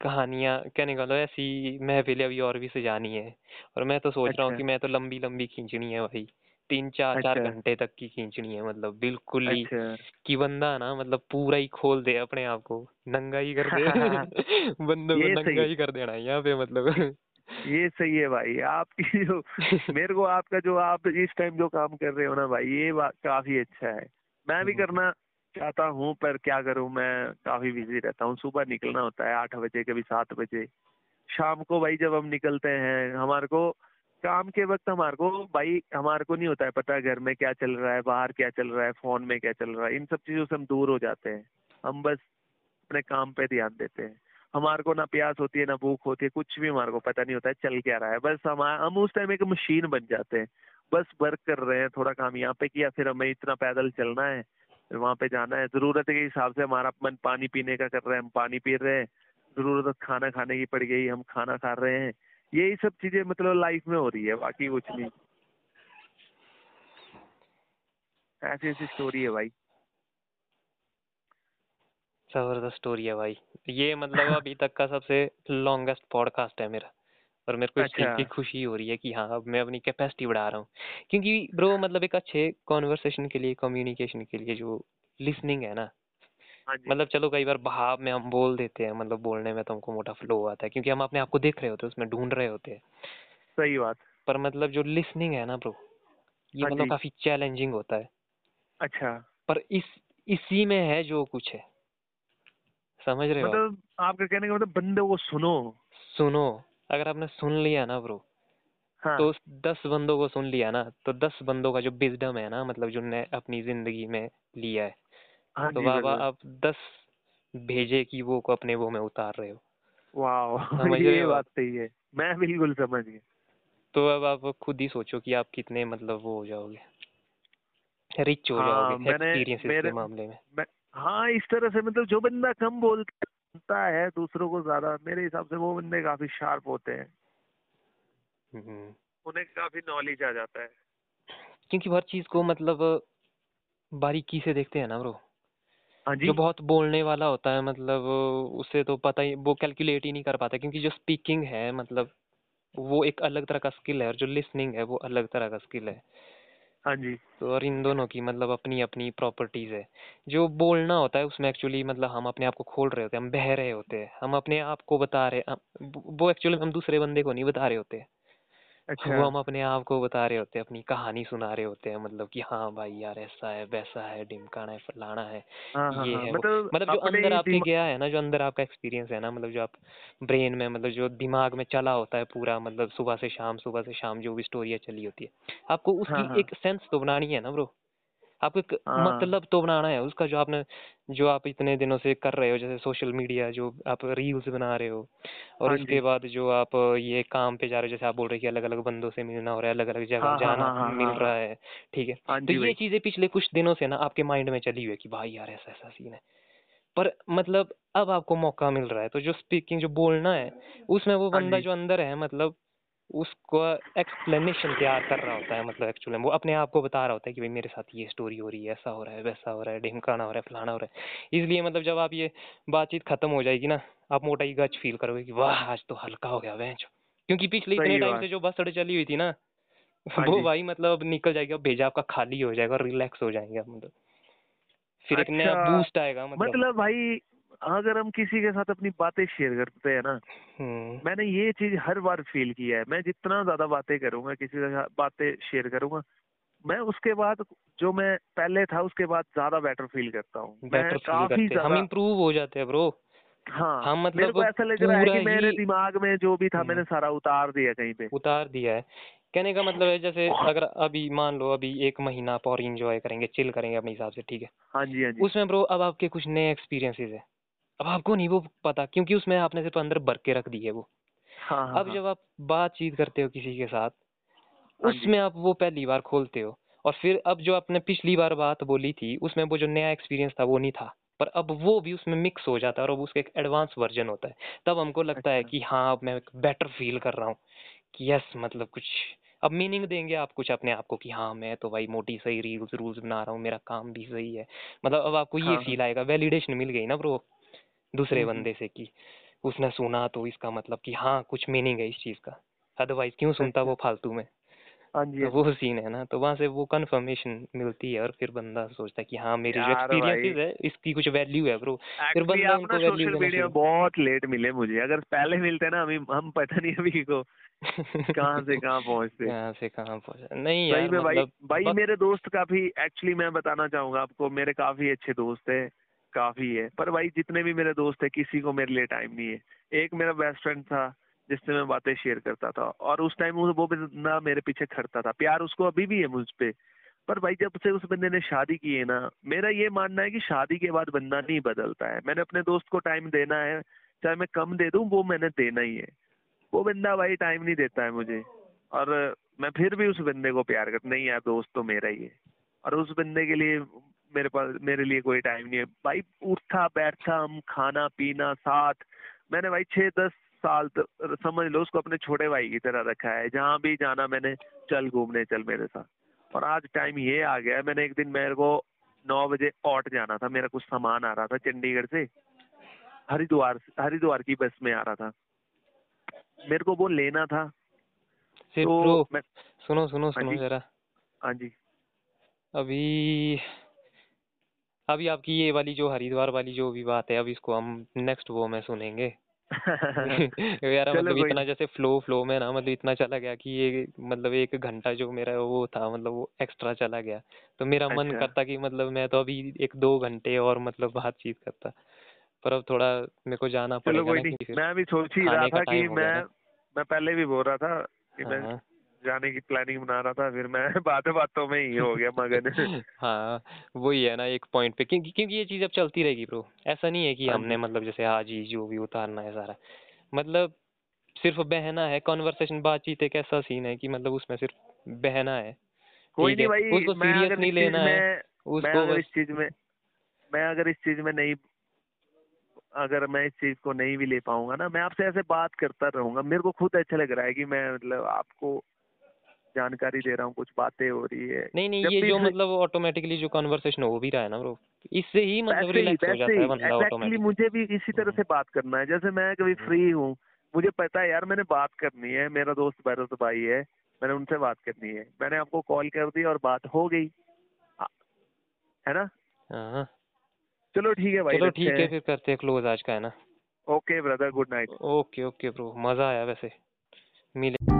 कहानियाँ क्या निकालो ऐसी महफिलें अभी और भी सजानी है। और मैं तो सोच अच्छा। रहा हूँ अच्छा। कि मैं तो लंबी लंबी खींचनी है भाई। तीन चार अच्छा। चार घंटे तक की खींचनी है मतलब बिल्कुल ही अच्छा। कि बंदा ना मतलब पूरा ही खोल दे अपने आप को। नंगा ही कर दे। बंदे को नंगा ही कर देना है यहाँ पे मतलब। ये सही है भाई। आपकी जो मेरे को आपका जो आप इस टाइम जो काम कर रहे हो ना भाई ये काफ़ी अच्छा है। मैं भी हम्म। करना चाहता हूँ पर क्या करूँ मैं काफ़ी बिज़ी रहता हूँ। सुबह निकलना होता है आठ बजे कभी सात बजे। शाम को भाई जब हम निकलते हैं हमारे को काम के वक्त हमारे को भाई हमारे को नहीं होता है पता घर में क्या चल रहा है बाहर क्या चल रहा है फ़ोन में क्या चल रहा है इन सब चीज़ों से हम दूर हो जाते हैं। हम बस अपने काम पे ध्यान देते हैं। हमारे को ना प्यास होती है, ना भूख होती है, कुछ भी हमारे को पता नहीं होता है, चल क्या रहा है। बस हम हम उस टाइम एक मशीन बन जाते हैं। बस वर्क कर रहे हैं, थोड़ा काम यहाँ पे किया, फिर हमें इतना पैदल चलना है वहाँ पे जाना है। ज़रूरत के हिसाब से हमारा मन पानी पीने का कर रहे हैं, हम पानी पी रहे हैं। ज़रूरत खाना खाने की पड़ गई, हम खाना खा रहे हैं। यही सब चीज़ें मतलब लाइफ में हो रही है, बाकी कुछ नहीं। ऐसी ऐसी स्टोरी है भाई। ज़बरदस्त स्टोरी है भाई। ये मतलब अभी तक का सबसे लॉन्गेस्ट पॉडकास्ट है मेरा। और मेरे को इस चीज़ की अच्छा खुशी हो रही है कि हाँ अब मैं अपनी कैपेसिटी बढ़ा रहा हूँ। क्योंकि ब्रो मतलब एक अच्छे कॉन्वर्सेशन के लिए कम्युनिकेशन के लिए जो लिसनिंग है ना हाँ मतलब चलो कई बार भाव में हम बोल देते हैं मतलब बोलने में तो हमको मोटा फ्लो आता है क्योंकि हम अपने आप को देख रहे होते हैं उसमें ढूंढ रहे होते हैं। सही बात। पर मतलब जो लिसनिंग है ना ब्रो ये हाँ मतलब काफ़ी चैलेंजिंग होता है। अच्छा। पर इस इसी में है जो कुछ है। समझ रहे हो मतलब आपका कहने का मतलब बंदे को सुनो। सुनो अगर आपने सुन लिया ना ब्रो हाँ। तो दस बंदों को सुन लिया ना तो दस बंदों का जो विजडम है ना मतलब जो ने अपनी ज़िंदगी में लिया है हाँ तो बाबा आप दस भेजे की वो को अपने वो में उतार रहे हो। वाह समझ रहे ये बात सही है मैं बिल्कुल समझ गया। तो अब आप खुद ही सोचो कि आप कितने मतलब वो हो जाओगे रिच हो हाँ जाओगे एक्सपीरियंस के मामले में। मैं हाँ इस तरह से मतलब जो बंदा कम बोलता है दूसरों को ज़्यादा मेरे हिसाब से वो बंदे काफ़ी शार्प होते हैं। हम्म। उन्हें काफ़ी नॉलेज आ जाता है। क्योंकि हर चीज़ को मतलब बारीकी से देखते हैं ना ब्रो हाँ जी। जो बहुत बोलने वाला होता है मतलब उसे तो पता ही वो कैलकुलेट ही नहीं कर पाता क्योंकि जो स्पीकिंग है मतलब वो एक अलग तरह का स्किल है और जो लिसनिंग है वो अलग तरह का स्किल है। हाँ जी। तो और इन दोनों की मतलब अपनी अपनी प्रॉपर्टीज़ है। जो बोलना होता है, उसमें एक्चुअली मतलब हम अपने आप को खोल रहे होते हैं, हम बह रहे होते हैं। हम अपने आप को बता रहे वो एक्चुअली हम दूसरे बंदे को नहीं बता रहे होते। अच्छा। वो हम अपने आप को बता रहे होते हैं अपनी कहानी सुना रहे होते हैं मतलब कि हाँ भाई यार ऐसा है वैसा है डिमकाना है फलाना है हाँ हाँ ये हाँ है वो। मतलब मतलब जो अपने अंदर आपके दिमा- गया है ना जो अंदर आपका एक्सपीरियंस है ना मतलब जो आप ब्रेन में मतलब जो दिमाग में चला होता है पूरा मतलब सुबह से शाम सुबह से शाम जो भी स्टोरियाँ चली होती है आपको हाँ उसकी हाँ। एक सेंस तो बनानी है ना ब्रो आपको हाँ। मतलब तो बनाना है उसका जो आपने जो आप इतने दिनों से कर रहे हो जैसे सोशल मीडिया जो आप रील्स बना रहे हो और हाँ उसके बाद जो आप ये काम पे जा रहे हो जैसे आप बोल रहे हो कि अलग अलग बंदों से मिलना हो रहा है अलग अलग जगह हाँ जाना मिल रहा हाँ ठीक है? तो ये चीज़ें पिछले कुछ दिनों से ना आपके माइंड में चली हुई है कि भाई यार ऐसा ऐसा सीन है। पर मतलब अब आपको मौका मिल रहा है तो जो स्पीकिंग जो बोलना है उसमें वो बंदा जो अंदर है मतलब उसको एक्सप्लेनेशन तैयार कर रहा होता है मतलब एक्चुअली वो अपने आप को बता रहा होता है कि भाई मेरे साथ ये स्टोरी हो रही है ऐसा हो रहा है वैसा हो रहा है ढिमकाना हो रहा है फलाना हो रहा है। इसलिए मतलब जब आप ये बातचीत खत्म हो जाएगी ना आप मोटा ही गच फील करोगे कि वाह आज तो हल्का हो गया वह क्योंकि पिछले इतने टाइम से जो बसड़ चली हुई थी ना हाँ वो भाई मतलब निकल जाएगी अब भेजा आपका खाली हो जाएगा और रिलैक्स हो जाएँगे मतलब। फिर एक नया अच्छा बूस्ट आएगा मतलब। मतलब भाई अगर हम किसी के साथ अपनी बातें शेयर करते हैं ना हम्म। मैंने ये चीज़ हर बार फील किया है। मैं जितना ज़्यादा बातें करूँगा किसी के साथ बातें शेयर करूँगा मैं उसके बाद जो मैं पहले था उसके बाद ज़्यादा बेटर फील करता हूँ। मैं बेटर फील काफ़ी हम इम्प्रूव हो जाते हैं ब्रो हाँ हम मेरे मतलब को ऐसा लग रहा है कि मेरे दिमाग में जो भी था हम्म। मैंने सारा उतार दिया कहीं पे। उतार दिया है। कहने का मतलब है जैसे अगर अभी मान लो अभी एक महीना आप और इंजॉय करेंगे चिल करेंगे अपने हिसाब से ठीक है? हाँ जी हाँ जी। उसमें ब्रो अब आपके कुछ नए एक्सपीरियंसेस है। अब आपको नहीं वो पता क्योंकि उसमें आपने सिर्फ़ अंदर भर के रख दी है वो। हाँ हाँ अब हाँ, जब आप बातचीत करते हो किसी के साथ हाँ उसमें आप वो पहली बार खोलते हो और फिर अब जो आपने पिछली बार बात बोली थी उसमें वो जो नया एक्सपीरियंस था वो नहीं था पर अब वो भी उसमें मिक्स हो जाता है और अब उसका एक एडवांस वर्जन होता है। तब हमको लगता है अच्छा। कि हाँ अब मैं बेटर फील कर रहा हूँ। कि यस मतलब कुछ अब मीनिंग देंगे आप कुछ अपने आप को कि हाँ मैं तो भाई मोटी सही रील्स रूल्स बना रहा हूँ मेरा काम भी सही है। मतलब अब आपको ये हाँ, हाँ। फील आएगा वैलिडेशन मिल गई ना ब्रो दूसरे हम्म, हम्म। बंदे से कि उसने सुना तो इसका मतलब कि हाँ कुछ मीनिंग है इस चीज़ का। अदरवाइज़ क्यों सुनता अच्छा। वो फालतू में? हाँ जी तो हाँ वो सीन है ना तो वहाँ से वो कंफर्मेशन मिलती है और फिर बंदा सोचता है कि हाँ मेरी जो एक्सपीरियंसेस है इसकी कुछ वैल्यू है ब्रो फिर बंदा ना वैल्यू देना मीडिया बहुत लेट मिले मुझे। अगर पहले मिलते ना अभी हम पता नहीं अभी को कहाँ से कहाँ पहुँचते। कहाँ से कहाँ पहुँचा। नहीं यार भाई मतलब भाई बस- मेरे दोस्त काफ़ी एक्चुअली मैं बताना चाहूँगा आपको मेरे काफ़ी अच्छे दोस्त है। काफ़ी है। पर भाई, जितने भी मेरे दोस्त है, किसी को मेरे लिए टाइम नहीं है। एक मेरा बेस्ट फ्रेंड था, जिससे मैं बातें शेयर करता था। और उस टाइम वो बंदा मेरे पीछे खड़ता था। प्यार उसको अभी भी है मुझ पे। पर भाई, जब से उस बंदे ने शादी की है ना, मेरा ये मानना है कि शादी के बाद बंदा नहीं बदलता है। मैंने अपने दोस्त को टाइम देना है। चाहे मैं कम दे दूँ, वो मैंने देना ही है। वो बंदा भाई टाइम नहीं देता है मुझे। और मैं फिर भी उस बंदे को प्यार करता नहीं यार, दोस्त तो मेरा ही है। और उस बंदे के लिए मेरे पास मेरे लिए कोई टाइम नहीं है। भाई उठा बैठा हम खाना पीना साथ। मैंने भाई छः दस साल तक समझ लो उसको अपने छोटे भाई की तरह रखा है। जहाँ भी जाना मैंने चल घूमने चल मेरे साथ। और आज टाइम ये आ गया है मैंने एक दिन मेरे को नौ बजे औट जाना था। मेरा कुछ सामान आ रहा था चंडीगढ़ से। हरिद्वार हरिद्वार की बस में आ रहा था। मेरे को वो लेना था। तो मैं सुनो सुनो हाँ सुनो जरा। हाँ जी। अभी अभी आपकी ये वाली जो हरिद्वार वाली जो भी बात है अब इसको हम नेक्स्ट वो में सुनेंगे यार मतलब इतना जैसे फ्लो फ्लो में ना मतलब इतना चला गया कि ये मतलब एक घंटा जो मेरा वो था मतलब वो एक्स्ट्रा चला गया तो मेरा अच्छा। मन। करता कि मतलब मैं तो अभी एक दो घंटे और मतलब बातचीत करता पर अब थोड़ा मेरे को जाना पड़ेगा मैं भी सोच ही रहा था कि हो मैं मैं पहले भी बोल रहा था कि मैं हाँ जाने की प्लानिंग बना रहा था फिर मैं बातों बातों में ही हो गया मगन। हाँ वही है ना एक पॉइंट पे क्योंकि क्योंकि ये चीज़ अब चलती रहेगी ब्रो ऐसा नहीं है कि हाँ हमने मतलब जैसे आज ही जो भी उतारना है सारा। मतलब सिर्फ़ बहना है कॉन्वर्सेशन बातचीत एक ऐसा सीन है कि मतलब उसमें सिर्फ़ बहना है। कोई नहीं भाई उसको अगर नहीं लेना है, उसको अगर इस चीज़ में मैं अगर इस चीज़ में नहीं अगर मैं इस चीज़ को नहीं भी ले पाऊँगा ना मैं आपसे ऐसे बात करता रहूँगा मेरे को खुद अच्छा लग रहा है कि मैं मतलब आपको जानकारी दे रहा हूँ कुछ बातें हो रही है। नहीं नहीं ये जो मतलब ऑटोमेटिकली जो कन्वर्सेशन हो भी रहा है ना ब्रो इससे ही मतलब रिलैक्स हो जाता है बंदा ऑटोमेटिकली मुझे भी इसी तरह से बात करना है जैसे मैं कभी हम्म। फ्री हूँ मुझे पता है यार मैंने बात करनी है मेरा दोस्त भरत भाई है मैंने उनसे बात करनी है मैंने आपको कॉल कर दी और बात हो गई। है ना? हाँ। चलो ठीक है भाई चलो ठीक है फिर करते हैं क्लोज आज का है ना? Okay brother good night okay okay bro मज़ा आया वैसे। मिले।